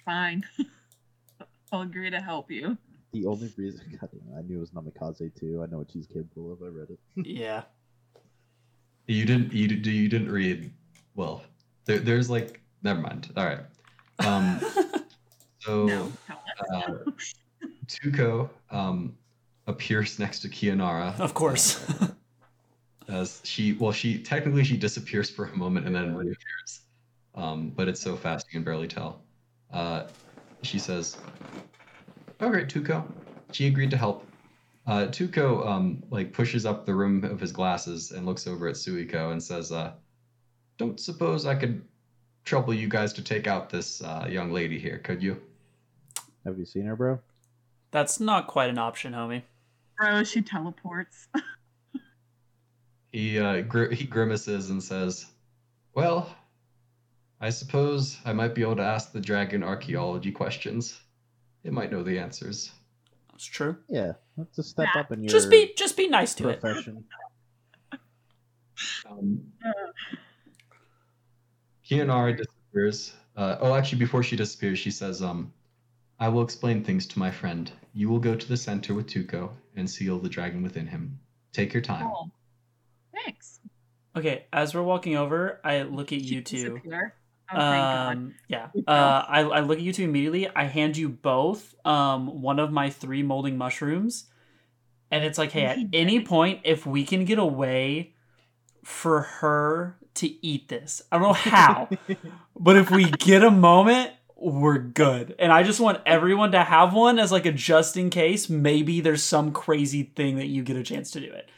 Fine. I'll agree to help you. The only reason God I knew it was Namikaze too. I know what she's capable of. I read it. yeah. You didn't. You did. You didn't read. Well, there, there's like. Never mind. All right. Um. So. No. uh, Tuco um, appears next to Kianara. of course. As she, well, she technically she disappears for a moment and then reappears. Um, but it's so fast you can barely tell. Uh, she says, "Oh great, Tuco." She agreed to help. Uh, Tuco um, like pushes up the rim of his glasses and looks over at Suiko and says, uh, "Don't suppose I could trouble you guys to take out this uh, young lady here, could you?" Have you seen her, bro? That's not quite an option, homie. Bro, she teleports. He uh, gr- he grimaces and says, "Well, I suppose I might be able to ask the dragon archaeology questions. It might know the answers." That's true. Yeah, that's a step Yeah. up in your Just be just be nice to it. profession. Um, Kianara disappears. Uh, oh, actually, before she disappears, she says, "Um, I will explain things to my friend. You will go to the center with Tuco and seal the dragon within him. Take your time." Cool. Thanks. Okay, as we're walking over, I look at you She two. disappeared. Oh, God. Um, yeah. Uh, I, I look at you two immediately. I hand you both um one of my three molding mushrooms, and it's like, hey, at any point, if we can get away for her to eat this, I don't know how, but if we get a moment, we're good. And I just want everyone to have one as like a just in case. Maybe there's some crazy thing that you get a chance to do it.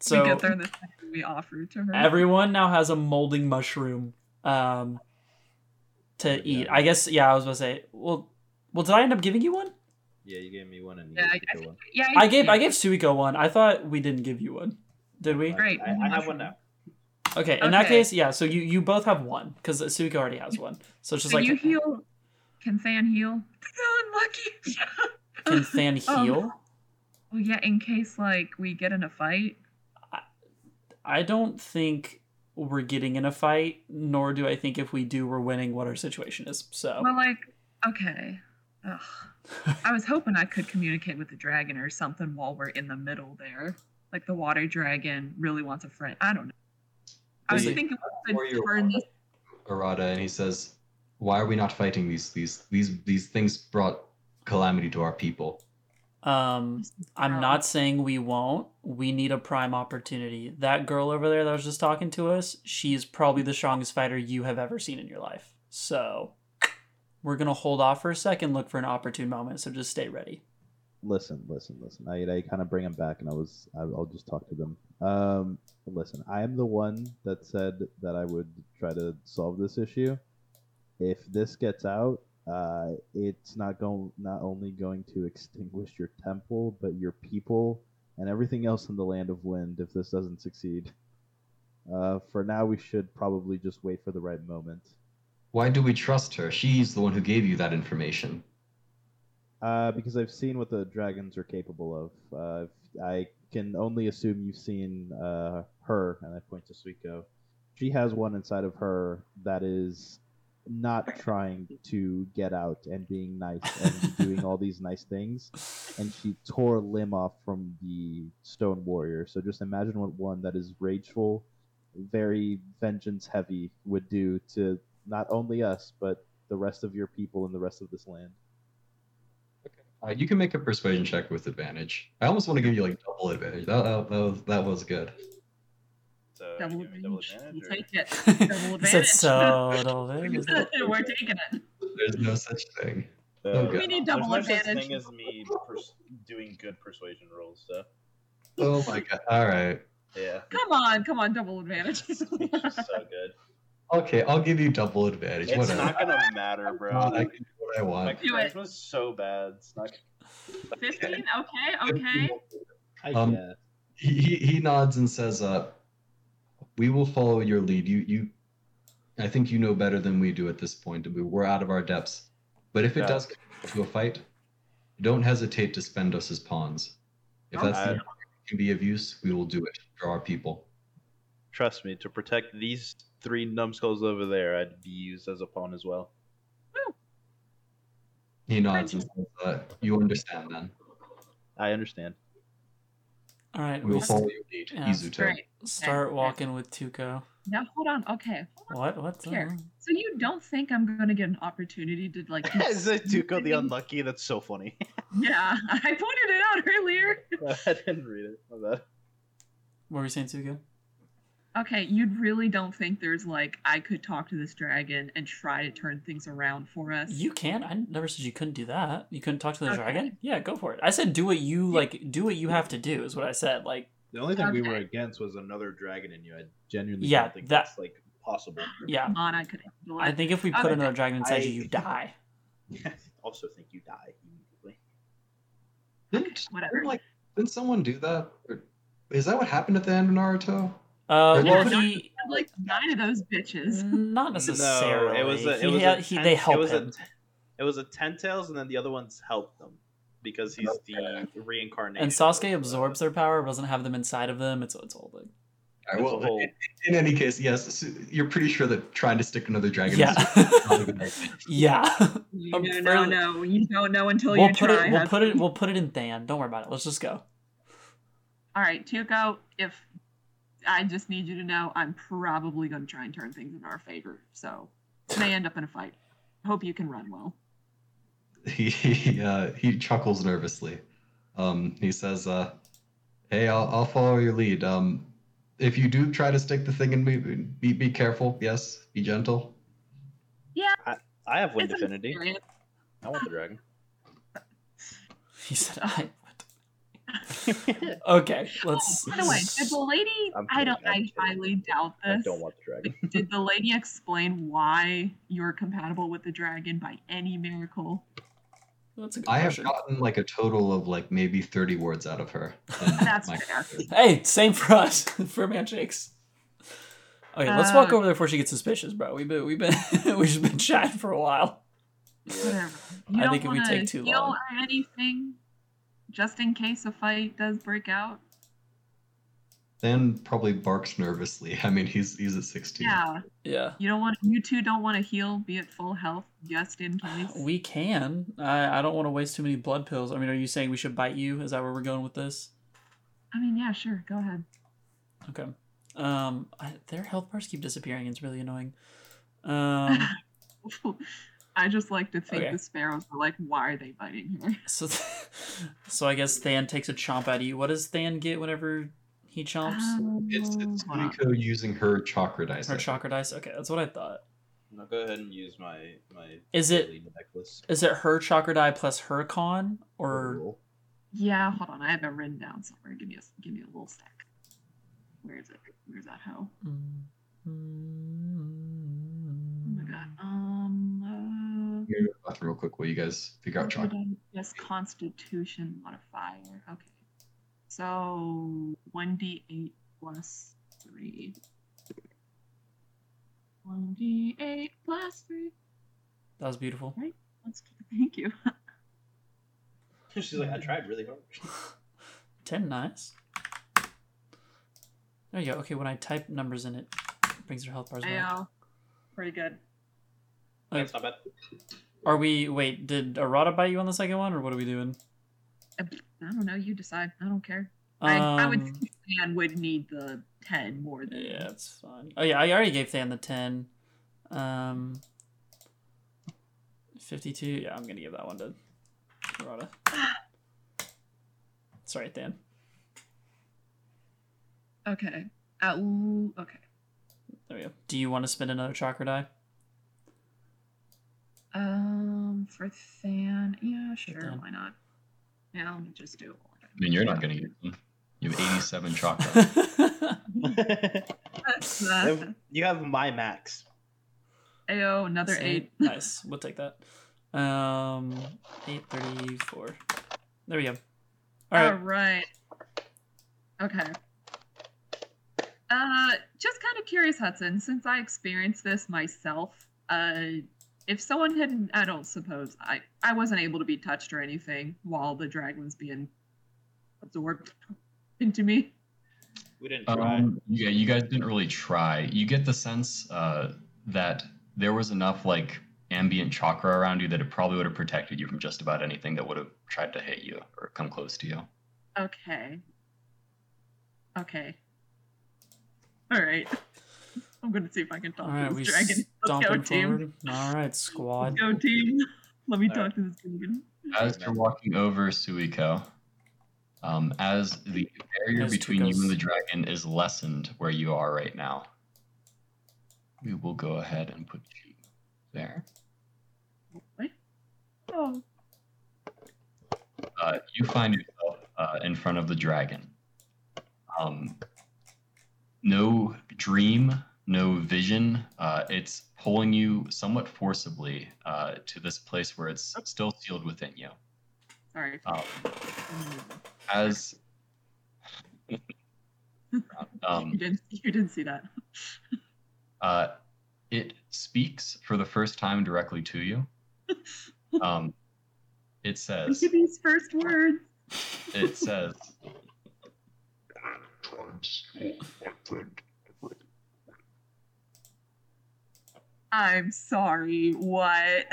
So we get there the second we offer to her. everyone now has a molding mushroom um to eat i guess yeah i was gonna say well well did i end up giving you one Yeah, you gave me one and you Yeah, I, gave I think, one. yeah. i gave i gave suiko one i thought we didn't give you one did we Great. I, I have one now. okay in that case yeah so you you both have one because suiko already has one so it's just So like you heal. Can Than heal? Oh, unlucky. can than Oh. Um, heal Well, yeah, in case like we get in a fight. i don't think we're getting in a fight nor do i think if we do we're winning what our situation is so Well, like, okay. Ugh. I was hoping I could communicate with the dragon or something while we're in the middle there. like the water dragon really wants a friend. I don't know. I was The thinking we could turn this. Arata, and he says, "Why are we not fighting these these these these things brought calamity to our people?" Um, I'm not saying we won't. We need a prime opportunity. That girl over there that was just talking to us, she's probably the strongest fighter you have ever seen in your life. So, we're gonna hold off for a second, look for an opportune moment. So just stay ready. listen, listen, listen. I, I kind of bring them back, and I was I, I'll just talk to them. Um, listen, I am the one that said that I would try to solve this issue. If this gets out, uh, it's not going not only going to extinguish your temple, but your people and everything else in the land of wind. If this doesn't succeed, uh, for now we should probably just wait for the right moment. Why do we trust her? She's the one who gave you that information. Uh, because I've seen what the dragons are capable of. Uh, I can only assume you've seen uh, her, and I point to Suiko. She has one inside of her that is not trying to get out and being nice and doing all these nice things. And she tore a limb off from the stone warrior. So just imagine what one that is rageful, very vengeance heavy would do to not only us, but the rest of your people and the rest of this land. Uh, you can make a persuasion check with advantage. I almost want to give you like double advantage. That, that, that was that was good. So Double give me double advantage. advantage. We'll or- take it. Double He said advantage. so. double advantage. We're taking it. There's no such thing. Uh, Okay. We need There's double no such advantage. thing as me pers- doing good persuasion rolls, so Oh my god. All right. yeah, Come on, come on, double advantage. so good. Okay, I'll give you double advantage. It's Whatever. not gonna matter, bro. I can do what I want. My it. charisma's so bad. It's not. 15? Okay, okay. I Um, guess. He, he he nods and says, "Uh, we will follow your lead. You you, I think you know better than we do at this point. We- We're out of our depths. But if it Yeah. does come to a fight, don't hesitate to spend us as pawns. If that's the Okay. only way we can be of use, we will do it for our people." Trust me, to protect these three numbskulls over there, I'd be used as a pawn as well. He nods and says, uh, "You understand then? I understand. All right, We will follow your lead, Yeah. Izuto." Great. start Okay. walking with Tuco. Now hold on. Okay. What? What? the- Here. So you don't think I'm gonna get an opportunity to like? Is it Tuco the unlucky? That's so funny. Yeah, I pointed it out earlier. I didn't read it. My bad. What were you saying, Tuco? Okay, you really don't think there's like I could talk to this dragon and try to turn things around for us? You can. I never said you couldn't do that. You couldn't talk to the Okay. dragon. Yeah, go for it. I said do what you like. Do what you have to do is what I said. Like, The only thing we were against was another dragon in you. I genuinely Yeah, don't think that- that's like possible. yeah. On, I could I think if we put Okay. another dragon inside you, I- you die. I also think you die immediately. Didn't, Whatever. didn't, like didn't someone do that? Or, is that what happened at the end of Naruto? Uh, well, did- he like nine of those bitches. not necessarily. No, it was a, it he, was had- a he, ten, they help it was him. A, it was a ten tails, and then the other ones helped them because he's the reincarnation. and Sasuke absorbs their power, doesn't have them inside of them. It's it's all thing. All right, It's a well, whole- in, in any case, yes, you're pretty sure that trying to stick another dragon Yeah. is not a good idea. Yeah. You I'm no, no, fairly- no. You don't know until we'll you put try. it. We'll put it. We'll put it in Than. Don't worry about it. Let's just go. All right, Tuco. If I just need you to know, I'm probably going to try and turn things in our favor. So it may end up in a fight. Hope you can run well. He he, uh, he chuckles nervously. Um, he says, uh, "Hey, I'll I'll follow your lead. Um, if you do try to stick the thing in me, be be careful. Yes, be gentle. Yeah. I have wind It's affinity. I want the dragon. He said, "I." okay, let's. By the way, did the lady? I'm I don't. kidding, I highly doubt this. I this. don't want the dragon. Did the lady explain why you're compatible with the dragon by any miracle? That's a good I have gotten like a total of like maybe thirty words out of her. in That's my- fair. Hey, same for us for handshakes. Okay, let's walk Uh, over there before she gets suspicious, bro. We've been we've been we've just been chatting for a while. Whatever. You I don't think it would take too heal long. or anything, just in case a fight does break out. Than probably barks nervously. I mean, he's he's at sixteen. Yeah. Yeah, You don't want. You two don't want to heal, be at full health, just in case. we can. I I don't want to waste too many blood pills. I mean, are you saying we should bite you? Is that where we're going with this? I mean, yeah, sure. Go ahead. Okay. Um, I, their health bars keep disappearing. It's really annoying. Um, I just like to think Okay. the sparrows are like, why are they biting her? so, so I guess Than takes a chomp at you. What does Than get whenever he chomps? It's it's Um, hold on. Sumiko using her chakra dice. Her chakra dice. Okay, that's what I thought. Now go ahead and use my my. Is it- necklace? Is it her chakra die plus her con, or Yeah, hold on. I have it written down somewhere. Give me a give me a little stack. Where is it? Where's that hoe? Oh my god. Um. I'm gonna go to the bathroom real quick while you guys figure out chakra. Yes, Constitution modifier. Okay. So one d eight plus three. One d eight plus three. That was beautiful. Let's thank you. She's like, I tried really hard. Ten, nice. There you go. Okay, when I type numbers in it, it brings her health bars back. Yeah. Pretty good. That's not bad. Are we? Wait, did Arata bite you on the second one, or what are we doing? I don't know. You decide. I don't care. I, I would Um, think Than would need the ten more than Yeah, it's fine. Oh yeah, I already gave Than the ten. Um, fifty-two. Yeah, I'm gonna give that one to Arata. Sorry, Than. Okay. Ooh, okay. There we go. Do you want to spend another chakra die? Um, for Than, yeah, sure, Than. why not? Yeah, let me just do it. I mean, you're not gonna use them. You have 87 chakra. That's uh, you have my max. Ayo, another Same. eight. nice. We'll take that. Um, eight thirty-four. There we go. All right. All right. Okay. Uh, just kind of curious, Hudson. Since I experienced this myself, uh, if someone had, I don't suppose I, I wasn't able to be touched or anything while the dragon was being absorbed into me. We didn't try. Um, yeah, you guys didn't really try. You get the sense uh, that there was enough like ambient chakra around you that it probably would have protected you from just about anything that would have tried to hit you or come close to you. Okay. Okay. All right. I'm gonna see if I can talk All right. to We this dragon. Let's go, stomping team. forward. All right, squad. Let's go, team. Let me All talk right. to this dragon. As you're walking over Suiko, um, as the barrier Yes, between you and the dragon is lessened where you are right now, we will go ahead and put you there. What? Oh. uh, you find yourself uh, in front of the dragon. Um, no dream, no vision. Uh, it's pulling you somewhat forcibly uh, to this place where it's still sealed within you. Sorry. Um, as um, you didn't. You didn't see that. uh, it speaks for the first time directly to you. Um, it says, Look at these first words. it says, I'm sorry. What?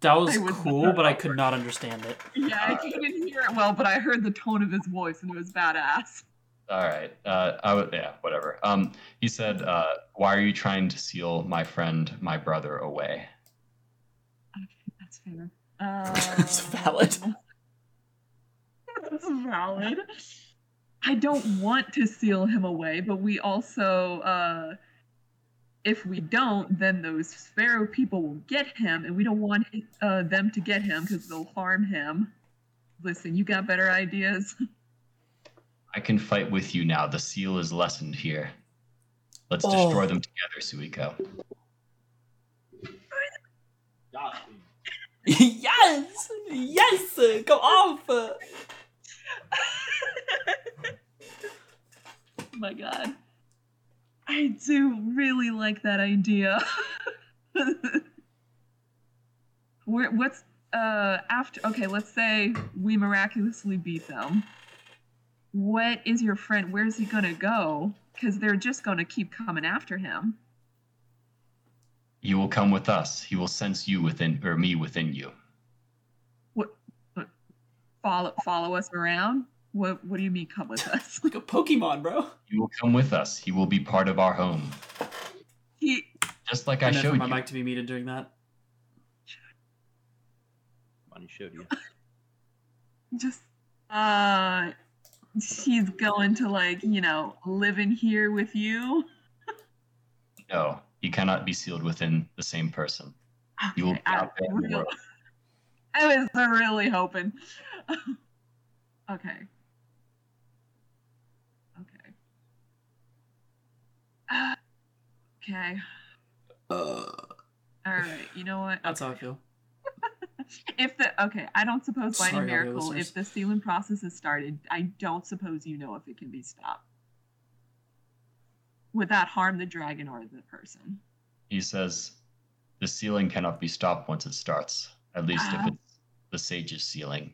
That was was cool, but I could not understand it. Yeah, I couldn't hear it well, but I heard the tone of his voice, and it was badass. All right. Uh, I would, yeah, whatever. Um, he said, uh, "Why are you trying to seal my friend, my brother, away?" Okay, that's fair. Uh, That's valid. That's valid. I don't want to seal him away, but we also, uh, if we don't, then those Pharaoh people will get him, and we don't want uh, them to get him because they'll harm him. Listen, you got better ideas? I can fight with you now. The seal is lessened here. Let's Oh. destroy them together, Suiko. yes, yes, go off. oh my god. I do really like that idea. Where, what's uh after okay, let's say we miraculously beat them. What is your friend where's he gonna go? Because they're just gonna keep coming after him. You will come with us. He will sense you within, or me within you. What follow follow us around? What What do you mean, come with us? Like a Pokemon, bro. He will come with us. He will be part of our home. he, Just like I I meant for showed my you. mic to be muted during that. Money showed you. just uh, she's going to like you know live in here with you. No, you cannot be sealed within the same person. You will Okay, be I, out there in the world. I was really hoping. okay. Okay. Uh, okay. Uh, All right. You know what? that's how I feel. If the okay, I don't suppose by any Sorry, audio miracle, if the sealing process is started, I don't suppose you know if it can be stopped. Would that harm the dragon or the person? He says, the sealing cannot be stopped once it starts. At least Ah. if it's the sage's sealing.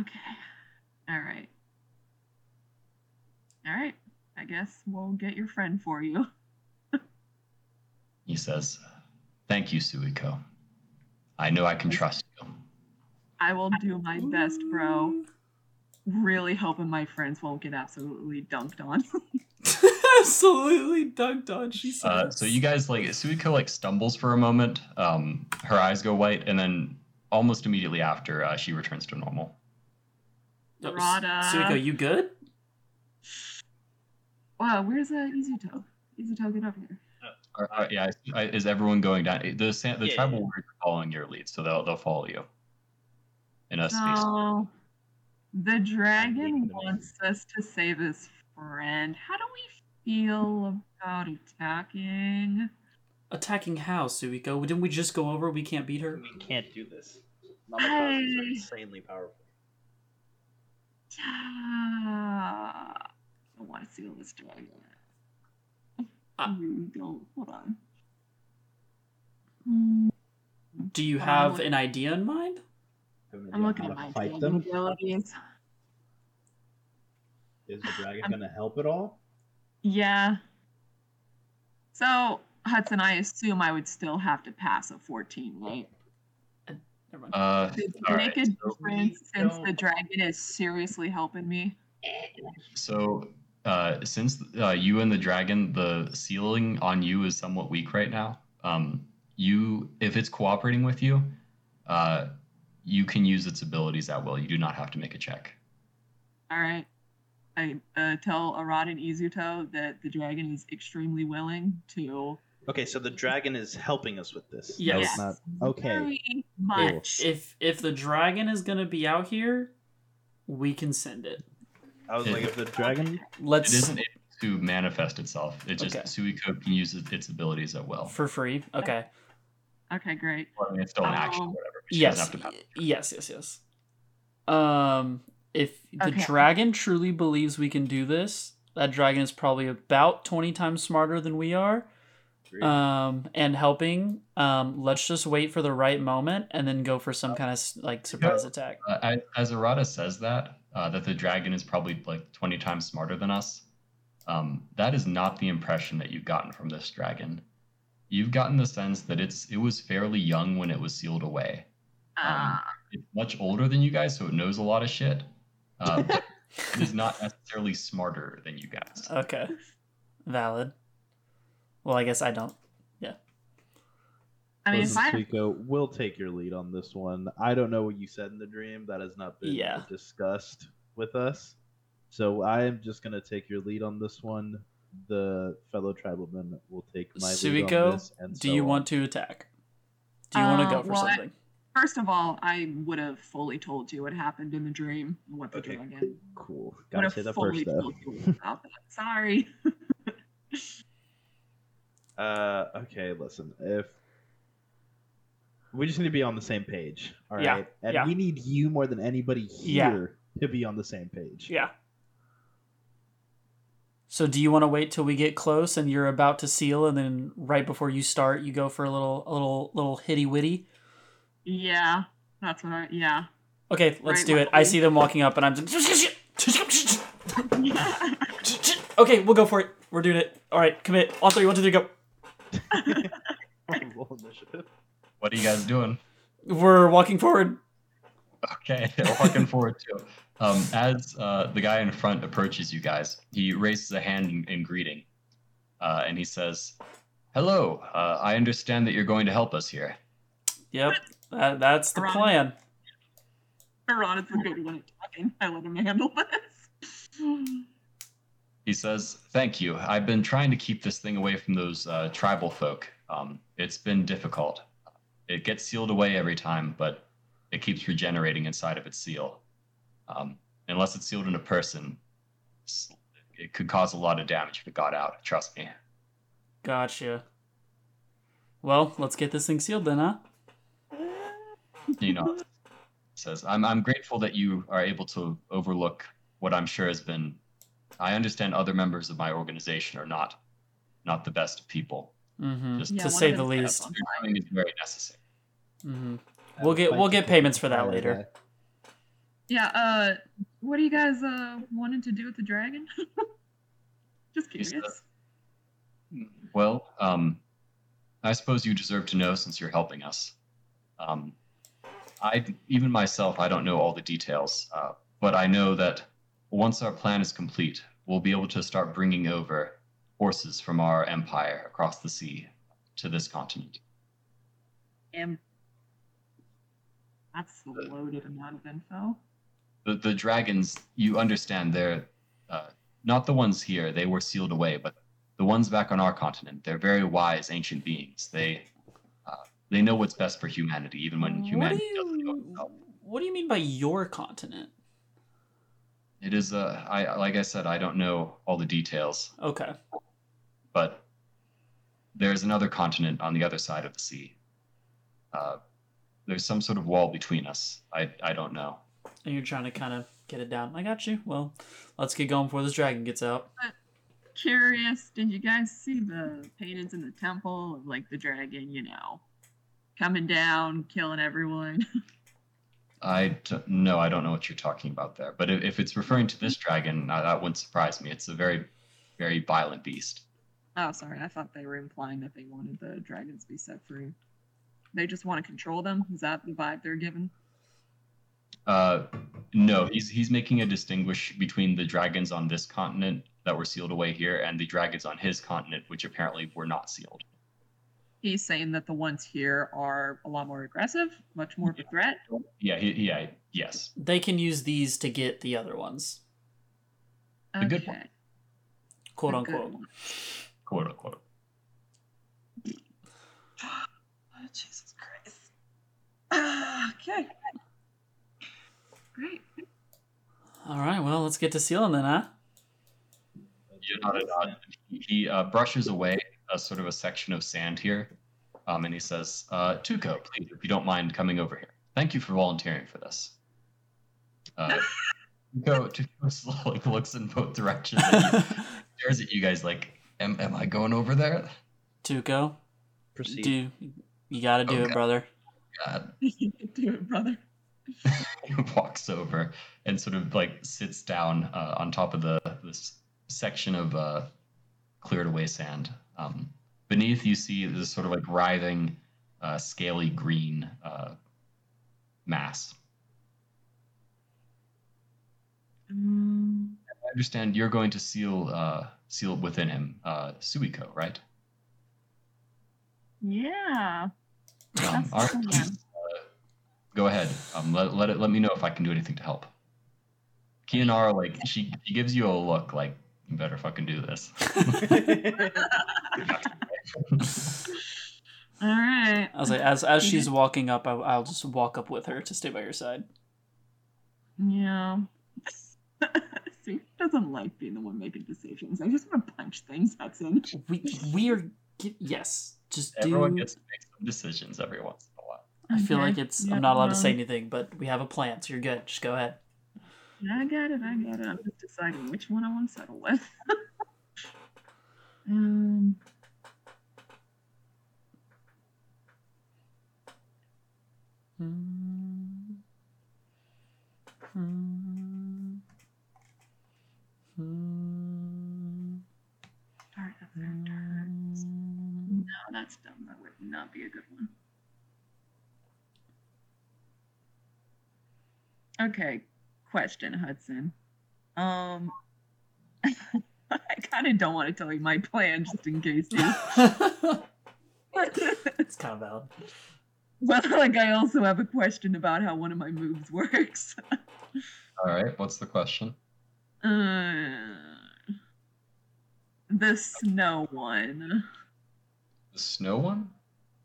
Okay. All right. All right. I guess we'll get your friend for you. He says, Thank you, Suiko. I know I can trust you. I will do my best, bro. Really hoping my friends won't get absolutely dunked on. Absolutely dunked on. She said. Uh, so you guys like Suiko like stumbles for a moment. Um, her eyes go white, and then almost immediately after, uh, she returns to normal. Rada. Suiko, you good? Wow, where's uh, Izuto? Izuto, get up here. Uh, uh, yeah, I- I- is everyone going down? The sa- the Yeah, tribal yeah. warriors are following your lead, so they'll they'll follow you in a space. So, the dragon wants us to save his friend. How do we feel about attacking? Attacking how, Suiko? Didn't we just go over we can't beat her? We can't do this. Namikaze are Hey. insanely powerful. Ah, I don't want to seal this dragon. I Uh, really don't. Hold on. Do you Um, have an idea in mind? I'm looking at my fight fight them. abilities. Is the dragon gonna help at all? Yeah. So, Hudson, I assume I would still have to pass a 14, right? Uh, Does it make right, a difference we since the don't- dragon is seriously helping me? So, uh, since uh, you and the dragon, the sealing on you is somewhat weak right now. Um, you, if it's cooperating with you, uh, you can use its abilities at will. You do not have to make a check. All right. I uh, tell Arata and Izuto that the dragon is extremely willing to Okay, so the dragon is helping us with this. Yes. No, it's not. Okay. very much. If if the dragon is gonna be out here, we can send it. I was It- like, if the Dragon. Let's It isn't able to manifest itself. It just Okay. Suiko can use its its abilities at will. for free. Okay. Okay, great. Well, I mean, it's still an action, or Um, whatever. Yes. have to. Yes. Yes. Yes. Um, if the Okay. dragon truly believes we can do this, that dragon is probably about twenty times smarter than we are. Agreed. Um, and helping. Um, let's just wait for the right moment and then go for some kind of like surprise attack. Uh, as, as Arata says that, uh, that the dragon is probably like 20 times smarter than us, um, that is not the impression that you've gotten from this dragon. You've gotten the sense that it's it was fairly young when it was sealed away. Um, Uh, it's much older than you guys, so it knows a lot of shit. Uh, but it is not necessarily smarter than you guys. Okay. Valid. Well, I guess I don't. I mean, if Listen, I Suiko, we'll take your lead on this one. I don't know what you said in the dream. That has not been Yeah. discussed with us. So I am just gonna take your lead on this one. The fellow tribalman will take my lead on this. And do so you on. want to attack? Do you want to Uh, go for well, I- something? first of all, I would have fully told you what happened in the dream, and what the Okay. dragon Cool. would Gotta have say that first though. about that. Sorry. Uh, okay, listen. If we just need to be on the same page, all right, Yeah, and yeah. we need you more than anybody Yeah. here to be on the same page. Yeah. So do you want to wait till we get close and you're about to seal, and then right before you start, you go for a little, a little, little hitty witty? yeah, that's what I. Yeah. Okay, let's Right, do it. I see them walking up, and I'm just. yeah. okay, we'll go for it. We're doing it. All right, commit. On three, one, two, three, go. Roll initiative. What are you guys doing? We're walking forward. Okay, walking forward too. Um, as uh, the guy in front approaches you guys, he raises a hand in, in greeting, uh, and he says, "Hello. Uh, I understand that you're going to help us here." Yep, that, that's the Ron. plan. Ron is the good one at talking. I let him handle this. He says, "Thank you. I've been trying to keep this thing away from those uh, tribal folk. Um, it's been difficult. It gets sealed away every time, but it keeps regenerating inside of its seal. Um, unless it's sealed in a person, it could cause a lot of damage if it got out. Trust me." Gotcha. Well, let's get this thing sealed then, huh? you know says I'm, I'm grateful that you are able to overlook what i'm sure has been i understand other members of my organization are not not the best of people Mm-hmm. Just to say the least. set up on your fire. doing is very necessary Mm-hmm. We'll get we'll get payments for that later. guy. Yeah, uh, what are you guys uh wanting to do with the dragon? Just He said- curious. well um i suppose you deserve to know since you're helping us um i even myself i don't know all the details uh, but i know that once our plan is complete we'll be able to start bringing over horses from our empire across the sea to this continent And that's a loaded amount of info. the the dragons you understand they're uh, not the ones here they were sealed away but the ones back on our continent they're very wise ancient beings they uh, they know what's best for humanity even when What do humanity doesn't know you. What do you mean by your continent? it is uh, i like i said i don't know all the details Okay. but there's another continent on the other side of the sea uh, there's some sort of wall between us i i don't know And you're trying to kind of get it down. I got you. Well, let's get going before this dragon gets out. Curious, did you guys see the paintings in the temple of like the dragon, you know, coming down, killing everyone? I d- no, I don't know what you're talking about there. But if, if it's referring to this dragon, uh, that wouldn't surprise me. It's a very, very violent beast. Oh, sorry, I thought they were implying that they wanted the dragons to be set free. They just want to control them. Is that the vibe they're given? Uh, no, he's he's making a distinguish between the dragons on this continent that were sealed away here and the dragons on his continent, which apparently were not sealed. He's saying that the ones here are a lot more aggressive, much more of a threat. Yeah, he, yeah, yes. They can use these to get the other ones, The good one. Okay, quote the good unquote. one. Quote unquote. Oh, Jesus Christ. Ah, okay. Great. All right. Well, let's get to sealing then, huh? You nodded on. He, he uh, brushes away a sort of a section of sand here, um, and he says, uh, "Tuco, please, if you don't mind coming over here. Thank you for volunteering for this." Uh, Tuco, Tuco like looks in both directions, and he stares at you guys like, "Am, am I going over there?" Tuco, Proceed. do you got to do Okay. it, brother? God. Do it, brother. he walks over and sort of like sits down uh, on top of the this section of uh, cleared away sand. Um, beneath, you see this sort of like writhing, uh, scaly green uh, mass. Um, I understand you're going to seal uh, seal within him uh, Suiko, right? yeah. Um, That's all the right, plan. uh, go ahead. Um, let, let it let me know if I can do anything to help. Kianara, like she, she gives you a look like you better fucking do this. All right. I was like, as as she's walking up, I, I'll just walk up with her to stay by your side. Yeah. See, he doesn't like being the one making decisions. I just want to punch things. That's it. We we are yes, just do. Everyone gets to make some decisions every once in a while. I feel like it's. Yeah, I'm not allowed to say anything, but we have a plan, so you're good. Just go ahead. I got it. I got it. I'm just deciding which one I want to settle with. um. Hmm. Hmm. Hmm. Start of their turns. No, that's dumb. That would not be a good one. Okay, question, Hudson. Um, I kind of don't want to tell you my plan just in case. You. it's kind of valid. but like, I also have a question about how one of my moves works. All right. What's the question? Uh, the snow one. The snow one?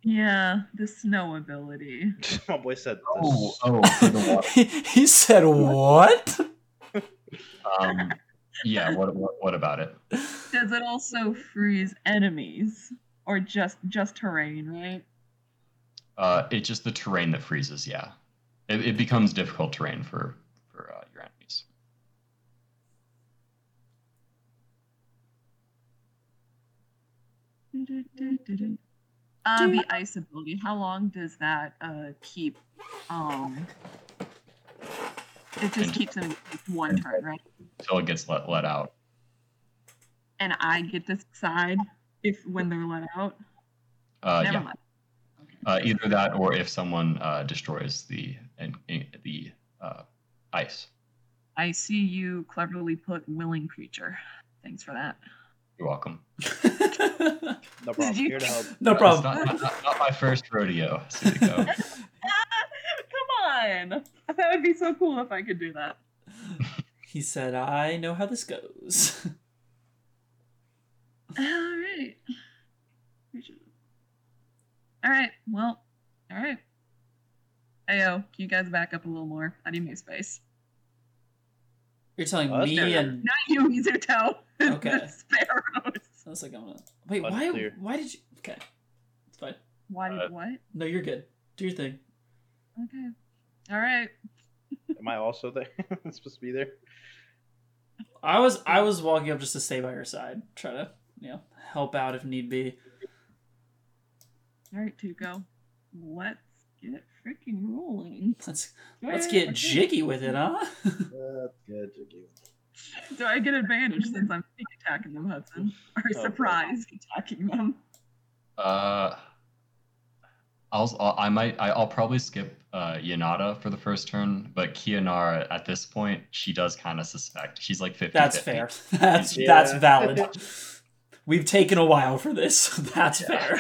Yeah, the snow ability. My boy said this. Oh, oh, for the water. he said what? Um, yeah. What, what? What about it? Does it also freeze enemies or just just terrain, right? Uh, it's just the terrain that freezes. Yeah, it, it becomes difficult terrain for for uh, your enemies. Uh, the ice ability. How long does that uh keep? Um, it just keeps them one turn, right? Until it gets let let out. And I get to decide if when they're let out. Uh, Never yeah. mind. Uh, either that, or if someone uh, destroys the and the uh, ice. I see you cleverly put willing creature. Thanks for that. You're welcome. No problem. you- Here to help. no It's problem. not, not, not- not my first rodeo. Come on! That would be so cool if I could do that. he said, "I know how this goes." Alright. Alright, well, alright. Ayo, can you guys back up a little more? I need more space. You're telling Oh, me fair. and Not you, Mizuto. Okay. the sparrows. I was like, I'm gonna wait. That's Why? clear. Why did you? Okay, it's fine. Why did Uh, what? No, you're good. Do your thing. Okay. Alright. Am I also there? I'm supposed to be there? I was I was walking up just to stay by your side, try to you know help out if need be. Alright, Tuco. Let's get freaking rolling. Let's let's get jiggy with it, huh? That's good. Jiggy. Do I get advantage since I'm sneak attacking them, Hudson? Or Oh, surprise attacking them? Uh, I'll, I'll I might I, I'll probably skip uh, Yanada for the first turn, but Kianara at this point she does kind of suspect. She's like 50 That's fair. That's that's valid. We've taken a while for this. That's Yeah. fair.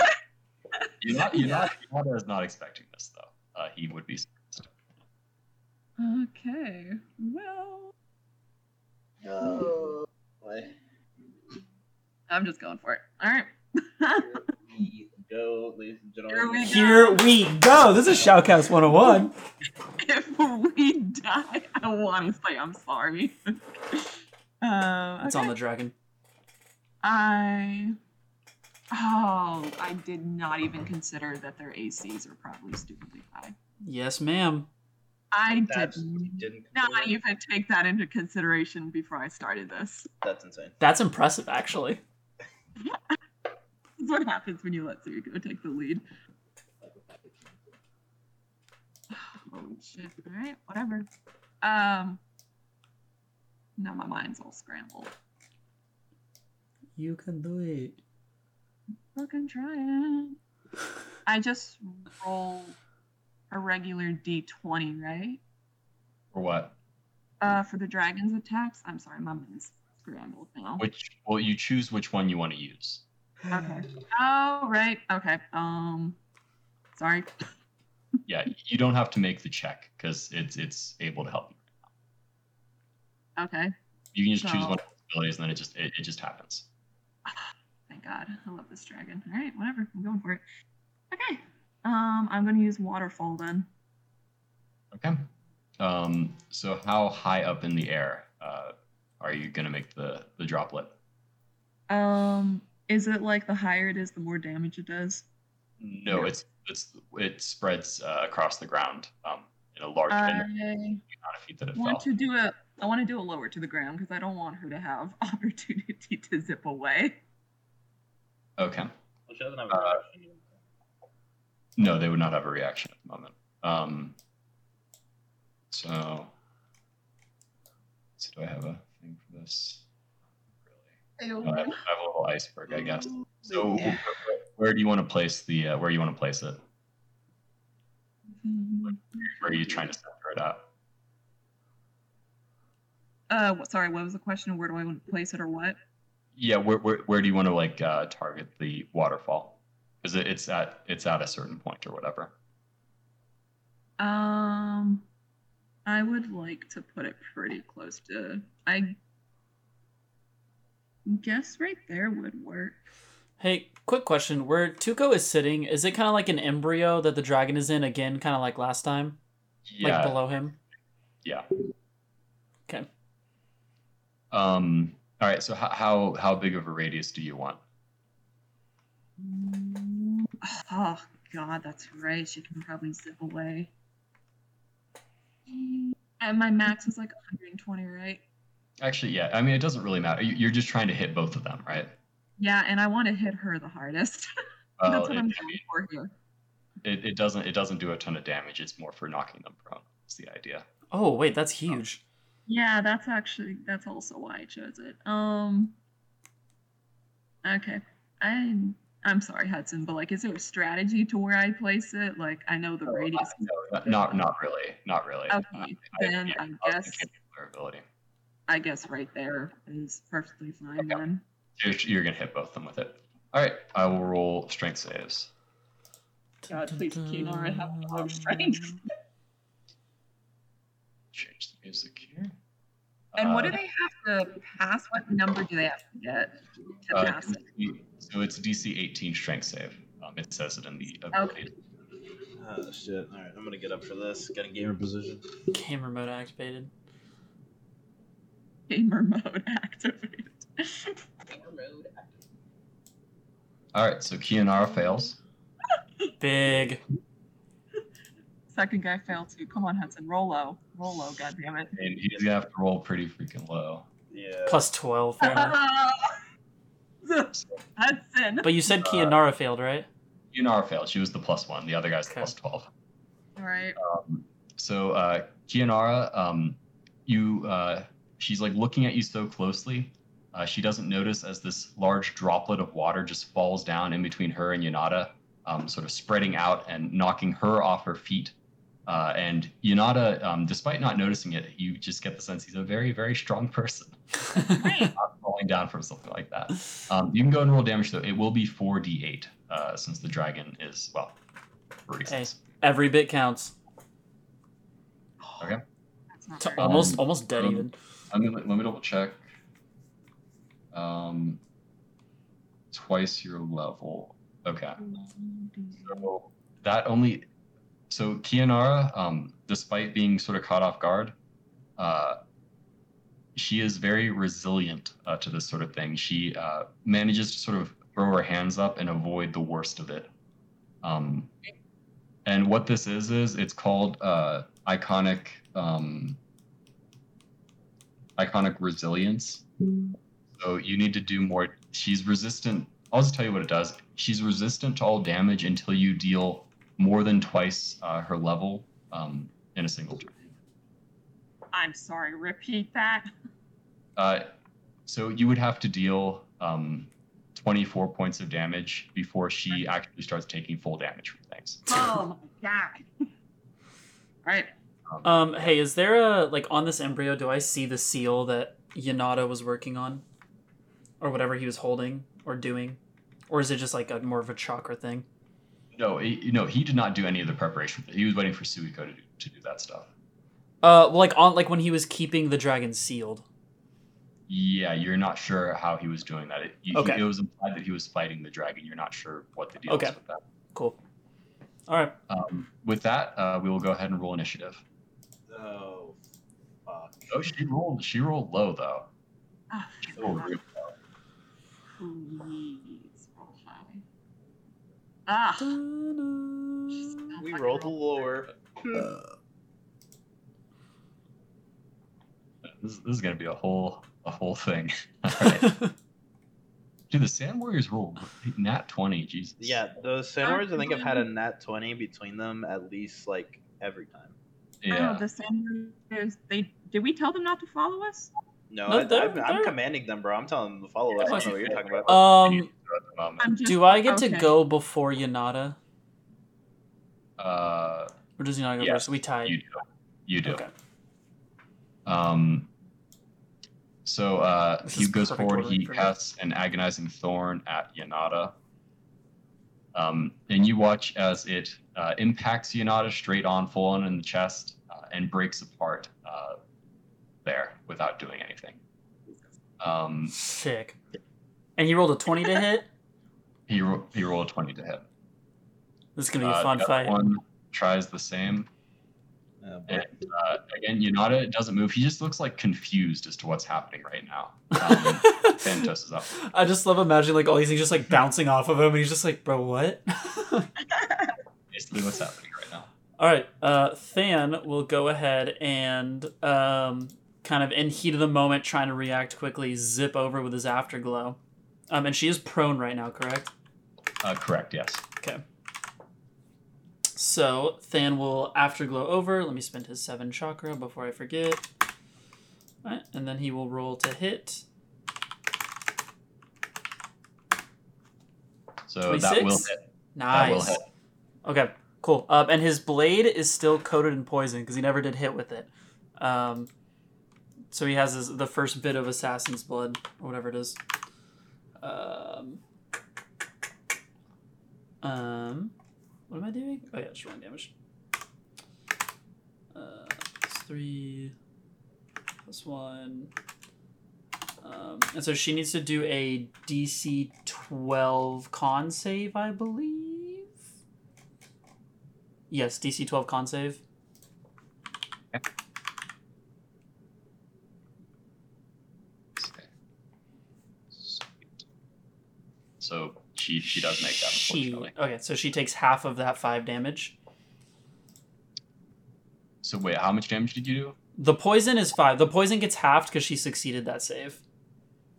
Yanada, Yanada, Yanada is not expecting this though. Uh, he would be. surprised. Okay. Well, Oh, boy. I'm just going for it. All right. We go, ladies and Here gentlemen. we go. Here we go. This is Shoutcast 101. if we die, I want to say I'm sorry. um, It's on the dragon. I. Oh, I did not even consider that their ACs are probably stupidly high. Yes, ma'am. I That's did didn't. not consider that? even take that into consideration before I started this. That's insane. That's impressive, actually. This is what happens when you let Suiko take the lead. Holy shit. Alright, whatever. Um now my mind's all scrambled. You can do it. Fucking trying. I just roll a regular D20, right? Or what? Uh for the dragon's attacks. I'm sorry, my mind's scrambled now. Which? Well, you choose which one you want to use. Okay. Oh right. Okay. Um sorry. Yeah, you don't have to make the check because it's it's able to help you. Okay. You can just choose one of the abilities, and then it just it, it just happens. Thank God. I love this dragon. Alright, whatever. I'm going for it. Okay. Um, I'm gonna use waterfall then. Okay. Um. So how high up in the air uh, are you gonna make the the droplet? Um, is it like the higher it is, the more damage it does? No, it's it's it spreads uh, across the ground um, in a large I amount of feet that it want fell. to do it. I want to do it lower to the ground because I don't want her to have opportunity to zip away. Okay. Well, she doesn't have a Uh, reaction. No, they would not have a reaction at the moment. Um. So. So do I have a thing for this? Really? Oh, I have, I have a little iceberg, I guess. So wh- wh- where do you want to place the? Uh, where you want to place it? Where are you trying to center it at? Uh, sorry, what was the question? Where do I want to place it or what? Yeah, where where, where do you want to like uh, target the waterfall? Because it, it's at it's at a certain point or whatever. Um, I would like to put it pretty close to. I guess right there would work. Hey, quick question. Where Tuco is sitting, is it kind of like an embryo that the dragon is in again, kind of like last time? Yeah, Like below him? yeah. Okay. Um. All right. So how how how big of a radius do you want? Oh God, that's right. She can probably zip away. And my max is like 120, right? Actually, yeah. I mean, it doesn't really matter. You- You're just trying to hit both of them, right? Yeah, and I want to hit her the hardest. Well, that's what it, I'm I going mean, for here. it, it doesn't it doesn't do a ton of damage. It's more for knocking them prone. That's the idea. Oh, wait, that's huge. Yeah, that's actually that's also why I chose it. Um. Okay, I I'm sorry, Hudson, but like, is there a strategy to where I place it? Like, I know the radius. is- No, not not really, not really. Okay, Uh, then yeah, I was guess thinking ability. I guess right there is perfectly fine Okay. then. You're, you're gonna hit both of them with it. All right, I will roll strength saves. God, please, Kiara, have no strength. Change the music here. And what do Uh, they have to pass? What number do they have to get to uh, pass it? So it's DC 18 strength save. Um, it says it in the ability. Oh shit! All right, I'm gonna get up for this. Get in gamer position. Camera mode activated. Gamer mode activated. All right, so Kianara fails. Big. Second guy failed too. Come on, Hudson, roll low, roll low. God damn it. And he's gonna have to roll pretty freaking low. Yeah. Plus 12. Fair enough. But you said Kianara failed, right? Kianara failed. She was the plus one. The other guy's the Okay. plus 12. All right. So uh, Kianara, um, you, uh, she's like looking at you so closely. Uh, she doesn't notice as this large droplet of water just falls down in between her and Yanada, um, sort of spreading out and knocking her off her feet. Uh, and Yanada, um, despite not noticing it, you just get the sense he's a very, very strong person. Not falling down from something like that. Um, you can go and roll damage though. It will be 4d8 uh, since the dragon is well, for reasons. Every bit counts. Okay. That's not T- almost, Um, almost dead um, even. I'm gonna let me double check. Um, twice your level. Okay. So that only. So Kianara, um, despite being sort of caught off guard, uh, she is very resilient uh, to this sort of thing. She uh, manages to sort of throw her hands up and avoid the worst of it. Um, and what this is is it's called uh, iconic um, iconic resilience. So you need to do more. She's resistant. I'll just tell you what it does. She's resistant to all damage until you deal more than twice uh, her level um, in a single turn. I'm sorry. Repeat that. Uh, so you would have to deal um, 24 points of damage before she actually starts taking full damage from things. Oh my god. All right. Um, hey, is there a like on this embryo? Do I see the seal that Yanada was working on, or whatever he was holding or doing, or is it just like a more of a chakra thing? No, he, no, he did not do any of the preparation. He was waiting for Suiko to do, to do that stuff. Uh, like on like when he was keeping the dragon sealed. Yeah, you're not sure how he was doing that. It, you, he- Okay. it was implied that he was fighting the dragon. You're not sure what the deal Okay. is with that. Cool. All right. Um, with that, uh, we will go ahead and roll initiative. Oh, fuck. Oh, she rolled. She rolled low though. Ah, She rolled real low. Please roll. Ah. We rolled lower. This, this is gonna be a whole a whole thing. All right. Dude, the Sand Warriors rolled nat twenty. Jesus. Yeah, those warriors. I think have had a nat twenty between them at least like every time. Yeah. Oh, the Sand Warriors. They did we tell them not to follow us? No, No, I, they're- I'm, I'm commanding them, bro. I'm telling them to follow us. I don't know what you're talking about. um, At the moment. I'm do I get to go before Yanada, Uh, or does Yanada go Yes, first? We tied. you do. You do. Okay. Um, So uh, This he goes forward. He for casts an agonizing thorn at Yanada. Um, and you watch as it uh, impacts Yanada straight on, full on in the chest, uh, and breaks apart uh, there without doing anything. Um, Sick. And he rolled a 20 to hit. he ro- he rolled a twenty to hit. This is gonna be a Uh, fun the fight. One tries the same. Uh, And uh, again, Yanada doesn't move. He just looks like confused as to what's happening right now. Um, Phantos is up. I just love imagining like all these things just like bouncing off of him, and he's just like, "Bro, what?" Basically, what's happening right now. all right, uh, Than will go ahead and um, kind of in heat of the moment, trying to react quickly, zip over with his afterglow. Um, and she is prone right now, correct? Uh, correct. Yes. Okay. So Than will afterglow over. Let me spend his seven chakra before I forget. Alright, and then he will roll to hit. So that will hit. Nice. Will hit. Okay, cool. Um, and his blade is still coated in poison because he never did hit with it. Um, so he has his, the first bit of assassin's blood or whatever it is. Um, um, what am I doing? Oh yeah, just rolling damage. Uh, it's three plus one. Um, and so she needs to do a DC 12 con save, I believe. Yes, DC 12 con save. She she does make that She, okay, so she takes half of that five damage. So wait, how much damage did you do? The poison is five. The poison gets halved because she succeeded that save.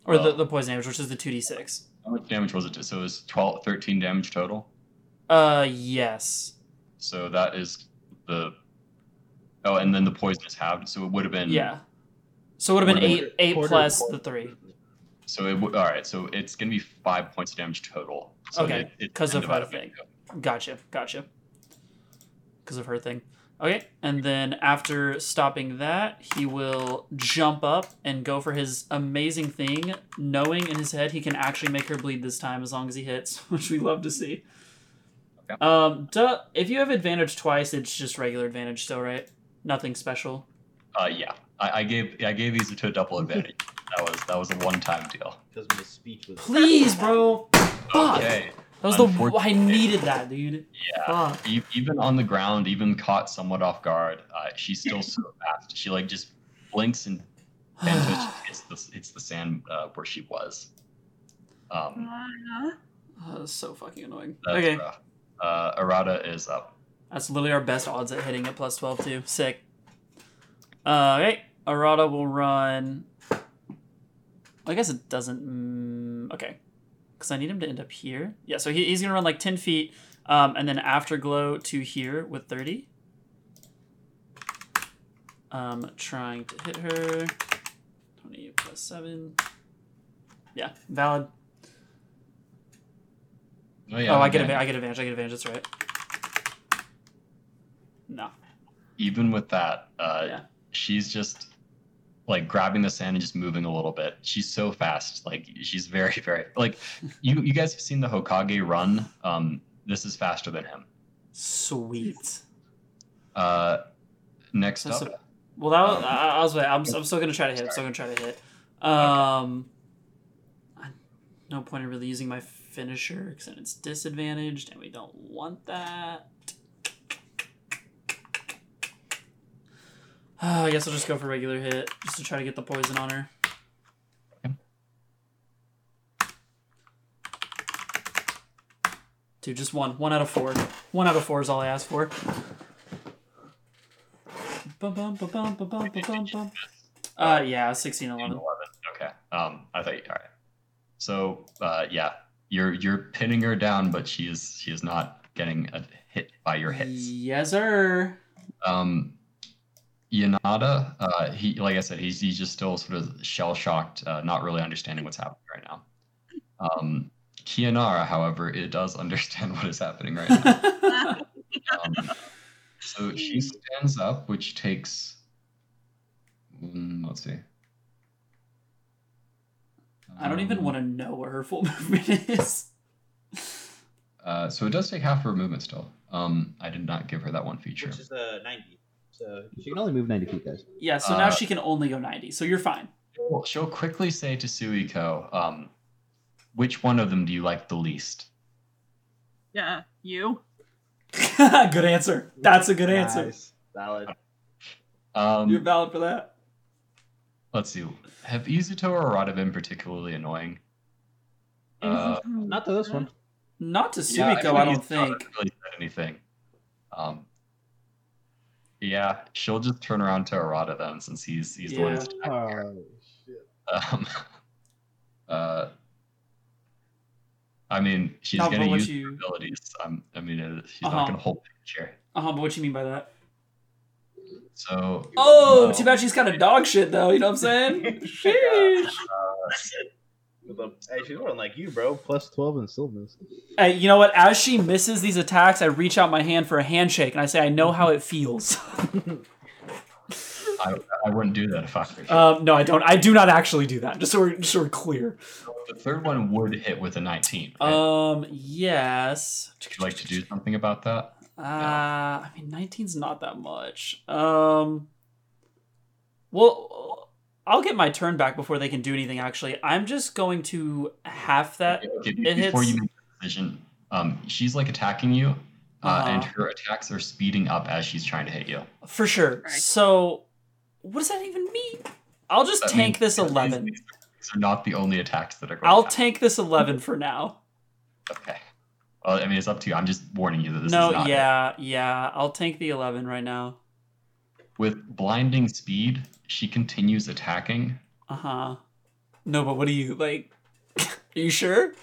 Or the, Oh. the poison damage, which is the 2d6. How much damage was it? So it was 12, 13 damage total. Uh, yes. So that is the. Oh, and then the poison is halved, so it would have been. Yeah. So it would have been Would've eight, eight plus the three. So it. All right. So it's gonna be five points of damage total. So Okay, Because of her thing. Gotcha, gotcha. Because of her thing. Okay, and then after stopping that, he will jump up and go for his amazing thing, knowing in his head he can actually make her bleed this time as long as he hits, which we love to see. Okay. Um, duh, if you have advantage twice, it's just regular advantage still, right? Nothing special. Uh, yeah. I, I gave I gave these to a double advantage. That was that was a one time deal. Because my speech was. Please, bro. Fuck. Okay. That was the I needed that, dude. Yeah. Fuck. E- even on the ground, even caught somewhat off guard, uh, she's still so fast. She like just blinks and Phantos hits the hits the sand uh, where she was. Um, Uh, Oh, that's so fucking annoying. okay. rough. Uh, Arata is up. That's literally our best odds at hitting at plus 12, too. Sick. Uh, okay. Arata will run. I guess it doesn't. Mm, okay. Because I need him to end up here. Yeah, so he, he's going to run like 10 feet um, and then Afterglow to here with 30. Um, trying to hit her. 20 plus 7. Yeah, valid. Oh, yeah, oh, I get, again, adva- I get advantage. I get advantage. That's right. No. even with that, uh, Yeah. she's just like grabbing the sand and just moving a little bit. She's so fast. Like she's very, very like you. You guys have seen the Hokage run. Um, this is faster than him. Sweet. Uh, next That's up, Well, that was, Um, I, I was. I'm, I'm still gonna try to hit. I'm still gonna try to hit. Um, I- no point in really using my finisher because then it's disadvantaged, and we don't want that. Uh, I guess I'll just go for regular hit just to try to get the poison on her. Dude, just one. One out of four. One out of four is all I asked for. Uh, yeah, 16, 11. 11. Okay. Um, I thought you, all right. So, uh, yeah, you're, you're pinning her down, but she is, she is not getting a hit by your hits. Yes, sir. Um, Yanada, uh, he like I said, he's he's just still sort of shell shocked, uh, not really understanding what's happening right now. Um, Kianara, however, it does understand what is happening right now. Um, so she stands up, which takes. mm, let's see. I don't even Um, want to know what her full movement is. Uh, so it does take half her movement still. Um, I did not give her that one feature. Which is uh, 90. So She can only move 90 feet, guys. Yeah, so now Uh, she can only go 90, so you're fine. She'll- She'll quickly say to Suiko, um, which one of them do you like the least? Yeah, you. good answer. That's a good answer. Valid. Um, You're valid for that. let's see. Have Izuto or Arata been particularly annoying? Uh, Not to this one. Not to Yeah, Sumiko, feel I, don't think. hasn't really said anything. Um, yeah, she'll just turn around to Arata then, since he's he's the one who's attacking her. Oh, shit. Um, uh, I mean, she's No, gonna but what use her you- abilities. Um, I mean, uh, she's Uh-huh. not gonna hold the chair. Uh huh, but what do you mean by that? So Oh, No. too bad she's kind of dog shit, though, you know what I'm saying? Sheesh. With a, Hey, she's one like you, bro. Plus 12 and still miss. Hey, you know what? As she misses these attacks, I reach out my hand for a handshake and I say, I know how it feels. I, I wouldn't do that if I Could. um, no, I don't. I do not actually do that, just so we're, just so we're clear. the third one would hit with a 19. Right? Um, yes. Would you like to do something about that? Uh, I mean, 19's not that much. Um, well, I'll get my turn back before they can do anything. Actually, I'm just going to half that. Okay, it before hits- you make the decision, um, she's like attacking you, uh, and Uh-huh. her attacks are speeding up as she's trying to hit you. For sure. Right. So, what does that even mean? I'll just That tank this 11. These, these are not the only attacks that are going. I'll to tank this 11 for now. Okay. Well, I mean, it's up to you. I'm just warning you that this no, is not. it. yeah, yeah. I'll tank the 11 right now. With blinding speed, she continues attacking. Uh huh. No, but what do you like? Are you sure?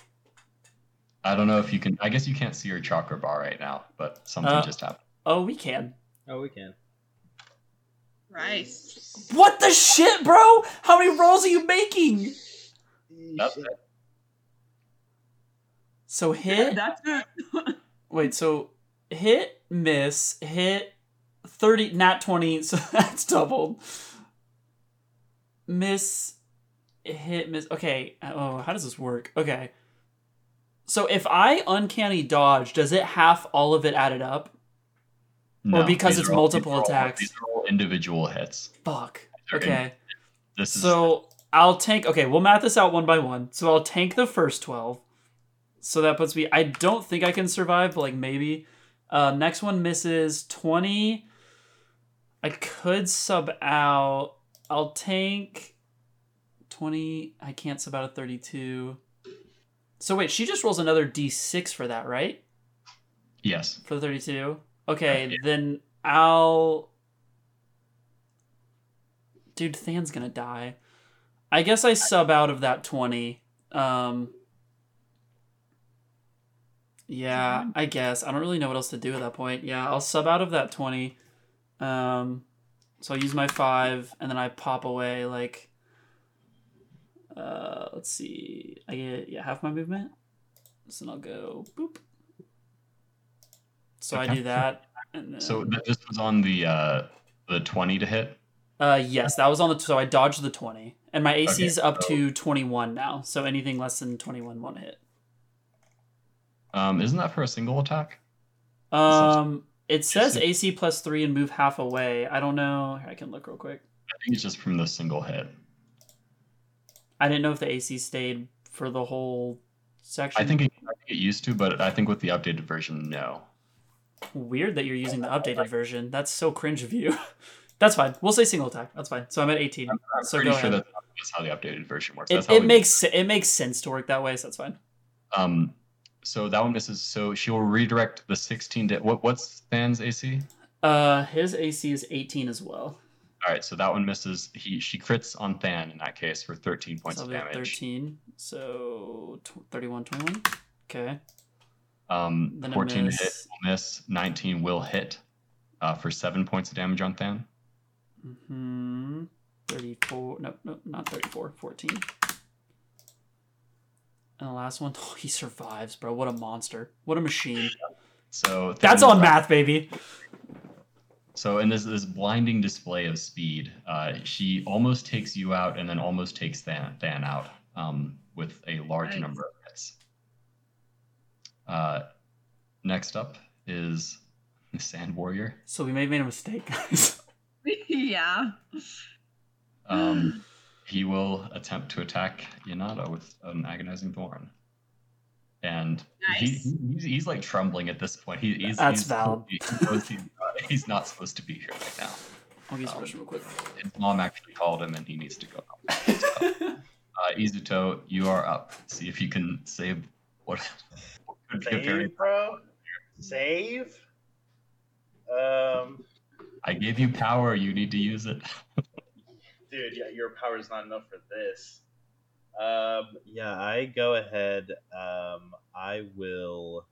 I don't know if you can. I guess you can't see her chakra bar right now, but something Uh, just happened. Oh, we can. Oh, we can. Rice. What the shit, bro? How many rolls are you making? That's. So hit. That's it. Wait, so hit, miss, hit, 30, nat 20, so that's doubled. Miss, hit, miss. Okay, oh, how does this work? Okay. So if I uncanny dodge, does it half all of it added up? Or because it's all- multiple all- attacks. These are all individual hits. Fuck. They're in- Okay. This is So I'll tank. Okay, we'll math this out one by one. So I'll tank the first twelve. So that puts me. I don't think I can survive, but like maybe. Uh, next one misses twenty. I could sub out. I'll tank twenty. I can't sub out a thirty-two. So wait, she just rolls another d6 for that, right? yes. For the 32. Okay, then I'll. Dude, Than's gonna die. I guess I sub out of that 20. Um. Yeah, I guess. I don't really know what else to do at that point. Yeah, I'll sub out of that 20. Um. So I use my 5, and then I pop away, like. Uh, let's see. I get, yeah, half my movement. So then I'll go boop. So I do that. And then, So this was on the uh, the 20 to hit. uh, yes, that was on the. So I dodged the twenty, and my AC is Okay, up so- to twenty one now. So anything less than twenty one won't hit. Um, isn't that for a single attack? Um, it says AC plus three and move half away. I don't know. Here, I can look real quick. I think it's just from the single hit. I didn't know if the AC stayed for the whole section. I think it, I think it used to, but I think with the updated version, no. weird that you're using the updated version. That's so cringe of you. That's fine. We'll say single attack. That's fine. So I'm at eighteen. I'm So pretty go sure ahead. that's, that's how the updated version works. It, That's how it makes it makes sense to work that way. So that's fine. Um, so that one misses. So she will redirect the 16 to what? What's Than's AC? Uh, his AC is eighteen as well. All right, so that one misses. He she crits on Than in that case for 13 points so of I'll be at damage. 13. So tw- 31, 21. Okay. Um, Then 14 to hit will miss. 19 will hit uh, for seven points of damage on Than. Mm-hmm. 34. No, no, not 34. 14. And the last one, oh, he survives, bro. What a monster. What a machine. So That's on math, baby. So in this this blinding display of speed, uh, she almost takes you out and then almost takes Than, Than out. Um, with a large Nice. number of hits. Uh, next up is the Sand Warrior. So we may have made a mistake, guys. yeah. Um, he will attempt to attack Yanada with an agonizing thorn. And Nice. he- he's, he's like trembling at this point. He, he's, That's he's, valid. He knows he's, not, he's not supposed to be here right now. I'll use brush real quick. His mom actually called him and he needs to go. Uh, Izuto, you are up. See if you can save what what could be a very. Save, bro. Save. Um, I gave you power. You need to use it. dude, yeah, your power is not enough for this. Um, yeah, I go ahead. Um, I will.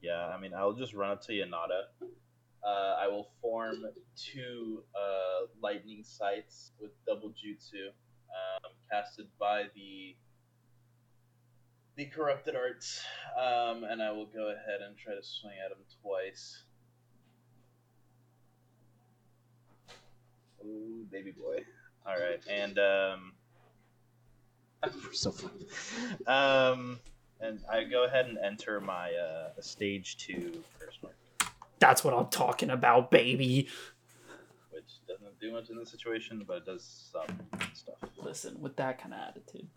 Yeah, I mean, I'll just run up to Yanada. Uh, I will form two uh, lightning sights with double jutsu, um, casted by the the corrupted arts, um, and I will go ahead and try to swing at him twice. Ooh, baby boy. All right, and um, we're so funny. Um, and I go ahead and enter my uh, stage two curse mark, That's what I'm talking about, baby. which doesn't do much in this situation, but it does some stuff. Listen, with that kind of attitude.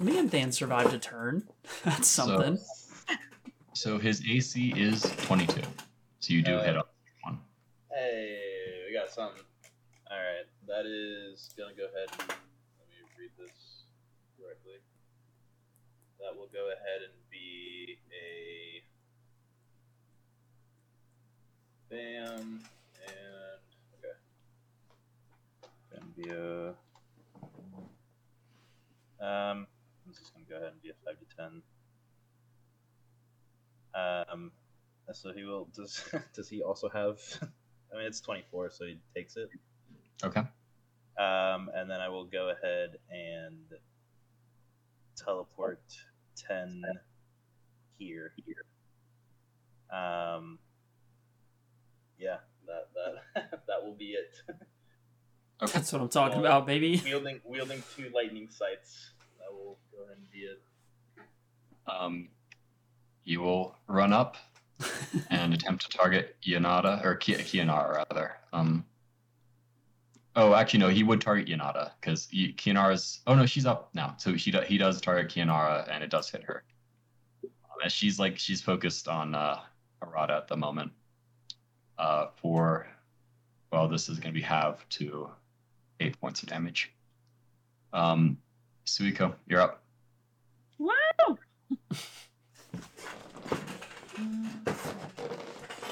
Me and Than survived a turn. That's something. So his AC is 22. So you do Uh, hit up one. Hey, we got something. All right, that is gonna go ahead. And, let me read this correctly. That will go ahead and be a bam and okay. Gonna be a um. This is gonna go ahead and be a five to ten. Um, so he will. Does does he also have? I mean, it's twenty four, so he takes it. Okay. Um, and then I will go ahead and teleport ten here. Here. Um, yeah, that that that will be it. That's what I'm talking Well, about, baby. wielding wielding two lightning sights. That will go ahead and be it. Um, you will run up and attempt to target Yanada or Ki- Kianara rather. Um. Oh, actually, no. He would target Yanada because Kianara's. Oh no, she's up now. So she do, he does target Kianara and it does hit her. Um, as she's like she's focused on uh, Arata at the moment. Uh, for well, this is going to be half to eight points of damage. Um, Suiko, you're up. Woo!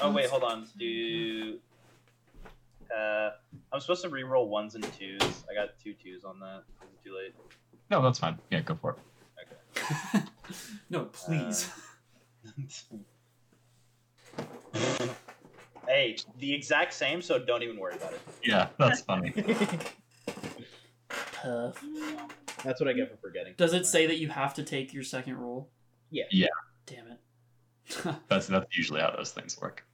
Oh wait, hold on. Do uh, I'm supposed to re-roll ones and twos. I got two twos on that. Is it too late? No, that's fine. Yeah, go for it. Okay. no, please. hey, the exact same, so don't even worry about it. Yeah, that's funny. it. Tough. That's what I get for forgetting. Does it say that you have to take your second roll? Yeah. Yeah. Damn it. That's that's usually how those things work.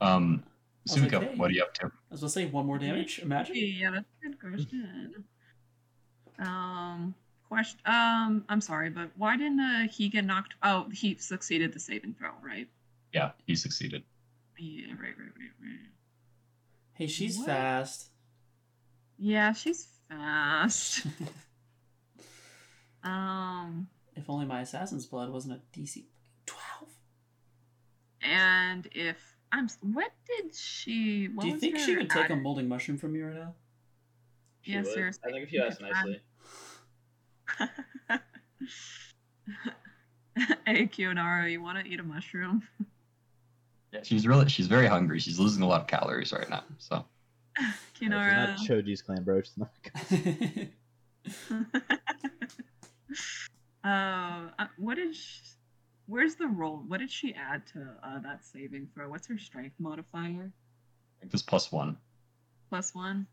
Um, I was like, hey. what are you up to? I was gonna say one more damage. Imagine. Yeah, that's a good question. Um, question. Um, I'm sorry, but why didn't uh, he get knocked? Oh, he succeeded the saving throw, right? Yeah, he succeeded. Yeah, right, right, right, right. Hey, she's What? fast. Yeah, she's fast. um, If only my assassin's blood wasn't a DC twelve. And if I'm, what did she? What Do you was think she her would take a molding mushroom from you right now? She Yeah, would. seriously. I think if you ask Okay, nicely. hey, Kianara, you want to eat a mushroom? Yeah, she's really she's very hungry. She's losing a lot of calories right now. So Yeah, Kianara. she's not Choji's clan, bro. She's not. uh, uh, what did she, where's the roll? What did she add to uh, that saving throw? What's her strength modifier? I think this plus one. Plus one.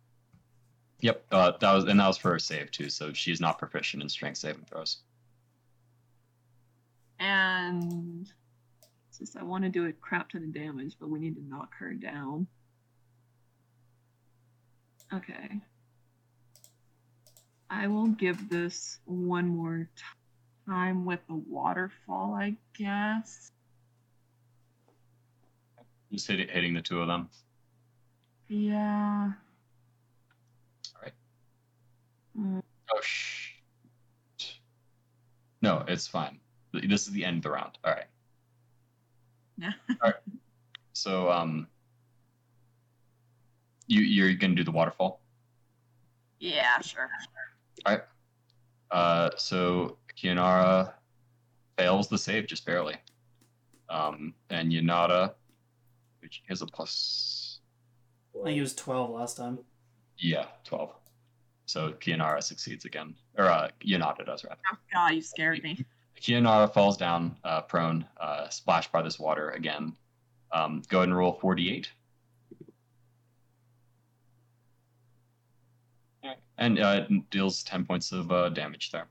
Yep, uh, that was and that was for her save too. So she's not proficient in strength saving throws. And it's just I want to do a crap ton of damage, but we need to knock her down. Okay. I will give this one more time with the waterfall, I guess. Just hit, hitting the two of them. Yeah. Alright. Mm, Oh, shh. No, it's fine. This is the end of the round. All right. Yeah. All right. So, um, you you're gonna do the waterfall. yeah, sure. All right. Uh, so Kianara fails the save just barely. Um, and Yanada, which has a plus, I think it was 12 last time. yeah, twelve. So Kianara succeeds again, or uh, Yanada does rather. Oh, God, you scared me. Kianara falls down, uh, prone, uh, splashed by this water again. Um, go ahead and roll 48. And uh, deals 10 points of uh, damage there.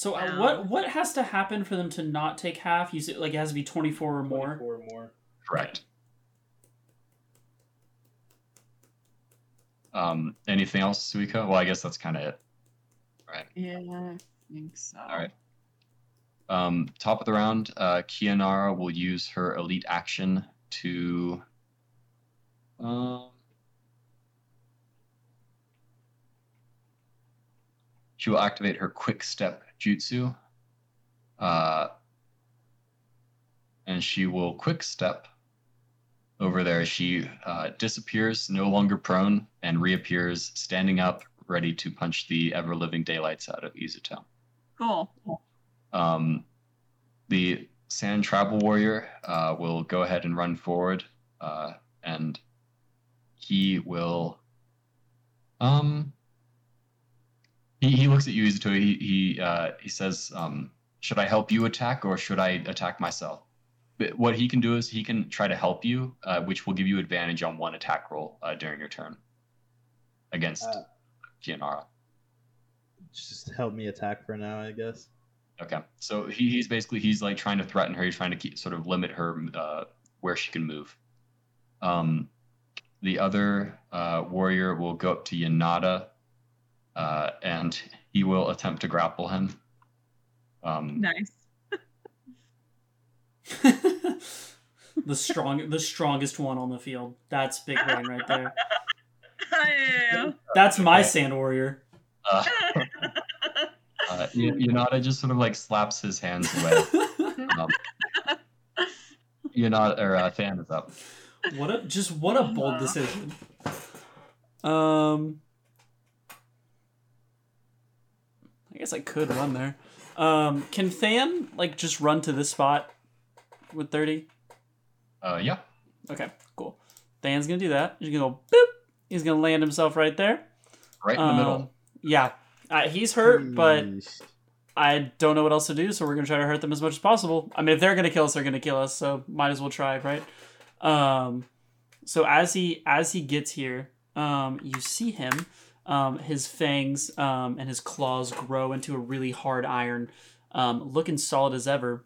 So uh, what what has to happen for them to not take half? You said like it has to be 24 or more. 24 or more. Correct. Um, anything else, Suiko? Well, I guess that's kind of it. Right. Yeah, I think so. All right. Um, top of the round, uh, Kianara will use her elite action to. Um, she will activate her quick step jutsu. Uh, and she will quick step over there. She uh, disappears, no longer prone, and reappears standing up, ready to punch the ever living daylights out of Izuto. Cool. Um, the Sand Travel Warrior uh, will go ahead and run forward, uh, and he will. Um, he, he looks at you, Izuto. He he uh, he says, um, "Should I help you attack, or should I attack myself?" But what he can do is he can try to help you, uh, which will give you advantage on one attack roll uh, during your turn against Uh, Kianara. Just help me attack for now, I guess. Okay, so he, he's basically he's like trying to threaten her. He's trying to keep sort of limit her uh, where she can move. Um, the other uh, warrior will go up to Yanada, uh, and he will attempt to grapple him. Um, Nice. the strong the strongest one on the field. That's big brain right there. yeah. That's my sand warrior. uh, uh, Y- Yanada just sort of like slaps his hands away. Um, Yanada or uh, Than is up. what a just what a bold decision. Um I guess I could run there. Um can Than like just run to this spot with 30? Uh, yeah. Okay, cool. Than's gonna do that. He's gonna go boop. He's gonna land himself right there. Right in the Um, middle. Yeah. Uh, he's hurt, but I don't know what else to do, so we're gonna try to hurt them as much as possible. I mean, if they're gonna kill us, they're gonna kill us, so might as well try, right? Um, so as he as he gets here, um, you see him, um, his fangs um, and his claws grow into a really hard iron, um, looking solid as ever,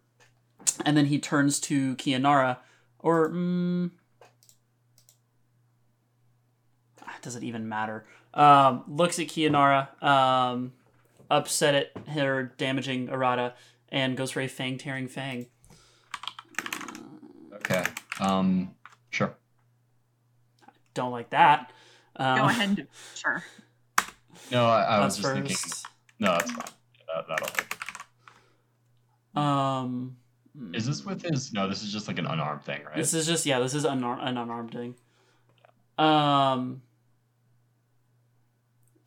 and then he turns to Kianara, or mm, does it even matter? Um, looks at Kianara, um, upset at her damaging Arata, and goes for a fang tearing fang. Okay. Um, sure. Don't like that. Um, Go ahead Sure. No, I, I was just thinking. No, that's fine. That, that'll hit. Um, Is this with his? No, this is just like an unarmed thing, right? This is just yeah. This is unar- an unarmed thing. Um,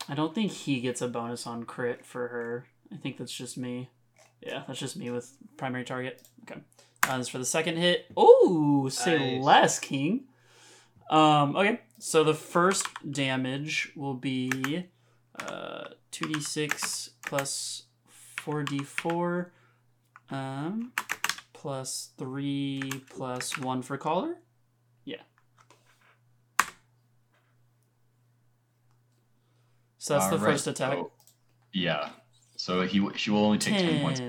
I don't think he gets a bonus on crit for her. I think that's just me. Yeah, that's just me with primary target. Okay, uh, this for the second hit. Oh, say Nice. less, King. Um, okay, so the first damage will be uh two d six plus four d four. Um, plus three plus one for collar. Yeah. So that's the Alright, first attack. so- yeah. So he she will only take ten, points.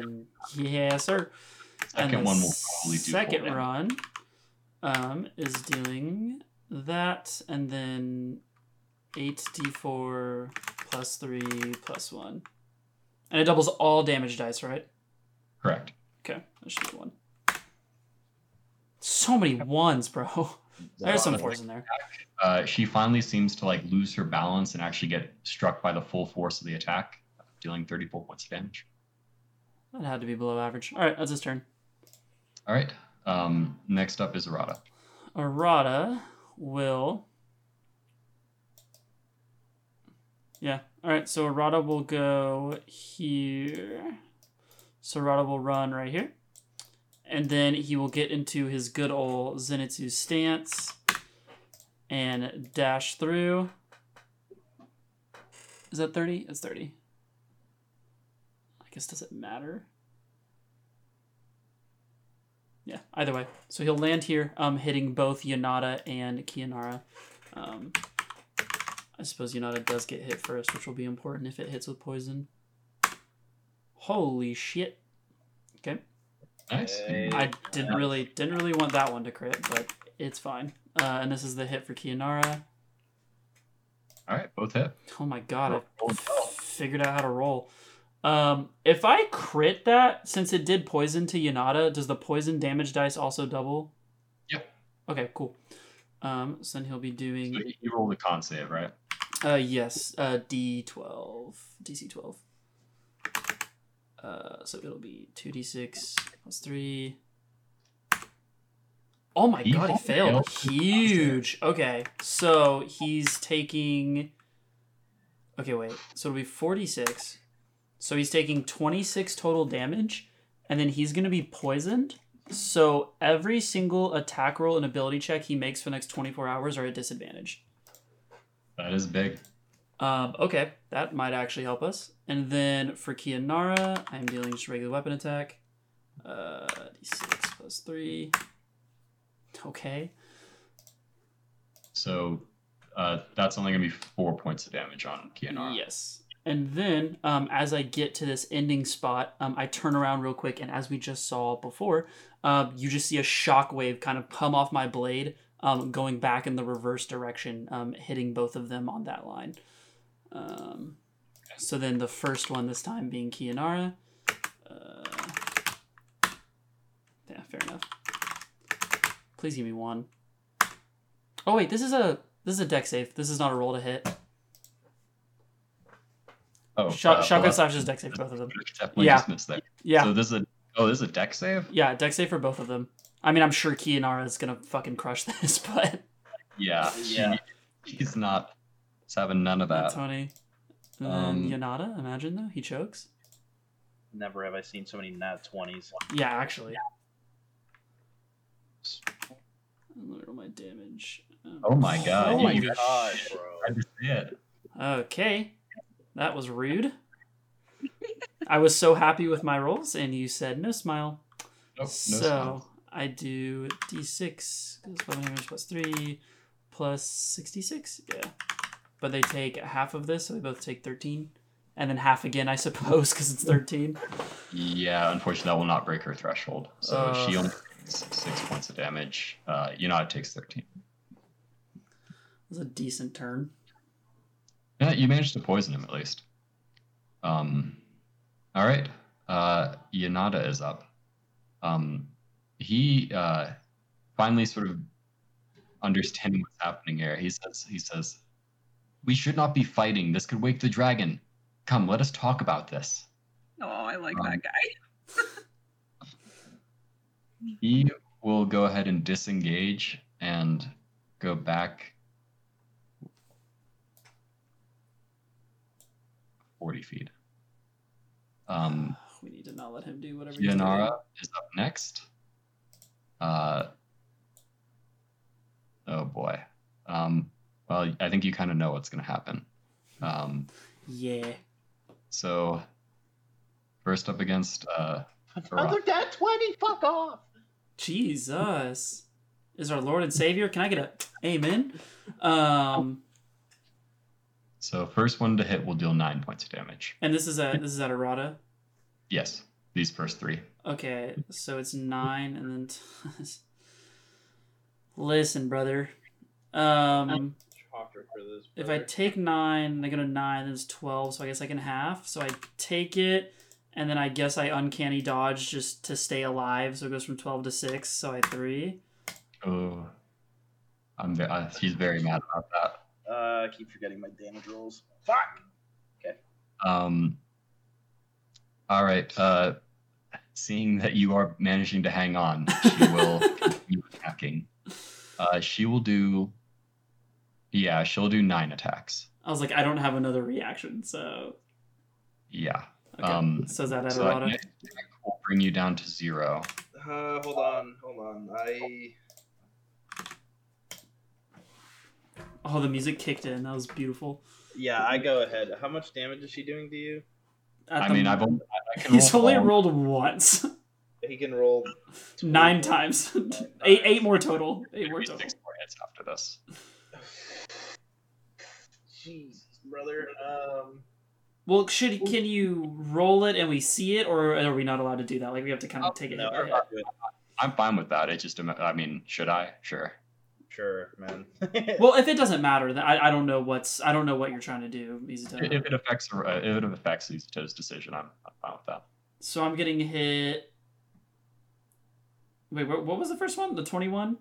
Yeah, sir. Second one will probably do second run um, is dealing that, and then 8d4 plus 3 plus 1. And it doubles all damage dice, right? Correct. Okay, that should be one. So many ones, bro. There's some fours in there. Uh, she finally seems to like lose her balance and actually get struck by the full force of the attack, dealing 34 points of damage. That had to be below average. All right, that's his turn. All right. Um, next up is Arata. Arata will. Yeah. All right. So Arata will go here. So Arata will run right here, and then he will get into his good old Zenitsu stance and dash through. Is that thirty? It's thirty. I guess does it matter? Yeah, either way. So he'll land here, um, hitting both Yanada and Kianara. Um, I suppose Yanada does get hit first, which will be important if it hits with poison. Holy shit. Okay. Nice. I didn't really didn't really want that one to crit, but it's fine. Uh, and this is the hit for Kianara. All right, both hit. Oh my god, I Roll well. figured out how to roll. Um, if I crit that, since it did poison to Yanada, does the poison damage dice also double? Yep. Okay, cool. Um, so then he'll be doing So you rolled a con save, right? Uh yes, uh D twelve. DC twelve. Uh so it'll be two D six plus three. Oh my He god, he failed. failed. Huge. Okay. So he's taking Okay, wait. So it'll be 46. So he's taking 26 total damage, and then he's gonna be poisoned. So every single attack roll and ability check he makes for the next 24 hours are at disadvantage. That is big. Um, okay, that might actually help us. And then for Kianara, I'm dealing just regular weapon attack. Uh, d6 plus 3. Okay. So uh, that's only gonna be four points of damage on Kianara. Yes. And then, um, as I get to this ending spot, um, I turn around real quick, and as we just saw before, um, you just see a shockwave kind of come off my blade, um, going back in the reverse direction, um, hitting both of them on that line. Um, so then the first one this time being Kianara. Uh, yeah, fair enough. Please give me one. Oh wait, this is a this is a dex save. This is not a roll to hit. Oh, Shot, uh, shotgun well, slash is dex save for both of them. Yeah. just missed that. Yeah, So this is a oh, this is a dex save. yeah, dex save for both of them. I mean, I'm sure Kianara is gonna fucking crush this, but Yeah, Yeah. He, he's not. He's having none of that. Twenty. And Um, Yanada, imagine though, he chokes. Never have I seen so many nat 20s. Yeah, actually. Look at my damage. Um, Oh my god! Oh my you gosh, bro. I just see it. Okay, that was rude. I was so happy with my rolls, and you said no smile. Nope, no so smile. I do d6 because weapon damage plus three plus sixty-six. Yeah, but they take half of this, so they both take thirteen, and then half again, I suppose, because it's thirteen. Yeah, unfortunately, that will not break her threshold. So she only takes six points of damage. Uh, you know, it takes thirteen. It was a decent turn. Yeah, you managed to poison him at least. Um, all right. Uh, Yanada is up. Um, he uh, finally sort of understanding what's happening here. He says, he says, "We should not be fighting. This could wake the dragon. Come, let us talk about this." Oh, I like Um, that guy. He will go ahead and disengage and go back 40 feet. Um, we need to not let him do whatever. he's Yanara doing. is up next. Uh, oh boy. Um, well, I think you kind of know what's going to happen. Um, Yeah. so, first up against uh, Another nat 20, fuck off! Jesus. Is our Lord and Savior. Can I get a amen? Um, so first one to hit will deal nine points of damage. and this is at this is at Arata. Yes, these first three. Okay, so it's nine, and then listen, brother. Um, for this. if I take nine, I go to nine, then it's twelve, so I guess I can half. So I take it, and then I guess I uncanny dodge just to stay alive. So it goes from twelve to six. So I three. Oh, I'm. ve- Uh, she's very mad about that. uh, I keep forgetting my damage rolls. Fuck. Okay. Um. All right. Uh, seeing that you are managing to hang on, she will continue attacking. Uh, she will do. Yeah, she'll do nine attacks. I was like, I don't have another reaction, so Yeah. okay. Um, so is that at So that Arata? next attack will bring you down to zero. Uh, hold on, hold on. I Oh, the music kicked in. That was beautiful. yeah, I go ahead. How much damage is she doing to you? At I the- mean, I've only, I- I can he's roll only all- rolled once, He can roll nine times, eight eight more total, eight more total. six more hits after this. Jesus, brother. Um, Well, should can you roll it and we see it, or are we not allowed to do that? Like we have to kind of take it. no, hit by I'm hit. not good. I'm fine with that. It just, I mean, should I? Sure. Sure, man. Well, if it doesn't matter, then I, I don't know what's I don't know what you're trying to do, Mizuto. If it affects, uh, if it affects Izuto's decision, I'm, I'm fine with that. So I'm getting hit. Wait, what, what was the first one? The twenty-one.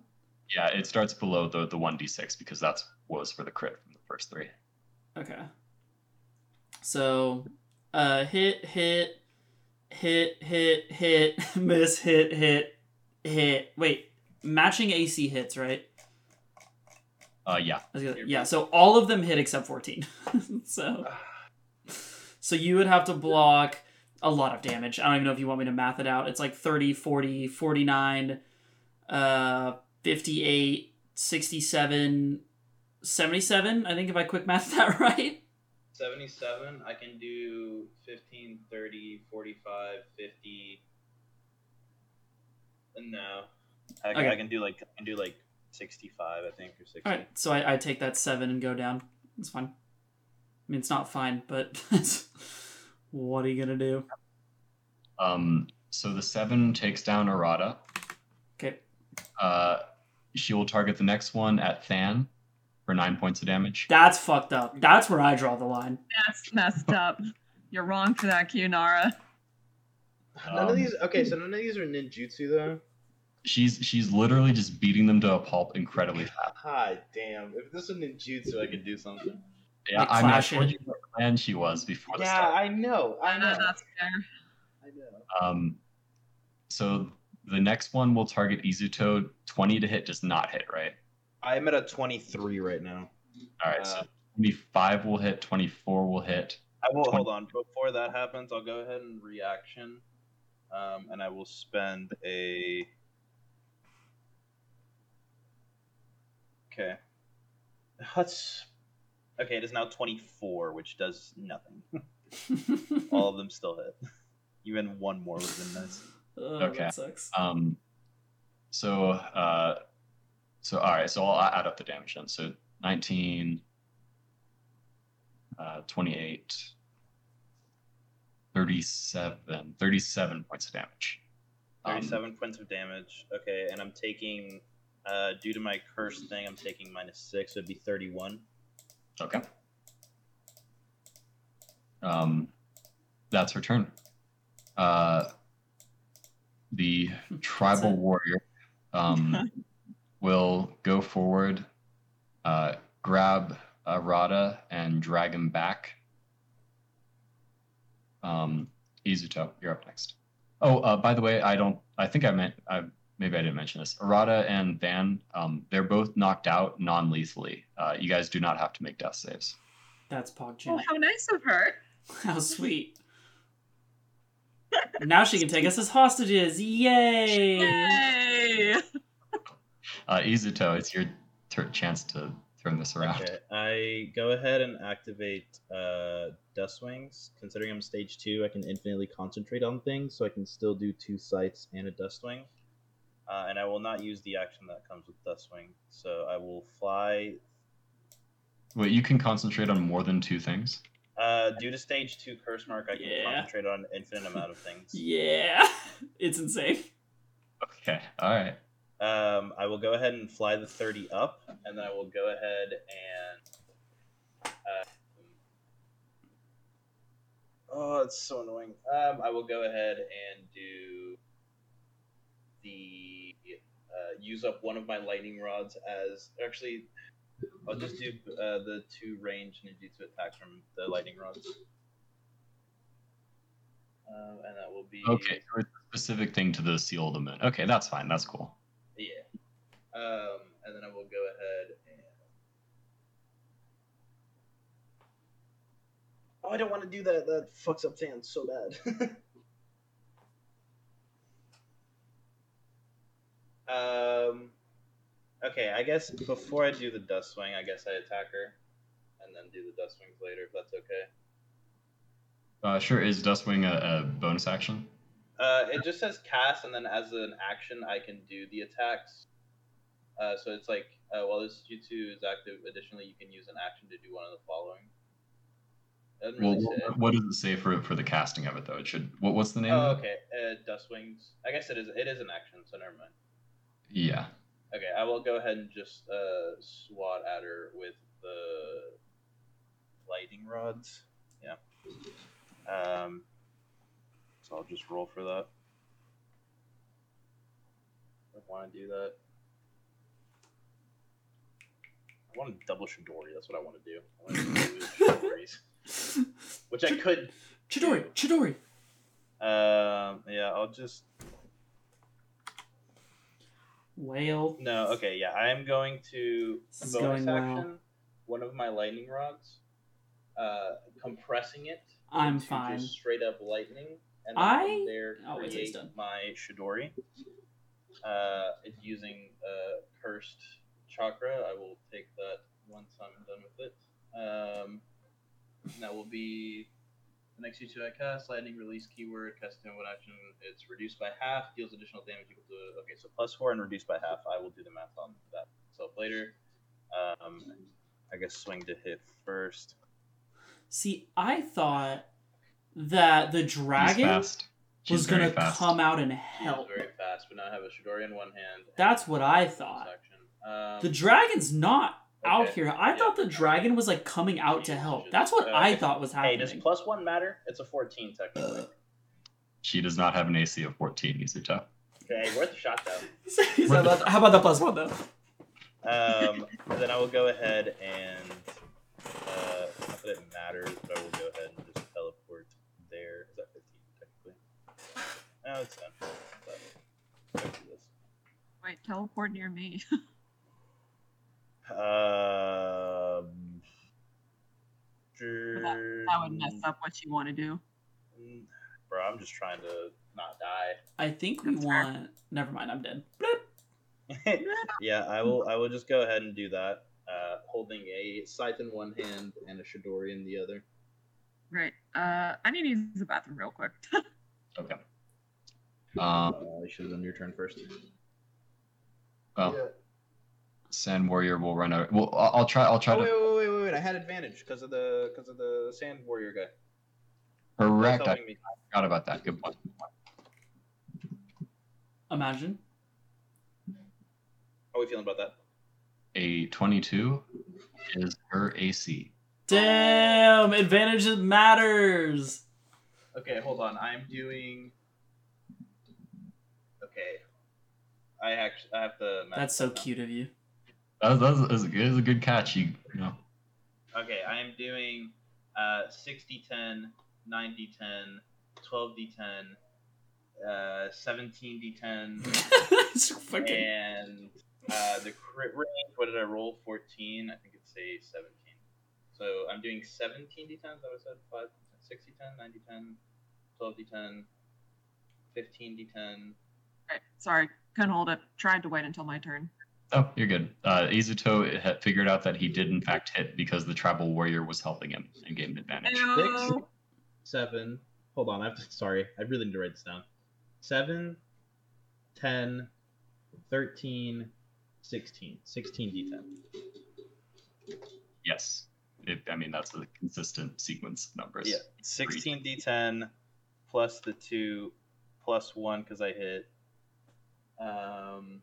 Yeah, it starts below the the one d six because that's was for the crit from the first three. Okay. So, uh, hit, hit, hit, hit, hit, miss, hit, hit, hit. Wait, matching AC hits, right? Uh, yeah. Gonna- yeah. So all of them hit except fourteen. so, so you would have to block a lot of damage. I don't even know if you want me to math it out. It's like 30, 40, 49, uh, 58, 67, 77. I think if I quick math that right. 77, I can do 15, 30, 45, 50. No. I, Okay. I can do like I can do like 65, I think, or 60. All right, so I, I take that seven and go down. It's fine. I mean, it's not fine, but what are you gonna do? Um, so the seven takes down Arata. Okay, Uh, she will target the next one at Than for nine points of damage. that's fucked up. That's where I draw the line. That's messed up. You're wrong for that, Kianara. None Um, of these. Okay, so none of these are ninjutsu though. She's she's literally just beating them to a pulp incredibly fast. God damn! If this was ninjutsu, I could do something. Yeah, Like I mean, I clash told it. you what clan she was before the Yeah, start. I know. I know. That's fair. I know. Um, so the next one will target Izuto. Twenty to hit does not hit, right? I'm at a 23 right now. All right, so Uh, twenty-five will hit. Twenty-four will hit. I will Twen- hold on. Before that happens, I'll go ahead and reaction, um, and I will spend a. Okay. Let's. Okay, it is now 24, which does nothing. All of them still hit. Even one more would have been nice. oh, Okay. that sucks. Um, so uh, so all right, so I'll add up the damage then. So 19, uh, 28, 37, 37 points of damage. Um, 37 points of damage. Okay, and I'm taking. Uh, due to my curse thing, I'm taking minus six. So it'd be 31. Okay. Um, that's her turn. Uh, the tribal warrior um, will go forward, uh, grab uh, Rada, and drag him back. Um, Izuto, you're up next. Oh, uh, by the way, I don't. I think I meant. I maybe I didn't mention this. Arata and Than, um, they're both knocked out non-lethally. Uh, you guys do not have to make death saves. That's Oh, PogChamp. how nice of her. How sweet. now she can take us as hostages. Yay! Yay! Uh, Izuto, it's your tur chance to turn this around. Okay, I go ahead and activate uh, Dust Wings. Considering I'm stage two, I can infinitely concentrate on things, so I can still do two sights and a Dust Wing. Uh, and I will not use the action that comes with Dust Wing. So I will fly. Wait, you can concentrate on more than two things. Uh, due to stage two curse mark, I can Yeah. concentrate on an infinite amount of things. Yeah, it's insane. Okay, all right. Um, I will go ahead and fly the 30 up, and then I will go ahead and. Uh, oh, it's so annoying. Um, I will go ahead and do the use up one of my lightning rods as actually. I'll just do uh, the two range ninjutsu attacks from the lightning rods. Um, and that will be Okay, so it's a specific thing to the seal of the moon. Okay, that's fine. That's cool. Yeah. Um, and then I will go ahead and. Oh, I don't want to do that. That fucks up Than so bad. um. Okay, I guess before I do the Dust Wing, I guess I attack her, and then do the Dust Wings later. If that's okay. Uh, sure. Is Dustwing a, a bonus action? Uh, it just says cast, and then as an action, I can do the attacks. Uh, so it's like uh, while this jutsu is active, additionally, you can use an action to do one of the following. Well, really what, what does it say for for the casting of it though? It should. What, what's the name? Oh, of it? okay. Uh, dust wings. I guess it is. It is an action, so never mind. Yeah. Okay, I will go ahead and just uh, swat at her with the lightning rods. Yeah. Um. So I'll just roll for that. I want to do that. I want to double Chidori. That's what I want to do. I want to do Chidoris, which I could. Chidori, Chidori. Um. Yeah, I'll just. Whale. No. Okay. Yeah, I am going to This bonus going action well. one of my lightning rods, uh, compressing it. I'm into fine. Just straight up lightning, and I- there oh, create done. my Chidori. Uh, it's using uh, cursed chakra. I will take that once I'm done with it. Um, that will be the next jutsu I cast. Lightning release keyword. Cast in one action. It's reduced by half. Deals additional damage equal to. Okay, so plus four and reduced by half. I will do the math on that myself later. Um, I guess swing to hit first. See, I thought that the dragon fast. Was gonna fast. come out and He help. very fast, but now I have a Chidori in one hand. That's what I thought. Um, The dragon's not out here. I yeah. thought the dragon was like coming out to help. That's what uh, I thought was hey, happening. does plus one matter? It's a 14 technically. She does not have an AC of 14, Izuto. Okay, worth a shot though. How, about, how about the plus one though? Um, then I will go ahead and uh, not that it matters, but I will go ahead and just teleport there. Is that 15 technically? No, it's 10. But let's do this. Wait, teleport near me. Um, that, that would mess up what you want to do. Bro, I'm just trying to not die. I think we That's fair. want. Never mind. I'm dead. Yeah, I will. I will just go ahead and do that. Uh, holding a scythe in one hand and a Chidori in the other. Right. Uh, I need to use the bathroom real quick. Okay. Um, Uh, you should have done your turn first. well, Sand Warrior will run out. Well, I'll, I'll try. I'll try Oh, to. wait, wait, wait, wait, wait! I had advantage because of the because of the sand warrior guy. That's Correct. I helping me. forgot about that. Good point. Imagine. How are we feeling about that? A 22 is her AC. Damn, advantage matters. Okay, hold on. I'm doing. Okay. I actually I have to. That's so cute of you. That was, that was, that was a good, that was a good catch. You, you know. Okay, I am doing uh 60 10, 90 10, 12 d10, uh 17 d10, It's fucking. and uh the crit range. What did I roll? 14. I think it's a 17. So I'm doing 17 d10s. Is that what I said? 5, 60 10, 90 10, 12 d10, 15 d10. right. Sorry, couldn't hold it. Tried to wait until my turn. Oh, you're good. Uh, Izuto had figured out that he did in fact hit because the tribal warrior was helping him and gave him advantage. Ew. seven. Hold on, I have to. Sorry, I really need to write this down. Seven, 10, 13, 16. 16 d10. Yes. It, I mean, that's a consistent sequence of numbers. Yeah, 16 d10 plus the two plus one because I hit. Um,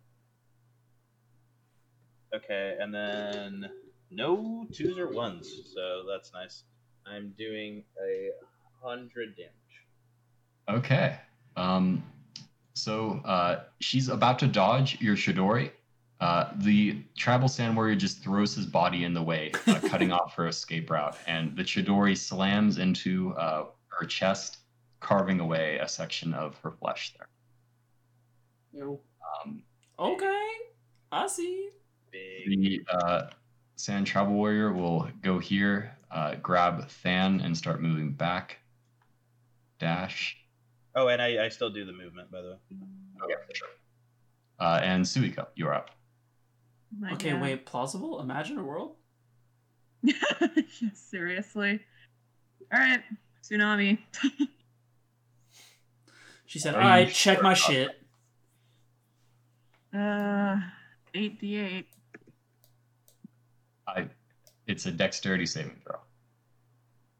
Okay, and then no twos or ones, so that's nice. I'm doing a hundred damage. Okay. Um, so uh, she's about to dodge your Chidori. Uh, the tribal sand warrior just throws his body in the way, uh, cutting off her escape route, and the Chidori slams into uh, her chest, carving away a section of her flesh there. Yo. Um, Okay, I see. Big. the uh, sand tribal warrior will go here, uh, grab Than, and start moving back. Dash. Oh, and I, I still do the movement, by the way. Okay, sure. Uh, and Suiko, you're up. My Okay, God. wait, plausible? Imagine a world? Seriously. All right, tsunami. She said, Are Alright, check sure my about shit. Uh, eight d eight. I, it's a dexterity saving throw.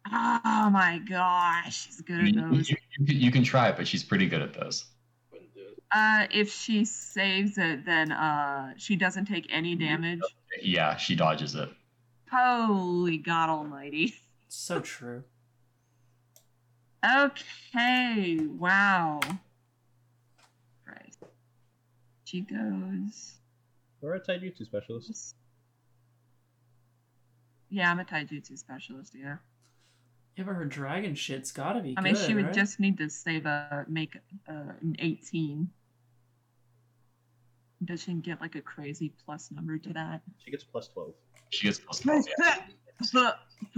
Oh my gosh, she's good at those. you- you can- you can try it, but she's pretty good at those. Wouldn't do it. Uh, if she saves it, then uh, she doesn't take any damage. Yeah, she dodges it. Holy God Almighty. So true. Okay, wow. Right. She goes. We're a Taijutsu specialist. Yeah, I'm a taijutsu specialist. Yeah. Yeah, but her dragon shit's gotta be I mean, good, she would right? just need to save a make uh, an 18. Does she get like a crazy plus number to that? She gets plus 12. She gets plus 12. Yeah.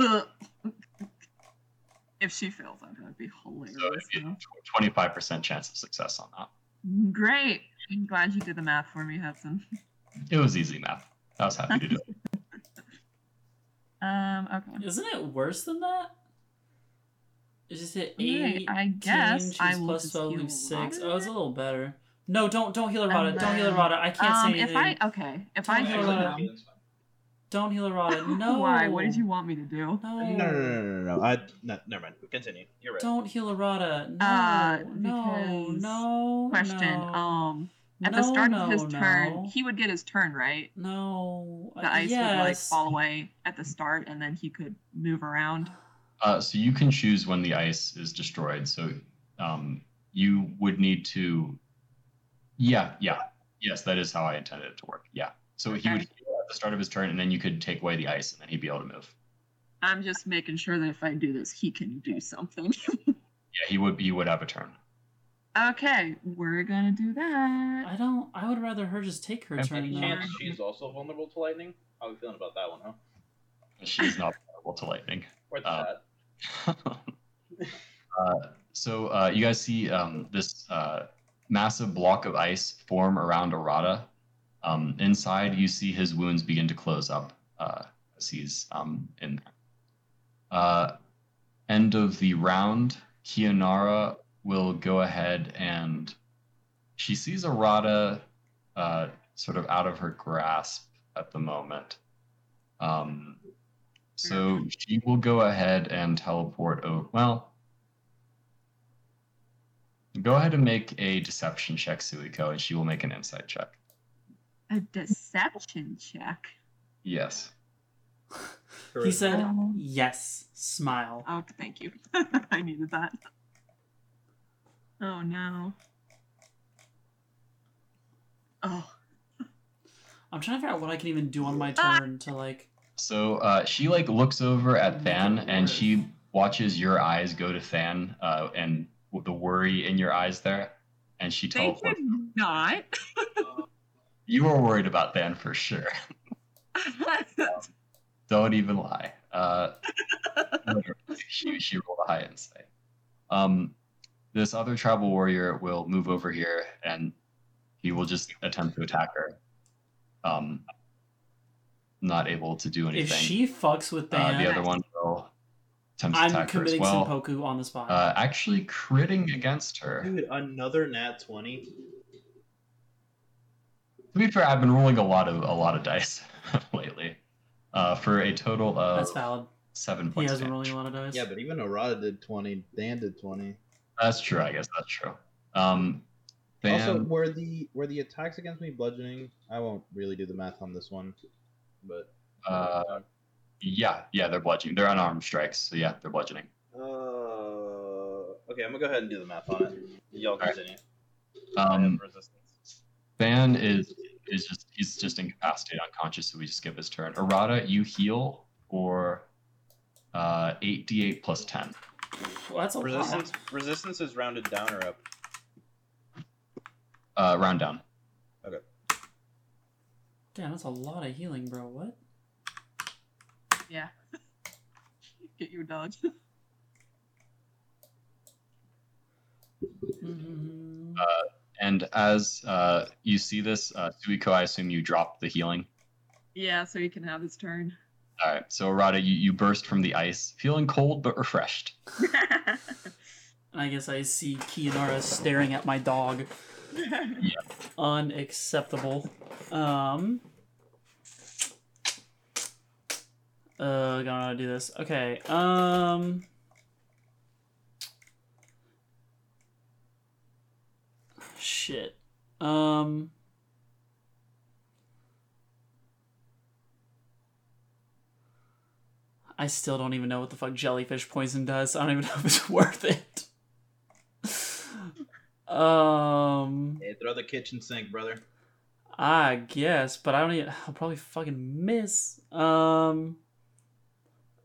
if she fails, that would be hilarious. So it'd be though. a 25% chance of success on that. Great. I'm glad you did the math for me, Hudson. It was easy math. I was happy to do it. Um. Okay. Isn't it worse than that? Is just hit Yeah, 18, I guess she's I will 12 heal leaves 6. Rada. Oh, it's a little better. No, don't don't heal Arata. And Don't heal then, Arata. I can't um, say if anything. I okay, if I Don't heal heal Actually, Rada. them, healing's. Don't heal Arata. No. why? What did you want me to do? No. No, no, no, no, no, no. I, no, never mind. Continue. You're right. Don't heal Arata. No. Uh, no. because- No. Question. No. Um, at the start no, of his turn, he would get his turn, right? No. The ice yes. would like fall away at the start, and then he could move around. Uh, so you can choose when the ice is destroyed. So um, you would need to. Yeah, yeah, yes, that is how I intended it to work. Yeah. So he would heal at the start of his turn, and then you could take away the ice, and then he'd be able to move. I'm just making sure that if I do this, he can do something. Yeah, he would. He would have a turn. Okay, we're gonna do that. I don't. I would rather her just take her And turn. Any chance she's also vulnerable to lightning? How are we feeling about that one, huh? She's not vulnerable to lightning. Where's Uh, that? uh, so uh, you guys see um, this uh, massive block of ice form around Arata. Um, inside, you see his wounds begin to close up uh, as he's um, in there. Uh, end of the round, Kianara will go ahead and she sees Arata uh, sort of out of her grasp at the moment. Um, so she will go ahead and teleport over. Well, go ahead and make a deception check, Suiko, and she will make an insight check. A deception check. Yes. He said, Oh. "Yes." Smile. Oh, thank you. I needed that. Oh no. Oh, I'm trying to figure out what I can even do on my Ah! turn to like. So uh, she like looks over at Make Than and she watches your eyes go to Than uh, and the worry in your eyes there, and she they teleports. did not. You were worried about Than for sure. Don't even lie. Uh, she she rolled a high insight. Um, this other tribal warrior will move over here and he will just attempt to attack her. Um, not able to do anything. If she fucks with uh, the other one will attempt to I'm attack her as well. committing well. seppuku on the spot. Uh, actually, critting against her. Dude, another nat 20. To be fair, I've been rolling a lot of a lot of dice lately, uh, for a total of That's valid. seven He points. has of been rolling a lot of dice. Yeah, but even Arata did 20. Than did 20. That's true. I guess that's true. Um, Also, were the were the attacks against me bludgeoning? I won't really do the math on this one, but uh, yeah, yeah, they're bludgeoning. They're unarmed strikes, so yeah, they're bludgeoning. Uh, okay, I'm gonna go ahead and do the math on it. Y'all Alright. continue. I have Um, resistance. Than is is just he's just incapacitated, unconscious, so we just skip his turn. Arata, you heal for uh, eight d8 plus ten. Well, that's a Resistance resistance is rounded down or up. Uh, round down. Okay. Damn, that's a lot of healing, bro. What? Yeah. Get your dodge. Mhm. And as uh, you see this, uh, Suiko, I assume you dropped the healing. yeah, so he can have his turn. All right, so Arata, you, you burst from the ice, feeling cold but refreshed. I guess I see Kianara staring at my dog. Unacceptable. Um. Uh, gotta do this. Okay. Um. Shit. Um. I still don't even know what the fuck jellyfish poison does. I don't even know if it's worth it. Um, Hey, throw the kitchen sink, brother. I guess, but I don't even. I'll probably fucking miss. Um,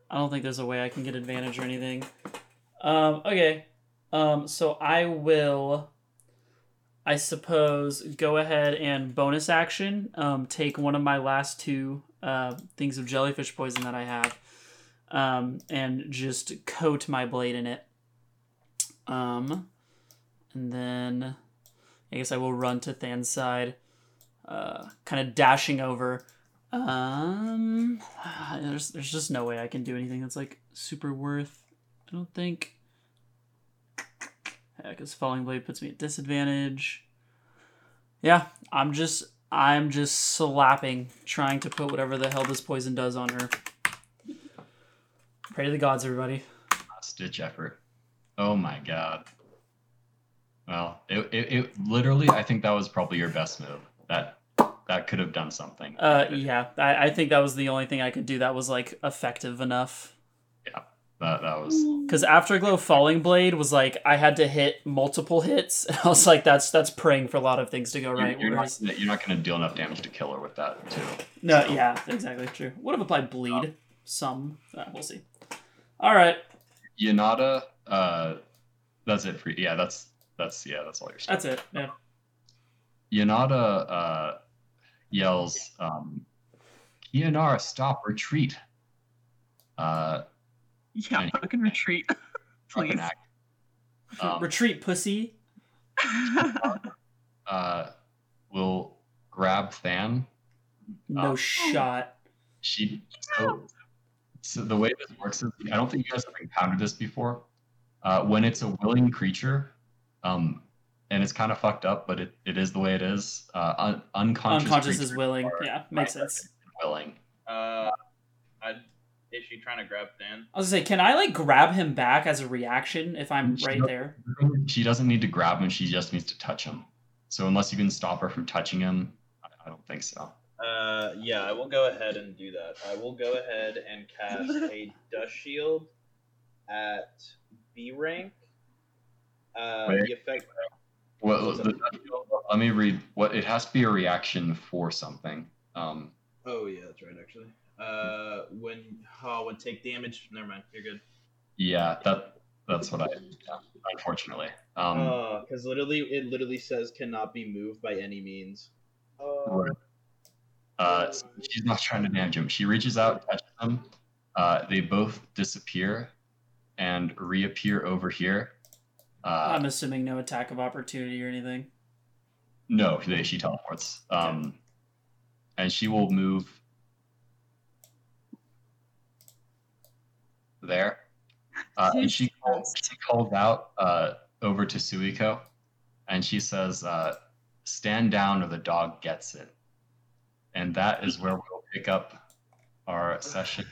I don't think there's a way I can get advantage or anything. Um, okay. Um, so I will. I suppose go ahead and bonus action. Um, take one of my last two uh, things of jellyfish poison that I have, um, and just coat my blade in it. Um, and then I guess I will run to Than's side, uh, kind of dashing over. Um, there's there's just no way I can do anything that's like super worth. I don't think. Because falling blade puts me at disadvantage. Yeah, I'm just I'm just slapping, trying to put whatever the hell this poison does on her. Pray to the gods, everybody. Last ditch effort. Oh my god. Well, it, it, it literally, I think that was probably your best move. That that could have done something. Uh, yeah, I, I think that was the only thing I could do that was like effective enough. Yeah, that that was Because Afterglow Falling Blade was like I had to hit multiple hits, and I was like, that's that's praying for a lot of things to go right. you're, you're not gonna- you're not going to deal enough damage to kill her with that too. no, yeah, exactly true. Would have applied bleed some. Uh, we'll see. All right, Yanada, uh, that's it for you. yeah. That's that's yeah. That's all your stuff. that's it. Yeah. Yanada uh, yells, um, "Kianara, stop! Retreat!" Uh, Yeah, And- fucking retreat. fucking Please. act. Um, Retreat, pussy. uh, will grab Than. No Oh. shot. She so, so the way this works is I don't think you guys have encountered this before. Uh, when it's a willing creature, um, and it's kind of fucked up, but it, it is the way it is. Uh, un- unconscious, Unconscious is willing. Yeah, makes sense. willing. Uh, I is she trying to grab Than? I was gonna say, can I like grab him back as a reaction if I'm She right there? She doesn't need to grab him; she just needs to touch him. So unless you can stop her from touching him, I, I don't think so. Uh, yeah, I will go ahead and do that. I will go ahead and cast a dust shield at B rank. Uh, Wait. the effect. Well, the, let me read. What it has to be a reaction for something. Um, Oh yeah, that's right. Actually, uh, when oh when take damage. Never mind. You're good. yeah, that that's what I. Yeah, unfortunately. Um, Uh, because literally, it literally says cannot be moved by any means. Right. Uh, so she's not trying to damage him. She reaches out, touches him. Uh, they both disappear and reappear over here. Uh, I'm assuming no attack of opportunity or anything. no, they, she teleports. Um, and she will move there. Uh, and she calls, she calls out uh, over to Suiko, and she says, uh, "Stand down, or the dog gets it." And that is where we'll pick up our session